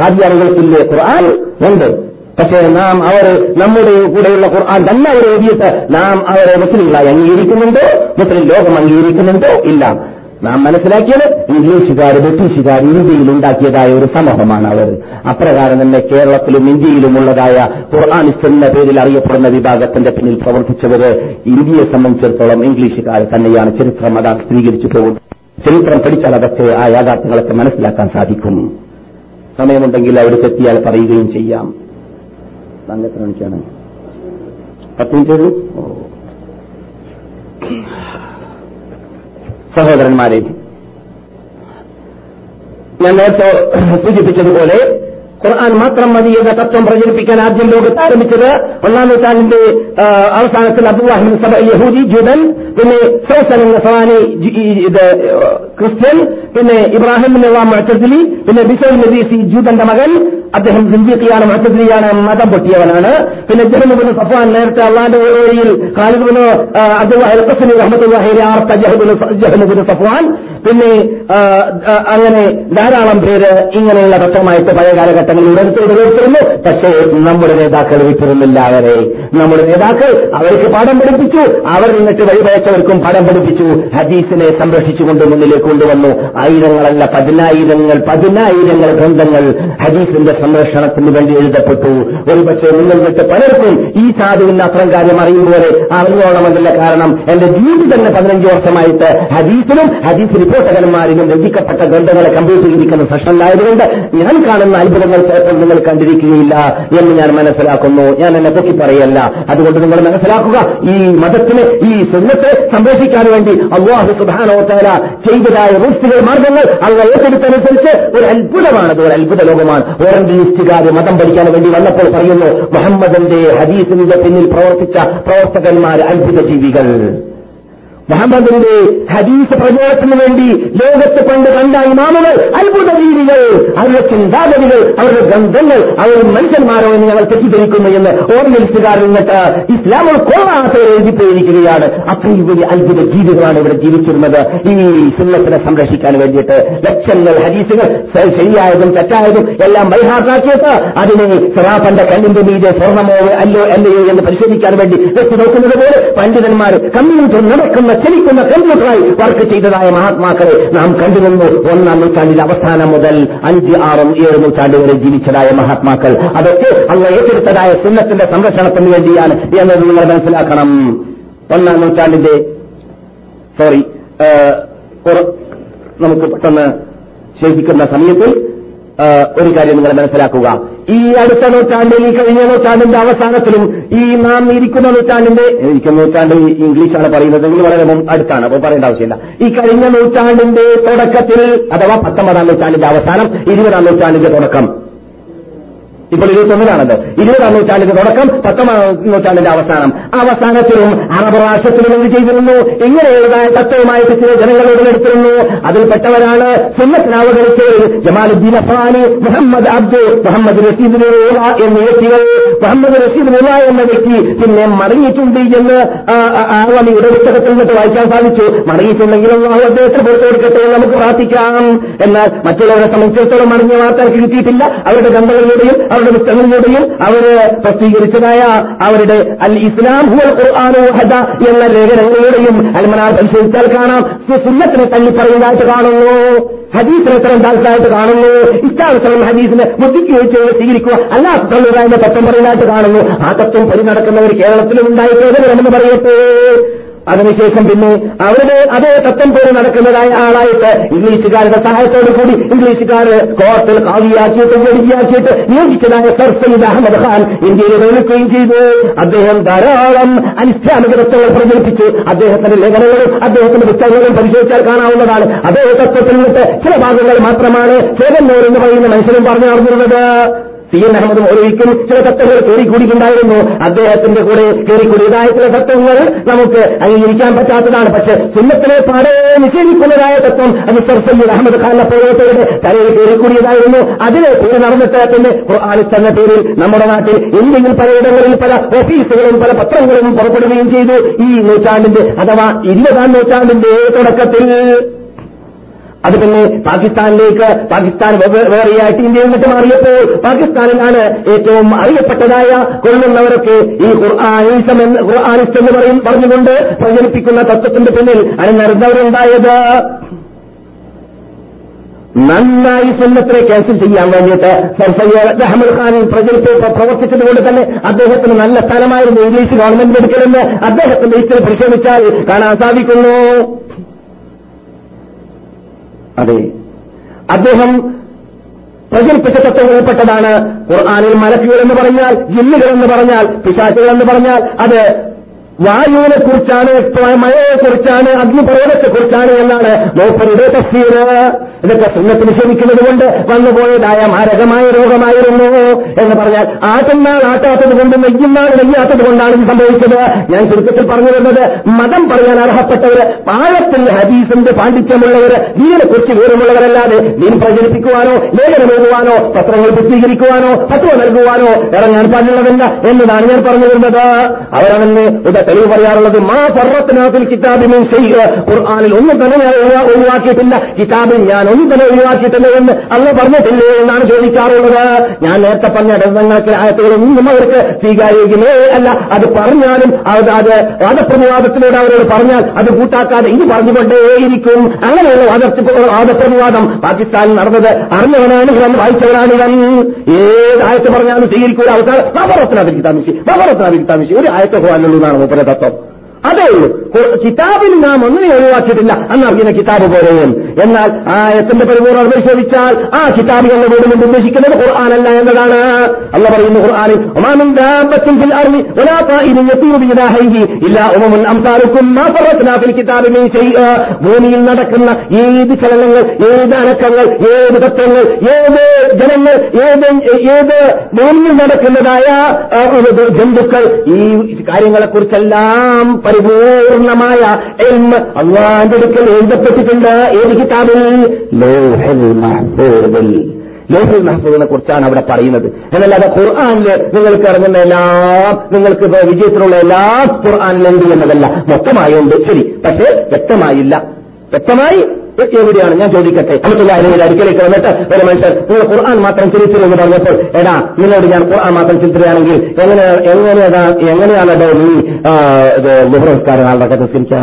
ഹാദിയാനികൾക്കില്ലേ ഖുർആൻ? ഉണ്ട്. പക്ഷേ നാം അവർ നമ്മുടെ കൂടെയുള്ള ഖുർആൻ തന്നെ അവർ എഴുതിയിട്ട് നാം അവരെ മുസ്ലിങ്ങളായി അംഗീകരിക്കുന്നുണ്ടോ? മുസ്ലിം ലോകം അംഗീകരിക്കുന്നുണ്ടോ? ഇല്ല. നാം മനസ്സിലാക്കിയത് ഇംഗ്ലീഷുകാർ ബ്രിട്ടീഷുകാർ ഇന്ത്യയിൽ ഉണ്ടാക്കിയതായ ഒരു സമൂഹമാണ് അവർ അപ്രകാരം തന്നെ കേരളത്തിലും ഇന്ത്യയിലും ഉള്ളതായ ഖുർആാനിസ്റ്റ് എന്ന പേരിൽ അറിയപ്പെടുന്ന വിഭാഗത്തിന്റെ പിന്നിൽ പ്രവർത്തിച്ചവര് ഇന്ത്യയെ സംബന്ധിച്ചിടത്തോളം ഇംഗ്ലീഷുകാർ തന്നെയാണ് ചരിത്രം അതാ സ്ഥിരീകരിച്ചു പോകുന്നത്. ചരിത്രം പഠിച്ചാൽ അതൊക്കെ ആ യാഥാർത്ഥ്യങ്ങളൊക്കെ മനസ്സിലാക്കാൻ സാധിക്കും. സമയമുണ്ടെങ്കിൽ അവിടെ എത്തിയാൽ പറയുകയും ചെയ്യാം. എത്ര മണിക്കാണ് പത്ത് മിനിറ്റ് സഹോദരന്മാരെ ഞാൻ നേരത്തെ സൂചിപ്പിച്ചതുപോലെ ഖുർആൻ മാത്രം മതി എന്ന തത്വം പ്രചരിപ്പിക്കാൻ ആദ്യം ലോകത്ത് ആരംഭിച്ചത് ഒന്നാം നൂറ്റാണ്ടിന്റെ അവസാനത്തിൽ അബ്ദുല്ലാഹിൻ സബ യഹൂദി ജൂതൻ പിന്നെ എന്ന സവാനി ഇത് ക്രിസ്ത്യൻ പിന്നെ ഇബ്രാഹിം എന്നുള്ള മുഅത്തസിലി പിന്നെ ബിസോൽ നബീസി ജൂതന്റെ മകൻ അദ്ദേഹം സിന്ദീഖിയാണ് മുഅത്തസിലിയാണ് മതം പൊട്ടിയവനാണ്. പിന്നെ ജഹ്മുബിന് സഫാൻ നേരത്തെ അള്ളാന്റെ വഴിയിൽ ഖാലിബിന് അബ്ദുൽ റഹ്മത്തുല്ലാഹിലെ ആർത്ത ജഹ്മുബിന് സഫാൻ പിന്നെ അങ്ങനെ ധാരാളം പേര് ഇങ്ങനെയുള്ള തത്വമായിട്ട് പഴയ കാലഘട്ടങ്ങളിൽ ഉടനെത്തിരുന്നു പക്ഷേ നമ്മുടെ നേതാക്കൾ വിട്ടിരുന്നില്ല അവരെ. നമ്മുടെ നേതാക്കൾ അവർക്ക് പാഠം പഠിപ്പിച്ചു. അവർ നിന്നിട്ട് വഴിപഴച്ചവർക്കും പാഠം പഠിപ്പിച്ചു ഹദീസിനെ സംരക്ഷിച്ചുകൊണ്ട് മുന്നിലേക്ക് കൊണ്ടുവന്നു. ആയിരങ്ങളല്ല പതിനായിരങ്ങൾ പതിനായിരങ്ങൾ ഗ്രന്ഥങ്ങൾ ഹദീസിന്റെ സംരക്ഷണത്തിന് വേണ്ടി എഴുതപ്പെട്ടു. ഒരുപക്ഷെ നിങ്ങൾ വിട്ട് പലർക്കും ഈ സാധുവിന് അത്രം കാര്യം അറിയുമ്പോൾ അറിഞ്ഞോണമെന്നില്ല കാരണം എന്റെ ജീവിതം തന്നെ പതിനഞ്ച് വർഷമായിട്ട് ഹദീസിനും ഹദീസ് റിപ്പോർട്ടകന്മാരിലും രചിക്കപ്പെട്ട ഗ്രന്ഥങ്ങളെ കമ്പ്യൂട്ടർ ഇരിക്കുന്ന സെഷനിലായതുകൊണ്ട് ഞാൻ കാണുന്ന അത്ഭുതങ്ങൾ ചിലപ്പോൾ നിങ്ങൾ കണ്ടിരിക്കുകയില്ല എന്ന് ഞാൻ മനസ്സിലാക്കുന്നു. ഞാൻ എന്നെ പൊക്കി പറയല്ല. അതുകൊണ്ട് നിങ്ങൾ മനസ്സിലാക്കുക ഈ മതത്തിന് ഈ സുന്നത്തെ സംരക്ഷിക്കാൻ വേണ്ടി അള്ളാഹു സുബാനോത്താര ചെയ്തതായ റിസ്റ്റുകൾ മാർഗങ്ങൾ അങ്ങ് ഏറ്റെടുത്തനുസരിച്ച് ഒരു അത്ഭുതമാണത് ഒരു അത്ഭുത ലോകമാണ്. ഓറഞ്ചലിസ്റ്റുകാർ മതം പഠിക്കാൻ വേണ്ടി വന്നപ്പോൾ പറയുന്നു മുഹമ്മദിന്റെ ഹദീസിന്റെ പിന്നിൽ പ്രവർത്തിച്ച പ്രവർത്തകന്മാർ അത്ഭുത ജീവികൾ മുഹമ്മദിന്റെ ഹദീസ് പ്രചോദനത്തിന് വേണ്ടി ലോകത്ത് പണ്ട് കണ്ട ഇമാമുകൾ അത്ഭുത രീതികൾ അവരുടെ ചിന്താഗതികൾ അവരുടെ ഗ്രന്ഥങ്ങൾ അവർ മനുഷ്യന്മാരോ എന്ന് ഞങ്ങൾ തെറ്റിദ്ധരിക്കുന്നു എന്ന് ഓർമ്മലിസ്റ്റുകാർ നിന്നിട്ട് ഇസ്ലാം ഉൾക്കൊള്ളാത്തവർ എഴുതിപ്പോയിരിക്കുകയാണ് അത്രയും വലിയ അത്ഭുത ജീവികളാണ് ഇവിടെ ജീവിച്ചിരുന്നത്. ഈ സുന്നത്തിനെ സംരക്ഷിക്കാൻ വേണ്ടിയിട്ട് ലക്ഷങ്ങൾ ഹദീസുകൾ ശരിയായതും തെറ്റായതും എല്ലാം ബൈഹാർട്ടാക്കിയിട്ട് അതിനെ സിറാഫന്റെ കണ്ണിന്റെ മീതെ സ്വർണമോ അല്ലോ അല്ലയോ എന്ന് പരിശോധിക്കാൻ വേണ്ടി വെച്ച് നോക്കുന്നത് പോലെ പണ്ഡിതന്മാർ കമ്പ്യൂട്ടർ നടക്കുന്ന ചലിക്കുന്ന കമ്പ്യൂട്ടറായി വർക്ക് ചെയ്തതായ മഹാത്മാക്കളെ നാം കണ്ടുവന്നു ഒന്നാം നൂറ്റാണ്ടിൽ അവസാനം മുതൽ അഞ്ച് ആറും ഏഴ് നൂറ്റാണ്ട് വരെ ജീവിച്ചതായ മഹാത്മാക്കൾ. അതൊക്കെ അങ്ങ് ഏറ്റെടുത്തതായ സുന്നത്തിന്റെ സംരക്ഷണത്തിന് വേണ്ടിയാണ് എന്നത് നിങ്ങൾ മനസ്സിലാക്കണം. ഒന്നാം നൂറ്റാണ്ടിന്റെ സോറി നമുക്ക് പെട്ടെന്ന് ശേഷിക്കുന്ന സമയത്തിൽ ഒരു കാര്യം നിങ്ങൾ മനസ്സിലാക്കുക. ഈ അടുത്ത നൂറ്റാണ്ടിൽ ഈ കഴിഞ്ഞ നൂറ്റാണ്ടിന്റെ അവസാനത്തിലും ഈ നാം ഇരിക്കുന്ന നൂറ്റാണ്ടിന്റെ ഇരിക്കുന്ന നൂറ്റാണ്ട് ഇംഗ്ലീഷാണ് പറയുന്നതെങ്കിൽ വളരെ അടുത്താണ്. അപ്പോൾ പറയേണ്ട ആവശ്യമില്ല. ഈ കഴിഞ്ഞ നൂറ്റാണ്ടിന്റെ തുടക്കത്തിൽ അഥവാ പത്തൊമ്പതാം നൂറ്റാണ്ടിന്റെ അവസാനം ഇരുപതാം നൂറ്റാണ്ടിന്റെ തുടക്കം. ഇപ്പോൾ ഇരുപത്തൊന്നിലാണത്. ഇരുപതാം നൂറ്റാണ്ടിന്റെ തുടക്കം പത്തൊമ്പതാം നൂറ്റാണ്ടിന്റെ അവസാനം. അവസാനത്തിലും അറബ് രാഷ്ട്രത്തിലും എന്ത് ചെയ്തിരുന്നു? ഇങ്ങനെയുള്ള തത്വമായിട്ട് ചില ജനങ്ങളോട് എടുത്തിരുന്നു. അതിൽപ്പെട്ടവരാണ് സുന്നത്തിനെ ജമാലുദ്ദീൻ അഫാനി മുഹമ്മദ് അബ്ദു മുഹമ്മദ് റഷീദ് എന്ന വ്യക്തികൾ മുഹമ്മദ് റഷീദ് എന്ന വ്യക്തി പിന്നെ മടങ്ങിയിട്ടുണ്ട് എന്ന് ആവാമിയുടെ പുസ്തകത്തിൽ നിന്നിട്ട് വായിക്കാൻ സാധിച്ചു. മടങ്ങിയിട്ടുണ്ടെങ്കിൽ അള്ളാഹു അദ്ദേഹത്തെ പുറത്തു കൊടുക്കട്ടെ നമുക്ക് പ്രാർത്ഥിക്കാം. എന്നാൽ മറ്റുള്ളവരെ സംബന്ധിച്ചിടത്തോളം മടങ്ങിയ വാർത്ത കിട്ടിയിട്ടില്ല. അവരുടെ ഗ്രന്ഥങ്ങളിലൂടെയും അവരുടെ പുസ്തകങ്ങളിലൂടെയും അവർ പ്രസിദ്ധീകരിച്ചതായ അവരുടെ അൽ ഇസ്ലാം ഹുവൽ ഖുർആാനു ഹദ എന്ന ലേഖനങ്ങളിലൂടെയും അൽമനാർ പരിശോധിച്ചാൽ കാണാം. സുന്നത്തിനെ തള്ളി പറയുന്നതായിട്ട് കാണുന്നു. ഹദീസിനെ എത്രയും താഴ്ത്തായിട്ട് കാണുന്നു. ഇഷ്ടാനുസരണം ഹദീസിനെ ബുദ്ധിക്ക് വെച്ച് സ്വീകരിക്കുക. തള്ളുക തത്വം പറയുന്നതായിട്ട് കാണുന്നു. ആ തത്വം പരി നടക്കുന്നവർ കേരളത്തിലും ഉണ്ടായിക്കോട്ടെ പറയട്ടെ അതിനുശേഷം പിന്നെ അവരുടെ അതേ തത്വം പോലെ നടക്കുന്നതായ ആളായിട്ട് ഇംഗ്ലീഷുകാരുടെ സഹായത്തോടു കൂടി ഇംഗ്ലീഷുകാർ കോർട്ടിൽ കാവിയാക്കിയിട്ട് ജഡ്ജിയാക്കിയിട്ട് നിയോഗിച്ചതായ സർ സയ്യിദ് അഹമ്മദ് ഖാൻ ഇന്ത്യയിൽ വിളിക്കുകയും ചെയ്തു. അദ്ദേഹം ധാരാളം അനുഷ്ഠാന തത്വങ്ങൾ പ്രചരിപ്പിച്ചു. അദ്ദേഹത്തിന്റെ ലേഖനങ്ങളും അദ്ദേഹത്തിന്റെ പുസ്തകങ്ങളും പരിശോധിച്ചാൽ കാണാവുന്നതാണ്. അതേ തത്വത്തിൽ നിന്നിട്ട് ചില ഭാഗങ്ങൾ മാത്രമാണ് ചേതന്നൂർ എന്ന് പറയുന്ന മനുഷ്യനും പറഞ്ഞു നടന്നിരുന്നത് സി എൻ അഹമ്മദ് മൗലവിക്കും ചില തത്വങ്ങൾ കയറിക്കൂടിയിട്ടുണ്ടായിരുന്നു അദ്ദേഹത്തിന്റെ കൂടെ കയറിക്കൂടിയതായ ചില തത്വങ്ങൾ നമുക്ക് അംഗീകരിക്കാൻ പറ്റാത്തതാണ്. പക്ഷെ സുന്നത്തിനെ പാടെ നിഷേധിക്കുന്നതായ തത്വം അത് സർ അഹമ്മദ് ഖാന്റെ പോലത്തവരുടെ തലയിൽ കയറിക്കൂടിയതായിരുന്നു അതിന് പേര് നടന്നിട്ട് പിന്നെ ഖുർആാനിസ് എന്ന പേരിൽ നമ്മുടെ നാട്ടിൽ ഇന്ത്യയിൽ പലയിടങ്ങളിൽ പല ഓഫീസുകളും പല പത്രങ്ങളും പുറപ്പെടുകയും ചെയ്തു. ഈ നൂറ്റാണ്ടിന്റെ അഥവാ ഇരുപതാം നൂറ്റാണ്ടിന്റെ തുടക്കത്തിൽ അത് പിന്നെ പാകിസ്ഥാനിലേക്ക് പാകിസ്ഥാൻ വേറെയായിട്ട് ഇന്ത്യയിൽ നിന്നിട്ട് മാറിയപ്പോൾ പാകിസ്ഥാനിലാണ് ഏറ്റവും അറിയപ്പെട്ടതായ കൊള്ളുന്നവരൊക്കെ ഈ ഖുർആാനിസം എന്ന് എന്ന് പറയും പറഞ്ഞുകൊണ്ട് പ്രചരിപ്പിക്കുന്ന തത്വത്തിന്റെ പിന്നിൽ അണിനിരുന്നവരുണ്ടായത് നന്നായി സുന്നത്തിനെ ക്യാൻസൽ ചെയ്യാൻ വേണ്ടിയിട്ട് സർ സയ്യദ് അഹമ്മദ് ഖാൻ പ്രചരിപ്പ് പ്രവർത്തിച്ചതുകൊണ്ട് തന്നെ അദ്ദേഹത്തിന് നല്ല സ്ഥലമായിരുന്നു ഇംഗ്ലീഷ് ഗവൺമെന്റ് എടുക്കലെന്ന് അദ്ദേഹത്തിന്റെ ഇഷ്ടം പരിശോധിച്ചാൽ കാണാൻ സാധിക്കുന്നു. അതെ. അദ്ദേഹം പ്രചരിപ്പിച്ച തത്വങ്ങളിൽപ്പെട്ടതാണ്. ഖുർആാനിൽ മലക്കുകൾ എന്ന് പറഞ്ഞാൽ ജില്ലുകൾ എന്ന് പറഞ്ഞാൽ പിശാച്ചുകൾ എന്ന് പറഞ്ഞാൽ അത് വായുവിനെ കുറിച്ചാണ് മഴയെ കുറിച്ചാണ് അഗ്നിപർവതത്തെ കുറിച്ചാണ് എന്നാണ് മൂപ്പരുടെ തസ്തീര് ഇതൊക്കെ സ്വന്തത്തിന് നിഷേധിക്കുന്നത് കൊണ്ട് വന്നുപോയതായ മാരകമായ രോഗമായിരുന്നു എന്ന് പറഞ്ഞാൽ ആട്ടുന്നാൾ ആട്ടാത്തത് കൊണ്ട് നെയ്യുന്നാൾ നെയ്യാത്തത് കൊണ്ടാണ് ഇത് സംഭവിച്ചത്. ഞാൻ ചുരുക്കത്തിൽ പറഞ്ഞു വന്നത് മതം പറയാൻ അർഹപ്പെട്ടവര് പാഴത്തിൽ ഹദീസിന്റെ പാണ്ഡിത്യമുള്ളവര് ദീനെ കുറിച്ച് വിവരമുള്ളവരല്ലാതെ ദീൻ പ്രചരിപ്പിക്കുവാനോ ലേഖനം എഴുതുവാനോ പത്രങ്ങൾ പ്രസിദ്ധീകരിക്കുവാനോ പത്രം നൽകുവാനോ ഇറങ്ങാൻ പാടുള്ളതല്ല എന്നതാണ് ഞാൻ പറഞ്ഞു വരുന്നത്. അവരാണെന്ന് തെളിവ് പറയാറുള്ളത് മാ ഫറത്തിനാത്തിൽ കിതാബിനും ഖുർആാനിൽ ഒന്നും തന്നെ ഒഴിവാക്കിയിട്ടില്ല. കിതാബിൽ ഞാൻ ഒന്നും തന്നെ ഒഴിവാക്കിയിട്ടില്ല എന്ന് അല്ല പറഞ്ഞിട്ടില്ലേ എന്നാണ് ചോദിക്കാറുള്ളത്. ഞാൻ നേരത്തെ പറഞ്ഞ ഇടങ്ങൾക്ക് ആയത്തുകളൊന്നും അവർക്ക് സ്വീകാര്യമേ അല്ല. അത് പറഞ്ഞാലും അത് അത് വാദപ്രതിവാദത്തിലൂടെ അവരോട് പറഞ്ഞാൽ അത് കൂട്ടാക്കാതെ ഇത് പറഞ്ഞുകൊണ്ടേയിരിക്കും. അങ്ങനെയുള്ള വാദ- വാദപ്രതിവാദം പാകിസ്ഥാനിൽ നടന്നത് അറിഞ്ഞവനാണ് ഇവൻ വായിച്ചവനാണ് ഇവൻ. ഏത് ആയത്ത് പറഞ്ഞാലും സ്വീകരിക്കൂല. അവസാനം നവറത്തിനാവിൽ കിതാമിശി ഒരു ആയത്ത് പോകാനുള്ളൂ എന്നാണ് മൂപ്പര തത്വം അതേ ഉള്ളൂ. ഖുർ- കിതാബിൽ നാം ഒന്നിനെ ഒഴിവാക്കിയിട്ടില്ല. അന്നറിയുന്ന കിതാബ് പോലെയും. എന്നാൽ ആ ആയത്തിന്റെ പരിപൂർണ പരിശോധിച്ചാൽ ആ കിതാബ് എന്ന ഉദ്ദേശിക്കുന്നത് ഖുർആാനല്ല എന്നതാണ്. അല്ല പറയുന്നു ഭൂമിയിൽ നടക്കുന്ന ഏത് ചലനങ്ങൾ ഏത് അനക്കങ്ങൾ ഏത് തത്വങ്ങൾ ഏത് ജനങ്ങൾ ഏത് ഏത് ഭൂമിയിൽ നടക്കുന്നതായ ജന്തുക്കൾ ഈ കാര്യങ്ങളെക്കുറിച്ചെല്ലാം പരിപൂർണമായ എൽമ അള്ളാന്റെ അടുക്കൽ എഴുതപ്പെട്ടിട്ടുണ്ട്. ഏത് കിതാബിൽ ലോഹൽ മഹ്ഫൂദിൽ. ലോഹൽ മഹ്ഫൂദിനെ കുറിച്ചാണ് അവിടെ പറയുന്നത്. എന്നല്ലാതെ ഖുർആാനിൽ നിങ്ങൾക്ക് ഇറങ്ങുന്ന എല്ലാം നിങ്ങൾക്ക് വിജയത്തിനുള്ള എല്ലാ ഖുർആാനിലുണ്ട് എന്നതല്ല. മൊത്തമായുണ്ട്. ശരി. പക്ഷേ വ്യക്തമായില്ല. വ്യക്തമായി? എവിടെയാണ്? ഞാൻ ചോദിക്കട്ടെ. അല്ലെങ്കിൽ അടുക്കലേക്ക് വന്നിട്ട് ഒരു മനുഷ്യർ നിങ്ങൾ ഖുർആൻ മാത്രം ചിരിച്ചു എന്ന് പറഞ്ഞപ്പോൾ എടാ നിങ്ങളോട് ഞാൻ ഖുർആൻ മാത്രം ചരിത്രയാണെങ്കിൽ എങ്ങനെ എങ്ങനെയാണ് എങ്ങനെയാണോ നീ ആ, ഇത് ലുഹ്റസ്കാരം നാളെ സംസ്കരിക്കുക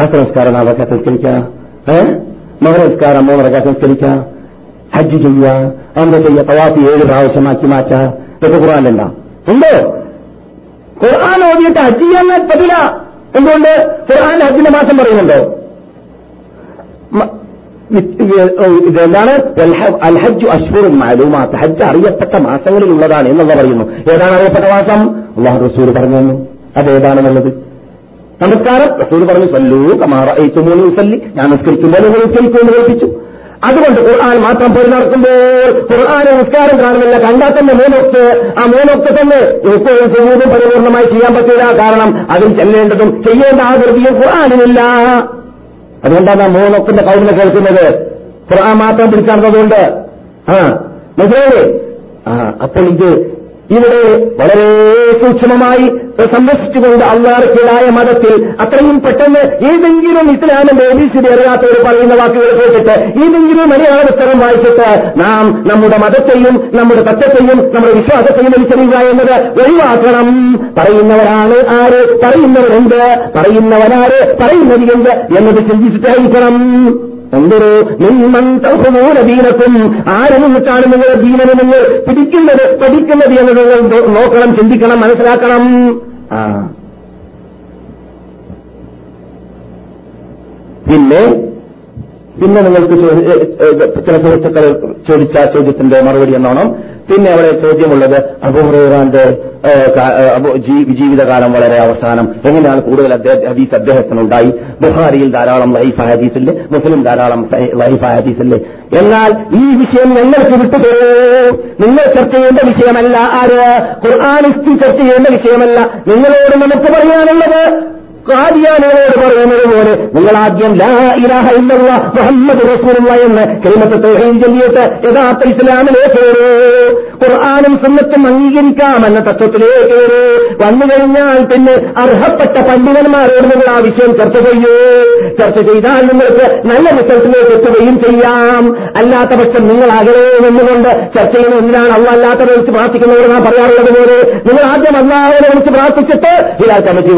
ആളുടെ നാളെ സംസ്കരിക്കുക ഏഹ് മഹനസ്കാരം മൂന്നരക്ക സംസ്കരിക്കുക ഹജ്ജ് ചെയ്യുക എന്താ ചെയ്യുക തവാഫി ഏഴ് പ്രാവശ്യമാക്കി മാറ്റുക ഇതൊക്കെ ഖുർആാനുണ്ടോ ഉണ്ടോ ഖുർആൻ ഓതിയിട്ട് ഹജ്ജ് ചെയ്യാൻ പറ്റില്ല എന്തുകൊണ്ട് ഖുർആൻ ഹജ്ജിന്റെ മാസം പറയുന്നുണ്ടോ മ- ഇതെന്താണ് അൽഹജ്ജു അഷ്ഹുറും മാലൂമാത്ത് ഹജ്ജ് അറിയപ്പെട്ട മാസങ്ങളിലുള്ളതാണ് എന്നുള്ള പറയുന്നു ഏതാണ് അറിയപ്പെട്ട മാസം അള്ളാഹു റസൂൽ പറഞ്ഞു തന്നു അതേതാണെന്നുള്ളത് നമസ്കാരം. റസൂൽ പറഞ്ഞു സല്ലൂ കമാറ ഏറ്റുമൂന്ന് സല്ലി ഞാൻ നിസ്കരിക്കുമ്പോൾ നിങ്ങൾ നിസ്കരിക്കുമെന്ന് കേൾപ്പിച്ചു അതുകൊണ്ട് ഖുർആൻ മാത്രം പോയി നടക്കുമ്പോൾ ഖുർആാനെ നിസ്കാരം കാണുന്നില്ല. കണ്ടാൽ തന്നെ മൂന്നൊക്കെ ആ മൂന്നൊക്കെ തന്നെ എപ്പോഴും സമൂഹം പരിപൂർണമായി ചെയ്യാൻ പറ്റില്ല. കാരണം അതിൽ ചെല്ലേണ്ടതും ചെയ്യേണ്ട ആകൃതിയും ഖുർആാനിനില്ല അതുകൊണ്ടാണ് ആ മൂന്നൊക്കിന്റെ കൗതിനെ കേൾക്കുന്നത്. ഖുർആൻ മാത്രം പിടിച്ചതുകൊണ്ട് ആ മനസ്സിലായില്ലേ? ആ അപ്പോൾ ഇത് ഇവിടെ വളരെ സൂക്ഷ്മമായി സംരക്ഷിച്ചുകൊണ്ട് അള്ളാർക്കിടായ മതത്തിൽ അത്രയും പെട്ടെന്ന് ഏതെങ്കിലും ഇസ്ലാമിന്റെ എബിസിഡി അറിയാത്തവർ പറയുന്ന വാക്കുകൾ കേട്ടിട്ട് ഏതെങ്കിലും മലയാള പുസ്തകം വായിച്ചിട്ട് നാം നമ്മുടെ മതത്തെയും നമ്മുടെ തത്വത്തെയും നമ്മുടെ വിശ്വാസത്തെയും വലിച്ചെറിയുക എന്നത് ഒഴിവാക്കണം. പറയുന്നവരാണ് ആര്? പറയുന്നവരുണ്ട്. പറയുന്നവനാര്? പറയുന്നത് എന്ത് എന്നത് ചിന്തിച്ചിട്ടായിരിക്കണം എന്തൊരു ആര് നിന്നിട്ടാണ് നിങ്ങളുടെ ദീനനെ നിങ്ങൾ പിടിക്കുന്നത് പഠിക്കുന്നത് എന്ന് നിങ്ങൾ നോക്കണം ചിന്തിക്കണം മനസ്സിലാക്കണം. പിന്നെ പിന്നെ നിങ്ങൾക്ക് ചില സുഹൃത്തുക്കൾ ചോദിച്ച ചോദ്യത്തിന്റെ മറുപടി എന്നോണം? പിന്നെ അവിടെ ചോദ്യമുള്ളത് അബൂഹുറാന്റെ ജീവിതകാലം വളരെ അവസാനം എങ്ങനെയാണ് കൂടുതൽ ഹദീസ് ഹദീസ് അദ്ദേഹത്തിനുണ്ടായി? ബുഹാരിയിൽ ധാരാളം ലൈഫ ഹദീസില്ലേ? മുസ്ലിം ധാരാളം ലൈഫ ഹദീസില്ലേ? എന്നാൽ ഈ വിഷയം ഞങ്ങൾക്ക് വിട്ടുപോകൂ നിങ്ങൾ ചർച്ച ചെയ്യേണ്ട വിഷയമല്ല ആര്? ഖുർആാനിസ്തി ചർച്ച ചെയ്യേണ്ട വിഷയമല്ല. നിങ്ങളോട് നമുക്ക് പറയാനുള്ളത് കാദിയാനോട് പറയുന്നത് പോലെ നിങ്ങൾ ആദ്യം ലാ ഇലാഹ ഇല്ലല്ല മുഹമ്മദ് റസൂലുള്ള എന്ന് കലിമത്ത് തൗഹീദ് ചൊല്ലിയിട്ട് യഥാർത്ഥ ഇസ്ലാമിലേക്ക് കയറൂ ഖുർആാനും സുന്നത്തും അംഗീകരിക്കാമെന്ന തത്വത്തിലേക്ക് കയറൂ വന്നു കഴിഞ്ഞാൽ പിന്നെ അർഹപ്പെട്ട പണ്ഡിതന്മാരോട് നിങ്ങൾ ആ വിഷയം ചർച്ച ചെയ്യൂ. ചർച്ച ചെയ്താൽ നിങ്ങൾക്ക് നല്ല റിസൾട്ടിലേക്ക് എത്തുകയും ചെയ്യാം. അല്ലാത്ത പക്ഷം നിങ്ങൾ അകലെ നിന്നുകൊണ്ട് ചർച്ച ചെയ്യുന്ന എന്തിനാണ്? അള്ള അല്ലാത്തവരെ വിളിച്ച് പ്രാർത്ഥിക്കുന്നവർ നാം പറയാറുള്ളത് പോലെ നിങ്ങൾ ആദ്യം അള്ളാഹുവിനെ വിളിച്ച് പ്രാർത്ഥിച്ചിട്ട് ഹിലാൽ കമ്മിറ്റി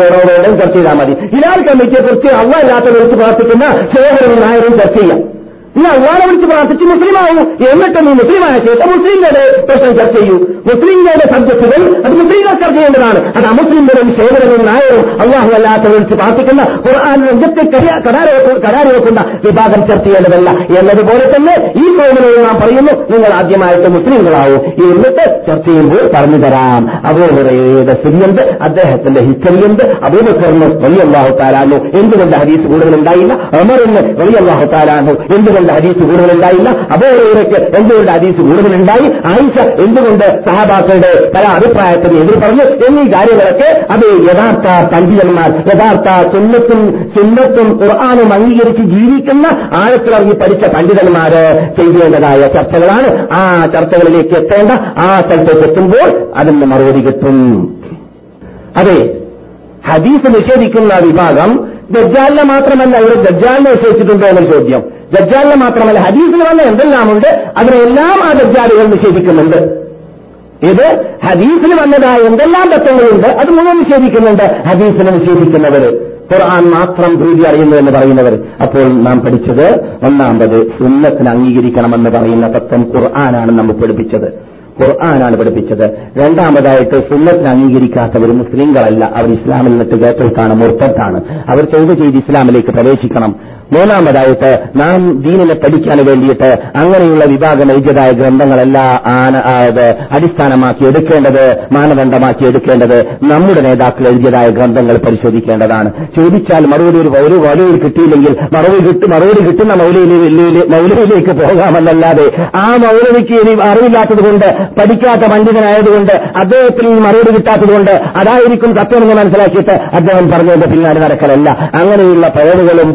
ചർച്ച ചെയ്താൽ മതി. ഹിലാൽ കമ്മിറ്റിയെ കുറിച്ച് അള്ള അല്ലാത്തവരെ വിളിച്ച് പ്രാർത്ഥിക്കുന്ന ശേഖരൻ നായരും ചർച്ച ചെയ്യാം. നീ അള്ളാനെ വിളിച്ച് പ്രാർത്ഥിച്ച് മുസ്ലിമാവൂ. എന്നിട്ട് നീ മുസ്ലിമായ ശേഷം മുസ്ലിങ്ങളുടെ പ്രശ്നം ചർച്ച ചെയ്യൂ. മുസ്ലിങ്ങളുടെ സബ്ജക്റ്റുകൾ അത് മുസ്ലിങ്ങൾ ചർച്ച ചെയ്യേണ്ടതാണ്. അത് അമുസ്ലിങ്ങളും സേവനവും നായരും അള്ളാഹു അല്ലാത്ത വിളിച്ച് പ്രാർത്ഥിക്കുന്ന ഖുർആൻ രംഗത്തെ കരാറുവെക്കുന്ന വിഭാഗം ചർച്ച ചെയ്യേണ്ടതല്ല. എന്നതുപോലെ തന്നെ ഈ കോമിനോട് നാം പറയുന്നു നിങ്ങൾ ആദ്യമായിട്ട് മുസ്ലിങ്ങളാവൂ. എന്നിട്ട് ചർച്ച ചെയ്യുമ്പോൾ പറഞ്ഞു തരാം. അബൂഹുറയുടെ സ്ഥിതിയുണ്ട് അദ്ദേഹത്തിന്റെ ഹിസ്റ്ററിയുണ്ട് അബൂബക്കറിന് വലിയ അള്ളാഹു താലാനു എന്തുകൊണ്ട് ഹദീസ് കൂടുതലുണ്ടായില്ല? അമറിന് വലിയ അള്ളാഹു താലാനു എന്തുകൊണ്ട് ഹദീസ് കൂടുതലുണ്ടായില്ല. അബൂഹുറയ്ക്ക് എന്തുകൊണ്ട് ഹദീസ് കൂടുതലുണ്ടായി? ആയിഷ എന്തുകൊണ്ട് സഹാബാക്കളുടെ പല അഭിപ്രായത്തിന് എതിർ പറഞ്ഞു എന്നീ കാര്യങ്ങളൊക്കെ അത് യഥാർത്ഥ പണ്ഡിതന്മാർ യഥാർത്ഥ സുന്നത്തും സുന്നത്തും ഖുർആാനും അംഗീകരിച്ച് ജീവിക്കുന്ന ആഴത്തിലിറങ്ങി പഠിച്ച പണ്ഡിതന്മാര് ചെയ്യേണ്ടതായ ചർച്ചകളാണ്. ആ ചർച്ചകളിലേക്ക് എത്തേണ്ട ആ സ്ഥലത്തേക്ക് എത്തുമ്പോൾ അതിന് മറുപടി കിട്ടും. അതെ ഹദീസ് നിഷേധിക്കുന്ന വിഭാഗം ദജ്ജാലിനെ മാത്രമല്ല ഇവിടെ ദജ്ജാലിനെ നിഷേധിച്ചിട്ടുണ്ടോ എന്ന ചോദ്യം. ദജ്ജാലിനെ മാത്രമല്ല ഹദീസിൽ വന്ന എന്തെല്ലാമുണ്ട്? അതിനെല്ലാം ആ ദജ്ജാലുകൾ നിഷേധിക്കുന്നുണ്ട്. ഇത് ഹദീസിന് വന്നതായ എന്തെല്ലാം തത്വങ്ങളുണ്ട്? അത് മുഴുവൻ നിഷേധിക്കുന്നുണ്ട്. ഹദീസിനെ നിഷേധിക്കുന്നവര് ഖുർആൻ മാത്രം പ്രീതി അറിയുന്നു എന്ന് പറയുന്നവർ. അപ്പോൾ നാം പഠിച്ചത് ഒന്നാമത് സുന്നത്തിന് അംഗീകരിക്കണമെന്ന് പറയുന്ന തത്വം ഖുർആനാണ് നമ്മൾ പഠിപ്പിച്ചത്. ഖുർആനാണ് പഠിപ്പിച്ചത്. രണ്ടാമതായിട്ട് സുന്നത്തിന് അംഗീകരിക്കാത്തവർ മുസ്ലിങ്ങളല്ല. അവർ ഇസ്ലാമിൽ നിന്നിട്ട് കേട്ടൽക്കാണ് മുർത്തത്താണ് അവർ ചെയ്ത് ചെയ്ത് ഇസ്ലാമിലേക്ക് പ്രവേശിക്കണം. മൂന്നാമതായിട്ട് നാം ദീനിനെ പഠിക്കാൻ വേണ്ടിയിട്ട് അങ്ങനെയുള്ള വിഭാഗം എഴുതിയതായ ഗ്രന്ഥങ്ങളെല്ലാം അടിസ്ഥാനമാക്കി എടുക്കേണ്ടത് മാനദണ്ഡമാക്കി എടുക്കേണ്ടത് നമ്മുടെ നേതാക്കൾ എഴുതിയതായ ഗ്രന്ഥങ്ങൾ പരിശോധിക്കേണ്ടതാണ്. ചോദിച്ചാൽ മറുപടി ഒരു ഒരു വഴിയിൽ കിട്ടിയില്ലെങ്കിൽ മറുപടി കിട്ടി മറുപടി കിട്ടുന്ന മൗലയിലേക്ക് പോകാമെന്നല്ലാതെ ആ മൗലവിക്ക് ഇനി അറിവില്ലാത്തതുകൊണ്ട് പഠിക്കാത്ത പണ്ഡിതനായതുകൊണ്ട് അദ്ദേഹത്തിന് മറുപടി കിട്ടാത്തതുകൊണ്ട് അതായിരിക്കും സത്യമെന്ന് മനസ്സിലാക്കിയിട്ട് അദ്ദേഹം പറഞ്ഞതിന്റെ പിന്നാലെ നടക്കലല്ല. അങ്ങനെയുള്ള പഴവുകളും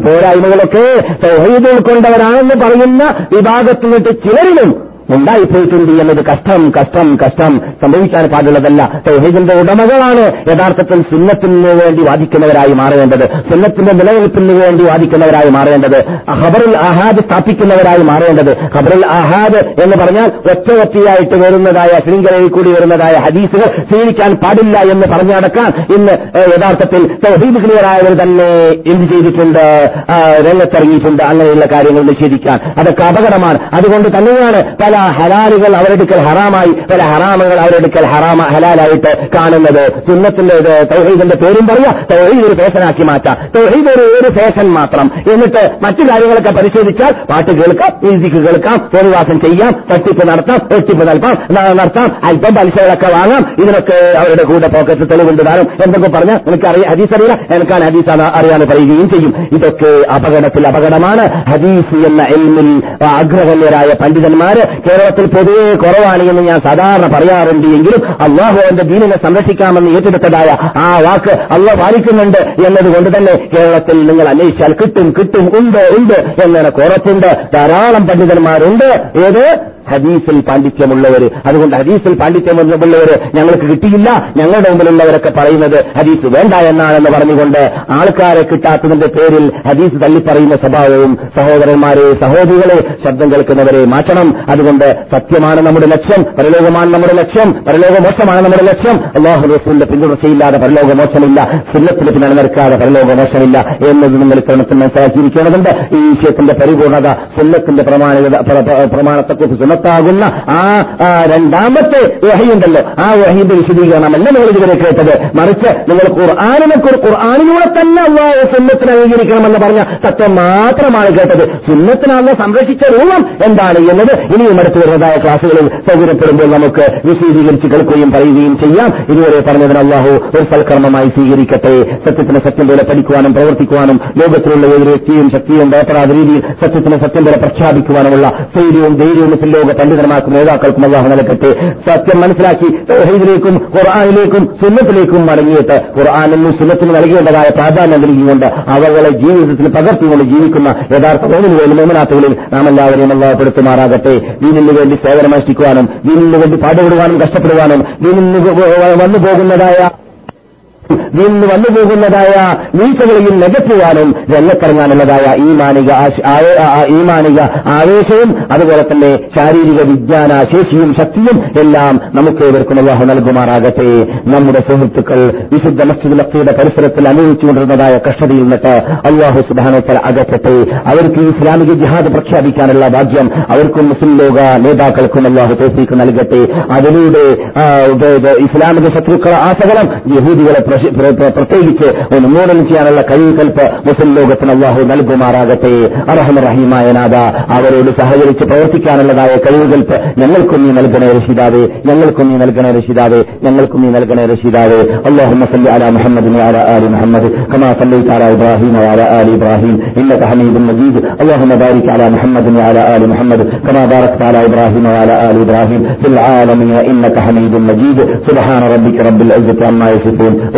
പോരായ്മകളൊക്കെ സൗഹൃദം ഉൾക്കൊണ്ടവരാണെന്ന് പറയുന്ന വിഭാഗത്തിൽ നിന്നിട്ട് ചിലരിലും ഉണ്ടായിപ്പോയിട്ടുണ്ട് എന്നത് കഷ്ടം കഷ്ടം കഷ്ടം. സംഭവിക്കാൻ പാടുള്ളതല്ല. തൗഹീദിന്റെ ഉടമകളാണ് യഥാർത്ഥത്തിൽ സുന്നത്തിന് വേണ്ടി വാദിക്കുന്നവരായി മാറേണ്ടത്. സുന്നത്തിന്റെ നിലനിൽപ്പിന് വേണ്ടി വാദിക്കുന്നവരായി മാറേണ്ടത്. ഖബറുൽ അഹാദ് സ്ഥാപിക്കുന്നവരായി മാറേണ്ടത്. ഖബറുൽ അഹാദ് എന്ന് പറഞ്ഞാൽ ഒറ്റ ഒറ്റയായിട്ട് വരുന്നതായ ശൃംഖലയിൽ കൂടി വരുന്നതായ ഹദീസുകൾ സ്വീകരിക്കാൻ പാടില്ല എന്ന് പറഞ്ഞടക്കാൻ ഇന്ന് യഥാർത്ഥത്തിൽ തൗഹീദ് ക്ലിയറായവർ തന്നെ എന്ത് ചെയ്തിട്ടുണ്ട്? രംഗത്തിറങ്ങിയിട്ടുണ്ട്. അങ്ങനെയുള്ള കാര്യങ്ങൾ നിഷേധിക്കാൻ. അതൊക്കെ അപകടമാണ്. അതുകൊണ്ട് തന്നെയാണ് പല ഹലാലുകൾ അവരെടുക്കൽ ഹറാമായി പല ഹറാമുകൾ അവരെടുക്കൽ ഹറാമ ഹലാലായിട്ട് കാണുന്നത്. സുന്നത്തിന്റെ തൗഹീദിന്റെ പേരും പറയാ തൗഹീദ് ഒരു ഫേഷനാക്കി മാറ്റാം. തൗഹീദ് ഒരു ഒരു ഫേഷൻ മാത്രം. എന്നിട്ട് മറ്റു കാര്യങ്ങളൊക്കെ പരിശോധിച്ചാൽ പാട്ട് കേൾക്കാം മ്യൂസിക് കേൾക്കാം തോന്നിവാസം ചെയ്യാം തട്ടിപ്പ് നടത്താം ഒട്ടിപ്പ് നൽകാം നടത്താം അല്പം പലിശകളൊക്കെ വാങ്ങാം ഇതിനൊക്കെ അവരുടെ കൂടെ പോക്കറ്റ് തെളിവുണ്ട് താരം. എന്തൊക്കെ പറഞ്ഞാൽ നിനക്ക് അറിയാം ഹദീസ് അറിയില്ല എനിക്കാണ് ഹദീസ് അറിയാതെ പറയുകയും ചെയ്യും. ഇതൊക്കെ അപകടത്തിൽ അപകടമാണ്. ഹദീസ് എന്ന എൽമിൽ ആഗ്രഹന്യരായ പണ്ഡിതന്മാര് കേരളത്തിൽ പൊതുവെ കുറവാണ് എന്ന് ഞാൻ സാധാരണ പറയാറുണ്ട് എങ്കിലും അള്ളാഹു എന്റെ ദീനിനെ സംരക്ഷിക്കാമെന്ന് ഏറ്റെടുത്തതായ ആ വാക്ക് അള്ളാഹ് പാലിക്കുന്നുണ്ട് എന്നതുകൊണ്ട് തന്നെ കേരളത്തിൽ നിങ്ങൾ അന്വേഷിച്ചാൽ കിട്ടും കിട്ടും ഉണ്ട് ഉണ്ട് എന്നെനിക്ക് ഉറപ്പുണ്ട് ധാരാളം പണ്ഡിതന്മാരുണ്ട്. ഏത്? ഹദീസിൽ പാണ്ഡിത്യമുള്ളവർ അതുകൊണ്ട് ഹദീസിൽ പാണ്ഡിത്യമുള്ളവർ ഞങ്ങൾക്ക് കിട്ടിയില്ല. ഞങ്ങളുടെ മുമ്പിലുള്ളവരൊക്കെ പറയുന്നത് ഹദീസ് വേണ്ട എന്നാണെന്ന് പറഞ്ഞുകൊണ്ട് ആൾക്കാരെ കിട്ടാത്തതിന്റെ പേരിൽ ഹദീസ് തള്ളിപ്പറയുന്ന സ്വഭാവവും സഹോദരന്മാരെ സഹോദരികളെ ശബ്ദം കേൾക്കുന്നവരെ മാറ്റണം. അതുകൊണ്ട് സത്യമാണ് നമ്മുടെ ലക്ഷ്യം പരലോകമാണ് നമ്മുടെ ലക്ഷ്യം പരലോകമോക്ഷമാണ് നമ്മുടെ ലക്ഷ്യം. അള്ളാഹു റസൂലിന്റെ പിന്തുടർച്ചയില്ലാതെ പരലോകമോക്ഷമില്ല സുന്നത്തിന് പിന്നാലെ നിൽക്കാതെ പരലോകമോക്ഷമില്ല എന്നത് നിങ്ങൾ ഇത്തരണത്തിൽ മനസ്സിലാക്കിയിരിക്കേണ്ടതുണ്ട്. ഈ വിഷയത്തിന്റെ പരിപൂർണത സുന്നത്തിന്റെ പ്രമാണികത പ്രമാണത്തെക്കുറിച്ച് സുന്നത്താകുന്ന ആ രണ്ടാമത്തെ വഹയുണ്ടല്ലോ ആ വഹീന്റെ വിശദീകരണമല്ല നിങ്ങൾ ഇതുവരെ കേട്ടത്. മറിച്ച് നിങ്ങൾ ഖുർആാനിനെ ഖുർആാനിലൂടെ തന്നെ അള്ളാഹു സുന്നത്തിന് അംഗീകരിക്കണമെന്ന് പറഞ്ഞ തത്വം മാത്രമാണ് കേട്ടത്. സുന്നത്തിനല്ല സംരക്ഷിച്ച രൂപം എന്താണ് എന്നത് ഇനിയും അടുത്ത് വരുന്നതായ ക്ലാസ്സുകളിൽ സൗകര്യപ്പെടുമ്പോൾ നമുക്ക് വിശദീകരിച്ച് കേൾക്കുകയും പറയുകയും ചെയ്യാം. ഇതുവരെ പറഞ്ഞതിന് അള്ളാഹു ഒരു സൽക്കർമ്മമായി സ്വീകരിക്കട്ടെ. സത്യത്തിന് സത്യം പോലെ പഠിക്കുവാനും പ്രവർത്തിക്കുവാനും ലോകത്തിലുള്ള ഏതൊരു വ്യക്തിയും ശക്തിയും ഭയപ്പെടാത്ത രീതിയിൽ സത്യത്തിന് സത്യം പോലെ പ്രഖ്യാപിക്കുവാനുമുള്ള ധൈര്യവും ധൈര്യവും ലോക പണ്ഡിതന്മാർക്കും നേതാക്കൾക്കും അള്ളാഹു നൽകട്ടെ. സത്യം മനസ്സിലാക്കി തൗഹീദിലേക്കും ഖുർആാനിലേക്കും സുന്നത്തിലേക്കും മടങ്ങിയിട്ട് ഖുർആാനിനും സുന്നത്തിനും നൽകേണ്ടതായ പ്രാധാന്യം നൽകിക്കൊണ്ട് അവകളെ ജീവിതത്തിൽ പകർത്തിക്കൊണ്ട് ജീവിക്കുന്ന യഥാർത്ഥ മോമിനുവേണ്ടി മോമനാത്തുകളിൽ നാം എല്ലാവരെയും അള്ളാഹപ്പെടുത്തുമാറാകട്ടെ വീനിന് വേണ്ടി സേവനമനുഷ്ഠിക്കുവാനും വീനിന് വേണ്ടി പാടുപെടുവാനും കഷ്ടപ്പെടുവാനും ദീനിന് വന്നു പോകുന്നതായ നിന്ന് വന്നു പോകുന്നതായ വീഴ്ചകളെയും നികത്തുവാനും രംഗത്തിറങ്ങാനുള്ളതായ ഈമാനിക മാനിക ആ- മാനിക ആവേശവും അതുപോലെ തന്നെ ശാരീരിക വിജ്ഞാന ശേഷിയും ശക്തിയും എല്ലാം നമുക്ക് ഏവർക്കും അള്ളാഹു നൽകുമാറാകട്ടെ. നമ്മുടെ സുഹൃത്തുക്കൾ വിശുദ്ധ മസ്ജിദ് ലക്തിയുടെ പരിസരത്തിൽ അനുഭവിച്ചുകൊണ്ടിരുന്നതായ കഷ്ടതയിൽ നിന്നിട്ട് അള്ളാഹു സുബാനോത്തൽ അകറ്റട്ടെ അവർക്ക് ഈ ഇസ്ലാമിക ജിഹാദ് പ്രഖ്യാപിക്കാനുള്ള ഭാഗ്യം അവർക്കും മുസ്ലിം ലോക നേതാക്കൾക്കും അള്ളാഹു തോഫീക്ക് നൽകട്ടെ. അതിലൂടെ ഇസ്ലാമിക ശത്രുക്കളെ ആ സകലം യഹൂദികളെ പ്രത്യേകിച്ച് ഉന്മൂലനം ചെയ്യാനുള്ള കഴിവുകൽപ്പ് മുസ്ലിം ലോകത്തിന് അള്ളാഹു നൽകുമാറാകട്ടെ അറഹമറഹീമായ നാഥ അവരോട് സഹകരിച്ച് പ്രവർത്തിക്കാനുള്ളതായ കഴിവുകൽപ്പ് ഞങ്ങൾക്കും നീ നൽകണേ രക്ഷിതാവേ ഞങ്ങൾക്കും നീ നൽകണേ രക്ഷിതാവേ ഞങ്ങൾക്കും നീ നൽകണേ രക്ഷിതാവേ اللهم صل على محمد وعلى ال محمد كما صليت على ابراهيم وعلى ال ابراهيم انك حميد مجيد اللهم بارك على محمد وعلى ال محمد كما باركت على ابراهيم وعلى ال ابراهيم في العالمين انك حميد مجيد سبحان ربك رب العزه عما يصفون